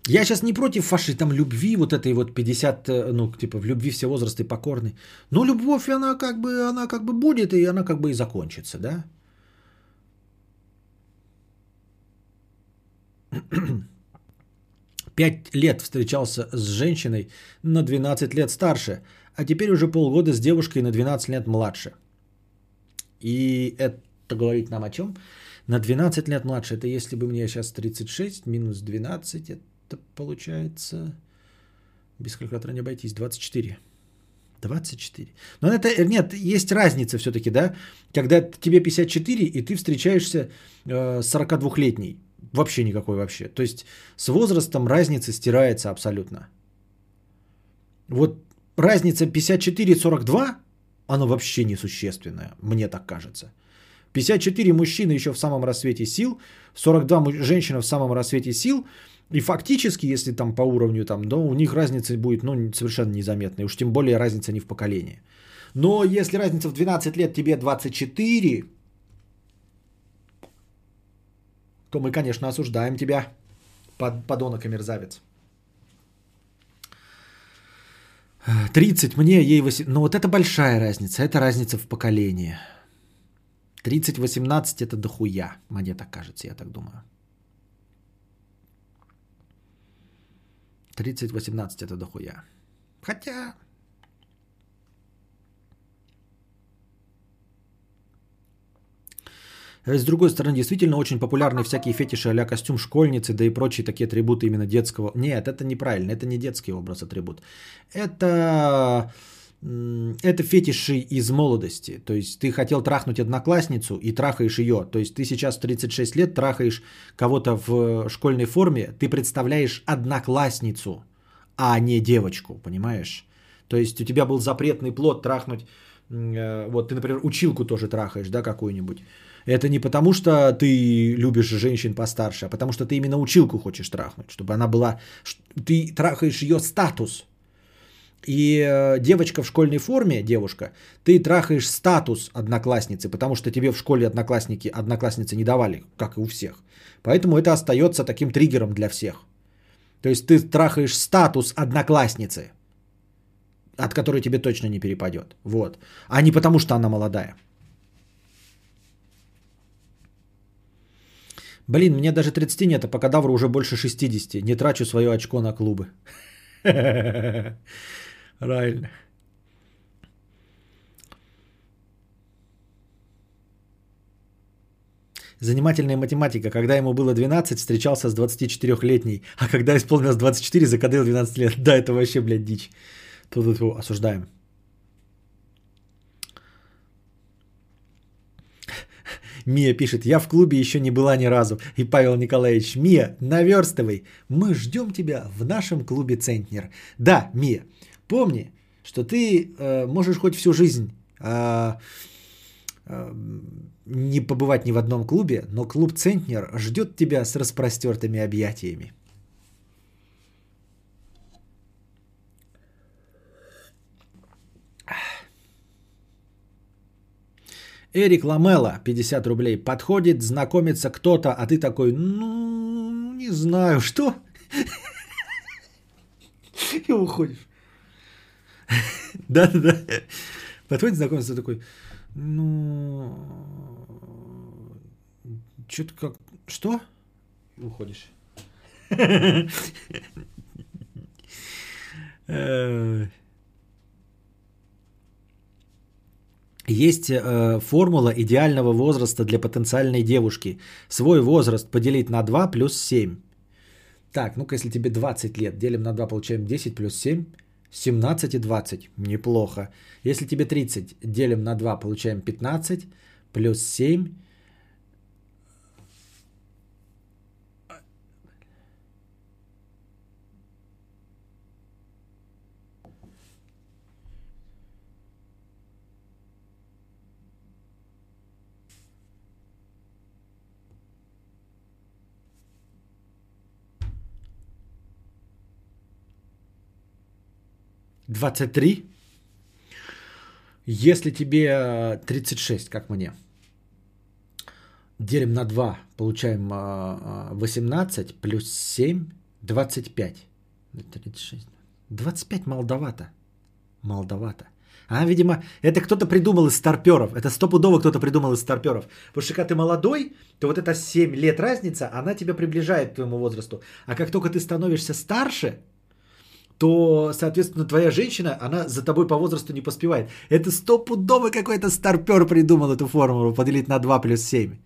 Я сейчас не против фаши, там любви вот этой вот 50, э, ну, типа в любви все возрасты покорны. Но любовь, она как бы, она как бы будет, и она как бы и закончится, да? Пять лет встречался с женщиной на 12 лет старше, а теперь уже полгода с девушкой на 12 лет младше. И это говорит нам о чем? На 12 лет младше. Это если бы мне сейчас 36 минус 12, это получается... Без калькулятора не обойтись. 24. 24. Но это, нет, есть разница все-таки, да? Когда тебе 54, и ты встречаешься э, с 42-летней. Вообще никакой вообще. То есть с возрастом разница стирается абсолютно. Вот разница 54-42, она вообще несущественная, мне так кажется. 54 мужчины еще в самом рассвете сил, 42 женщина в самом рассвете сил, и фактически, если там по уровню, там, да, у них разница будет ну, совершенно незаметной, уж тем более разница не в поколении. Но если разница в 12 лет, тебе 24, то мы, конечно, осуждаем тебя, под, подонок и мерзавец. 30 мне, ей 8. Ну вот это большая разница, это разница в поколении. 30-18 это дохуя, мне так кажется, я так думаю. 30-18 это дохуя. Хотя... С другой стороны, действительно очень популярны всякие фетиши а костюм школьницы, да и прочие такие атрибуты именно детского. Нет, это неправильно, это не детский образ атрибут. Это это фетиши из молодости. То есть ты хотел трахнуть одноклассницу и трахаешь ее. То есть ты сейчас 36 лет трахаешь кого-то в школьной форме, ты представляешь одноклассницу, а не девочку, понимаешь? То есть у тебя был запретный плод трахнуть, э, вот ты, например, училку тоже трахаешь, да, какую-нибудь. Это не потому, что ты любишь женщин постарше, а потому что ты именно училку хочешь трахнуть, чтобы она была... Ты трахаешь ее статус, и э, девочка в школьной форме, девушка, ты трахаешь статус одноклассницы, потому что тебе в школе одноклассники, одноклассницы не давали, как и у всех. Поэтому это остается таким триггером для всех. То есть ты трахаешь статус одноклассницы, от которой тебе точно не перепадет. Вот. А не потому, что она молодая. Блин, мне даже 30 нет, а по кадавру уже больше 60. Не трачу свое очко на клубы. Правильно. Занимательная математика. Когда ему было 12, встречался с 24-летней. А когда исполнилось 24, закадыл 12 лет. Да, это вообще, блядь, дичь. Тут осуждаем. Мия пишет, я в клубе еще не была ни разу. И Павел Николаевич, Мия, наверстывай. Мы ждем тебя в нашем клубе Центнер. Да, Мия, Помни, что ты э, можешь хоть всю жизнь э, э, не побывать ни в одном клубе, но клуб Центнер ждет тебя с распростертыми объятиями. Эрик Ламела, 50 рублей. Подходит, знакомится кто-то, а ты такой, ну, не знаю, что? И уходишь. Да-да-да. Подходит знакомиться такой, ну, что-то как, что? Уходишь. Есть э, формула идеального возраста для потенциальной девушки. Свой возраст поделить на 2 плюс 7. Так, ну-ка, если тебе 20 лет, делим на 2, получаем 10 плюс 7. 17 и 20. Неплохо. Если тебе 30 делим на 2, получаем 15. Плюс 7. Двадцать три. Если тебе 36, как мне, делим на 2, получаем 18 плюс 7, 25. 36. 25 молдовато. Молдовато. А, видимо, это кто-то придумал из старперов. Это стопудово кто-то придумал из старперов. Потому что когда ты молодой, то вот эта 7 лет разница, она тебя приближает к твоему возрасту. А как только ты становишься старше, то, соответственно, твоя женщина, она за тобой по возрасту не поспевает. Это стопудово какой-то старпер придумал эту формулу поделить на 2 плюс 7.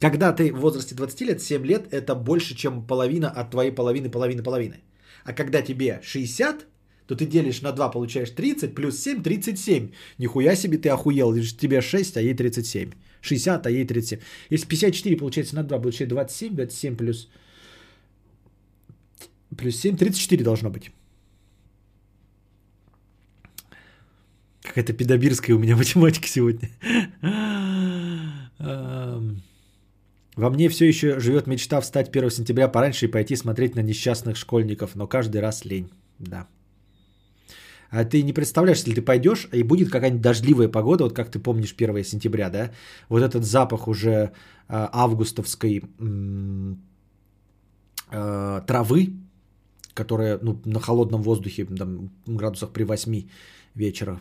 Когда ты в возрасте 20 лет, 7 лет это больше, чем половина от твоей половины, половины, половины. А когда тебе 60, то ты делишь на 2, получаешь 30, плюс 7, 37. Нихуя себе ты охуел, тебе 6, а ей 37. 60, а ей 37. Если 54 получается на 2, получается 27, 27 плюс, плюс 7, 34 должно быть. Какая-то педобирская у меня математика сегодня. Во мне все еще живет мечта встать 1 сентября пораньше и пойти смотреть на несчастных школьников, но каждый раз лень. Да. А ты не представляешь, если ты пойдешь, и будет какая-нибудь дождливая погода, вот как ты помнишь 1 сентября, да? Вот этот запах уже а, августовской а, травы, которая ну, на холодном воздухе, там, градусах при 8 вечера,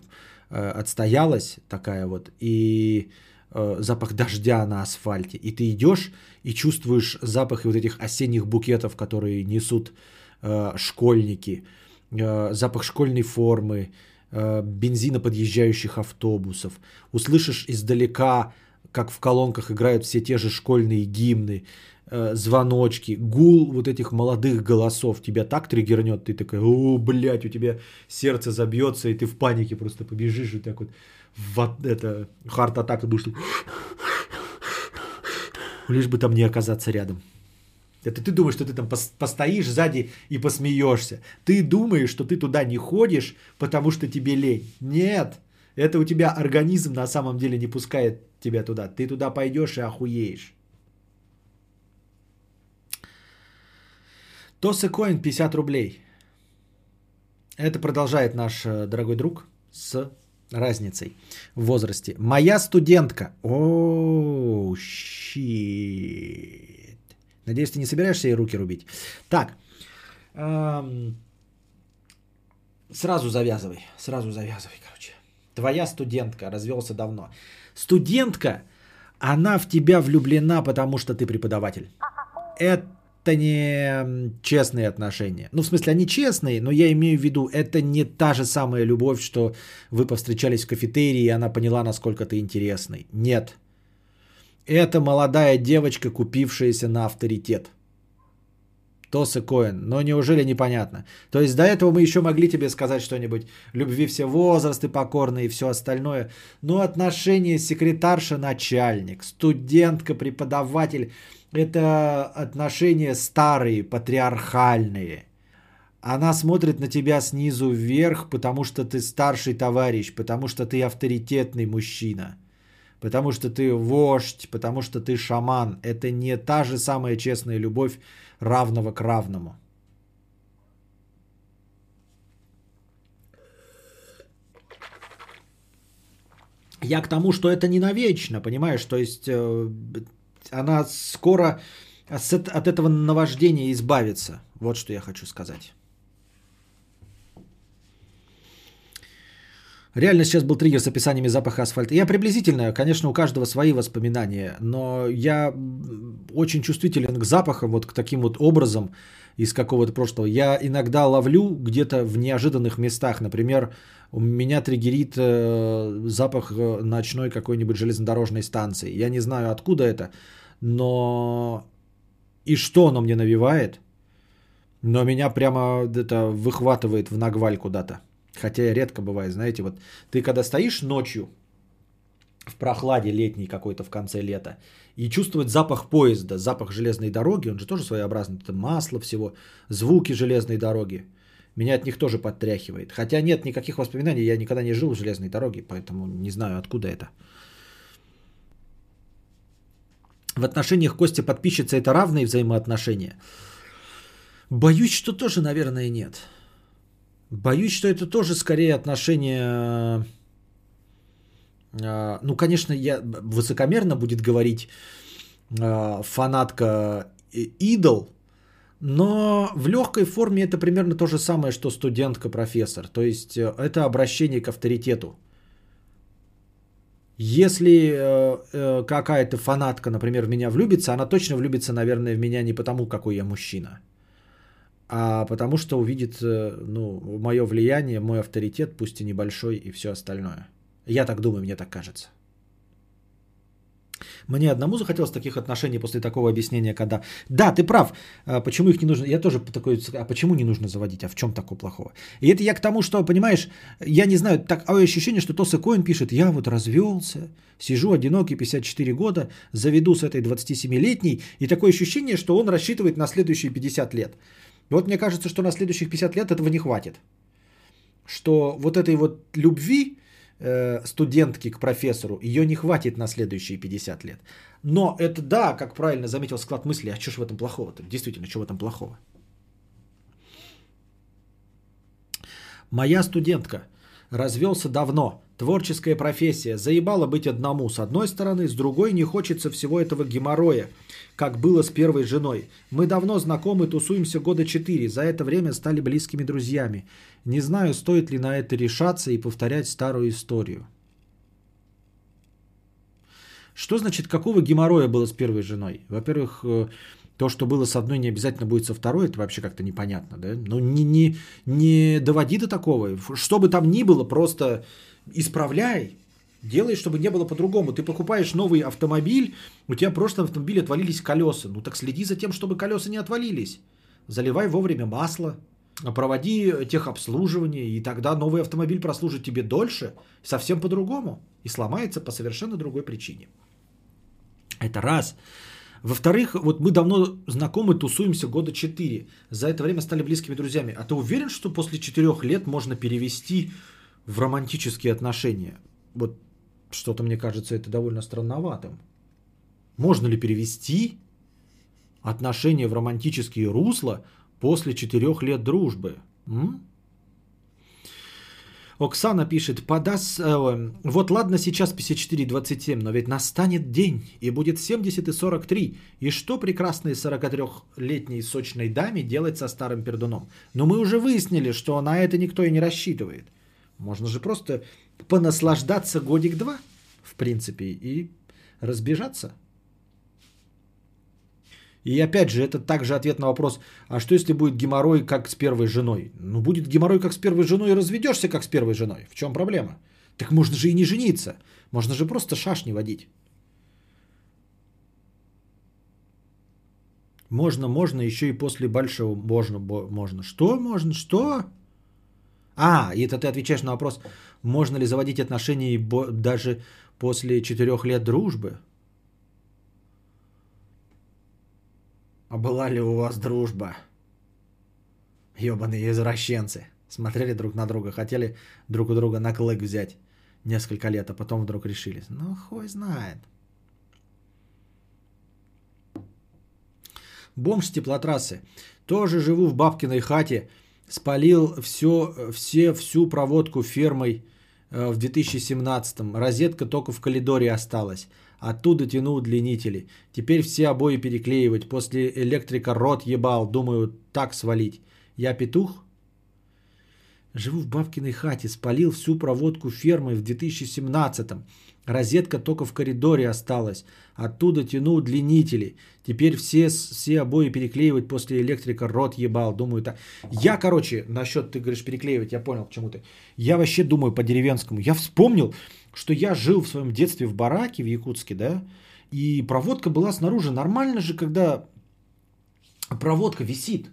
отстоялась такая вот, и Э, запах дождя на асфальте, и ты идешь и чувствуешь запах вот этих осенних букетов, которые несут э, школьники, э, запах школьной формы, э, бензина подъезжающих автобусов, услышишь издалека, как в колонках играют все те же школьные гимны, э, звоночки, гул вот этих молодых голосов тебя так триггернет, ты такая, о, блядь, у тебя сердце забьется, и ты в панике просто побежишь вот так вот в это хард атака будешь лишь бы там не оказаться рядом. Это ты думаешь, что ты там постоишь сзади и посмеешься. Ты думаешь, что ты туда не ходишь, потому что тебе лень. Нет, это у тебя организм на самом деле не пускает тебя туда. Ты туда пойдешь и охуеешь. Тосы Коин 50 рублей. Это продолжает наш э, дорогой друг с разницей в возрасте. Моя студентка. О, щит. Надеюсь, ты не собираешься ей руки рубить. Так. Эм, сразу завязывай. Сразу завязывай, короче. Твоя студентка. Развелся давно. Студентка, она в тебя влюблена, потому что ты преподаватель. Это это не честные отношения. Ну, в смысле, они честные, но я имею в виду, это не та же самая любовь, что вы повстречались в кафетерии, и она поняла, насколько ты интересный. Нет. Это молодая девочка, купившаяся на авторитет. Тоса Коэн. Но неужели непонятно? То есть до этого мы еще могли тебе сказать что-нибудь. Любви все возрасты покорные и все остальное. Но отношения секретарша-начальник, студентка-преподаватель это отношения старые, патриархальные. Она смотрит на тебя снизу вверх, потому что ты старший товарищ, потому что ты авторитетный мужчина, потому что ты вождь, потому что ты шаман. Это не та же самая честная любовь равного к равному. Я к тому, что это не навечно, понимаешь? То есть э, она скоро от этого наваждения избавится. Вот что я хочу сказать. Реально сейчас был триггер с описаниями запаха асфальта. Я приблизительно, конечно, у каждого свои воспоминания, но я очень чувствителен к запахам, вот к таким вот образом из какого-то прошлого. Я иногда ловлю где-то в неожиданных местах. Например, у меня триггерит э, запах э, ночной какой-нибудь железнодорожной станции. Я не знаю, откуда это, но и что оно мне навевает, но меня прямо это выхватывает в нагваль куда-то. Хотя я редко бывает, знаете, вот ты когда стоишь ночью в прохладе летней какой-то в конце лета и чувствовать запах поезда, запах железной дороги, он же тоже своеобразный, это масло всего, звуки железной дороги. Меня от них тоже подтряхивает. Хотя нет никаких воспоминаний, я никогда не жил в железной дороге, поэтому не знаю, откуда это. В отношениях Кости подписчица это равные взаимоотношения? Боюсь, что тоже, наверное, нет. Боюсь, что это тоже скорее отношения... А, ну, конечно, я высокомерно будет говорить а, фанатка идол, но в легкой форме это примерно то же самое, что студентка-профессор. То есть э, это обращение к авторитету. Если э, э, какая-то фанатка, например, в меня влюбится, она точно влюбится, наверное, в меня не потому, какой я мужчина, а потому что увидит э, ну, мое влияние, мой авторитет, пусть и небольшой, и все остальное. Я так думаю, мне так кажется. Мне одному захотелось таких отношений после такого объяснения, когда... Да, ты прав, а почему их не нужно... Я тоже такой... А почему не нужно заводить? А в чем такого плохого? И это я к тому, что, понимаешь, я не знаю, такое ощущение, что Тоса Коин пишет, я вот развелся, сижу одинокий 54 года, заведу с этой 27-летней, и такое ощущение, что он рассчитывает на следующие 50 лет. Вот мне кажется, что на следующих 50 лет этого не хватит. Что вот этой вот любви, студентки к профессору, ее не хватит на следующие 50 лет. Но это да, как правильно заметил склад мысли, а что ж в этом плохого-то? Действительно, что в этом плохого? Моя студентка развелся давно. Творческая профессия. Заебало быть одному. С одной стороны, с другой не хочется всего этого геморроя, как было с первой женой. Мы давно знакомы, тусуемся года четыре. За это время стали близкими друзьями. Не знаю, стоит ли на это решаться и повторять старую историю. Что значит, какого геморроя было с первой женой? Во-первых, э, то, что было с одной, не обязательно будет со второй, это вообще как-то непонятно, да? Ну, не, не, не доводи до такого. Что бы там ни было, просто исправляй, делай, чтобы не было по-другому. Ты покупаешь новый автомобиль, у тебя в прошлом автомобиле отвалились колеса. Ну так следи за тем, чтобы колеса не отвалились. Заливай вовремя масло, проводи техобслуживание, и тогда новый автомобиль прослужит тебе дольше, совсем по-другому, и сломается по совершенно другой причине. Это раз. Во-вторых, вот мы давно знакомы, тусуемся года 4. За это время стали близкими друзьями. А ты уверен, что после 4 лет можно перевести в романтические отношения? Вот что-то мне кажется это довольно странноватым. Можно ли перевести отношения в романтические русла после 4 лет дружбы? М? Оксана пишет, подаст, э, вот ладно сейчас 54-27, но ведь настанет день, и будет 70 и 43. И что прекрасной 43-летней сочной даме делать со старым пердуном? Но мы уже выяснили, что на это никто и не рассчитывает. Можно же просто понаслаждаться годик-два, в принципе, и разбежаться. И опять же, это также ответ на вопрос, а что если будет геморрой, как с первой женой? Ну, будет геморрой, как с первой женой, и разведешься, как с первой женой. В чем проблема? Так можно же и не жениться. Можно же просто шашни водить. Можно, можно, еще и после большого можно, можно. Что можно, что? А, и это ты отвечаешь на вопрос, можно ли заводить отношения даже после четырех лет дружбы? А была ли у вас дружба? Ёбаные извращенцы. Смотрели друг на друга, хотели друг у друга на клык взять несколько лет, а потом вдруг решили. Ну, хуй знает. Бомж с теплотрассы. Тоже живу в бабкиной хате. Спалил все, все, всю проводку фермой э, в 2017-м. Розетка только в коридоре осталась. Оттуда тяну удлинители. Теперь все обои переклеивать. После электрика рот ебал. Думаю, так свалить. Я петух? Живу в бабкиной хате. Спалил всю проводку фермы в 2017-м. Розетка только в коридоре осталась. Оттуда тяну удлинители. Теперь все, все обои переклеивать после электрика рот ебал. Думаю, так. Я, короче, насчет, ты говоришь, переклеивать, я понял, к чему ты. Я вообще думаю по деревенскому. Я вспомнил, что я жил в своем детстве в бараке в Якутске, да, и проводка была снаружи. Нормально же, когда проводка висит.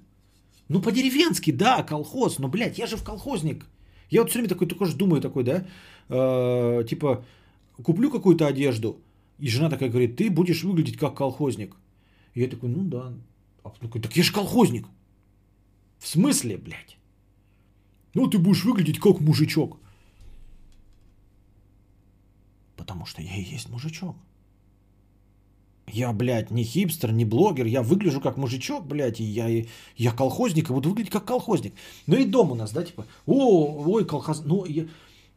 Ну, по-деревенски, да, колхоз. Но, блядь, я же в колхозник. Я вот все время такой, только же думаю такой, да, э, типа, куплю какую-то одежду, и жена такая говорит, ты будешь выглядеть как колхозник. И я такой, ну да. А такой, так я же колхозник. В смысле, блядь? Ну, ты будешь выглядеть как мужичок. Потому что я и есть мужичок. Я, блядь, не хипстер, не блогер, я выгляжу как мужичок, блядь, и я, я колхозник, и буду выглядеть как колхозник. Ну и дом у нас, да, типа, о, ой, колхоз, ну, я,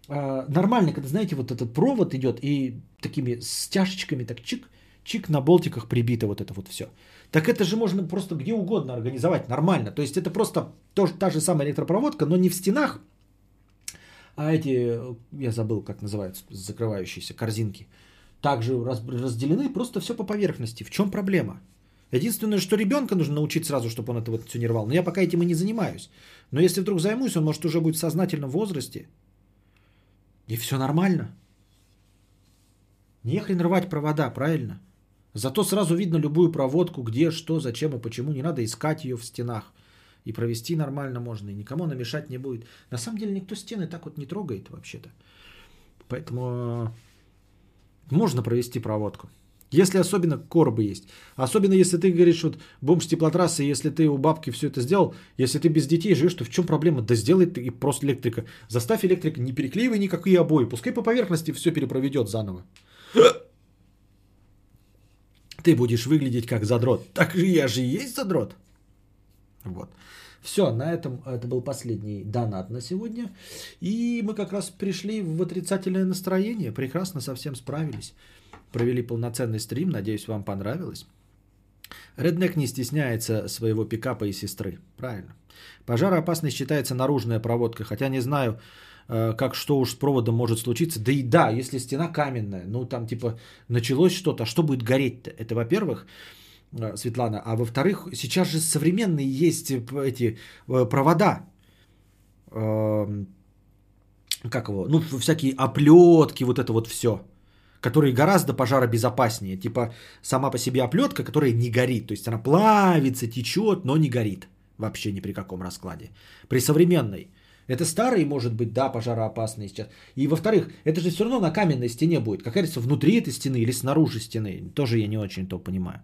а, нормально, когда, знаете, вот этот провод идет и такими стяжечками, так чик, чик на болтиках прибито вот это вот все. Так это же можно просто где угодно организовать нормально. То есть это просто тоже та же самая электропроводка, но не в стенах, А эти, я забыл, как называются, закрывающиеся корзинки, также разделены просто все по поверхности. В чем проблема? Единственное, что ребенка нужно научить сразу, чтобы он это вот все не. Но я пока этим и не занимаюсь. Но если вдруг займусь, он может уже будет в сознательном возрасте. И все нормально. Не хрен рвать провода, правильно? Зато сразу видно любую проводку, где, что, зачем и почему. Не надо искать ее в стенах. И провести нормально можно, и никому она мешать не будет. На самом деле никто стены так вот не трогает вообще-то. Поэтому можно провести проводку. Если особенно коробы есть. Особенно если ты говоришь, вот бомж теплотрассы, если ты у бабки все это сделал, если ты без детей живешь, то в чем проблема? Да сделай ты просто электрика. Заставь электрика, не переклеивай никакие обои. Пускай по поверхности все перепроведет заново. Ты будешь выглядеть как задрот. Так же я же и есть задрот. Вот. Все, на этом это был последний донат на сегодня. И мы как раз пришли в отрицательное настроение. Прекрасно совсем справились провели полноценный стрим. Надеюсь, вам понравилось. Реднек не стесняется своего пикапа и сестры. Правильно. Пожароопасной считается наружная проводка, хотя не знаю, э, как что уж с проводом может случиться. Да и да, если стена каменная, ну там типа началось что-то, а что будет гореть-то? Это во-первых, э, Светлана. А во-вторых, сейчас же современные есть эти э, провода. Эм, как его? Ну, всякие оплетки, вот это вот все которые гораздо пожаробезопаснее. Типа сама по себе оплетка, которая не горит. То есть она плавится, течет, но не горит. Вообще ни при каком раскладе. При современной. Это старый, может быть, да, пожароопасный сейчас. И во-вторых, это же все равно на каменной стене будет. Какая разница, внутри этой стены или снаружи стены. Тоже я не очень то понимаю.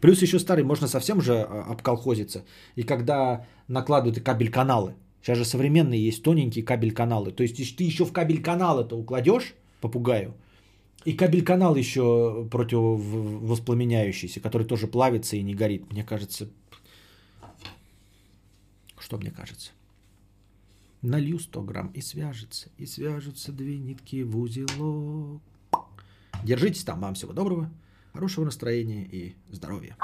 Плюс еще старый, можно совсем же а, обколхозиться. И когда накладывают кабель-каналы. Сейчас же современные есть тоненькие кабель-каналы. То есть ты еще в кабель-канал это укладешь, попугаю, и кабель-канал еще противовоспламеняющийся, который тоже плавится и не горит. Мне кажется... Что мне кажется? Налью 100 грамм и свяжется. И свяжутся две нитки в узелок. Держитесь там. Вам всего доброго. Хорошего настроения и здоровья.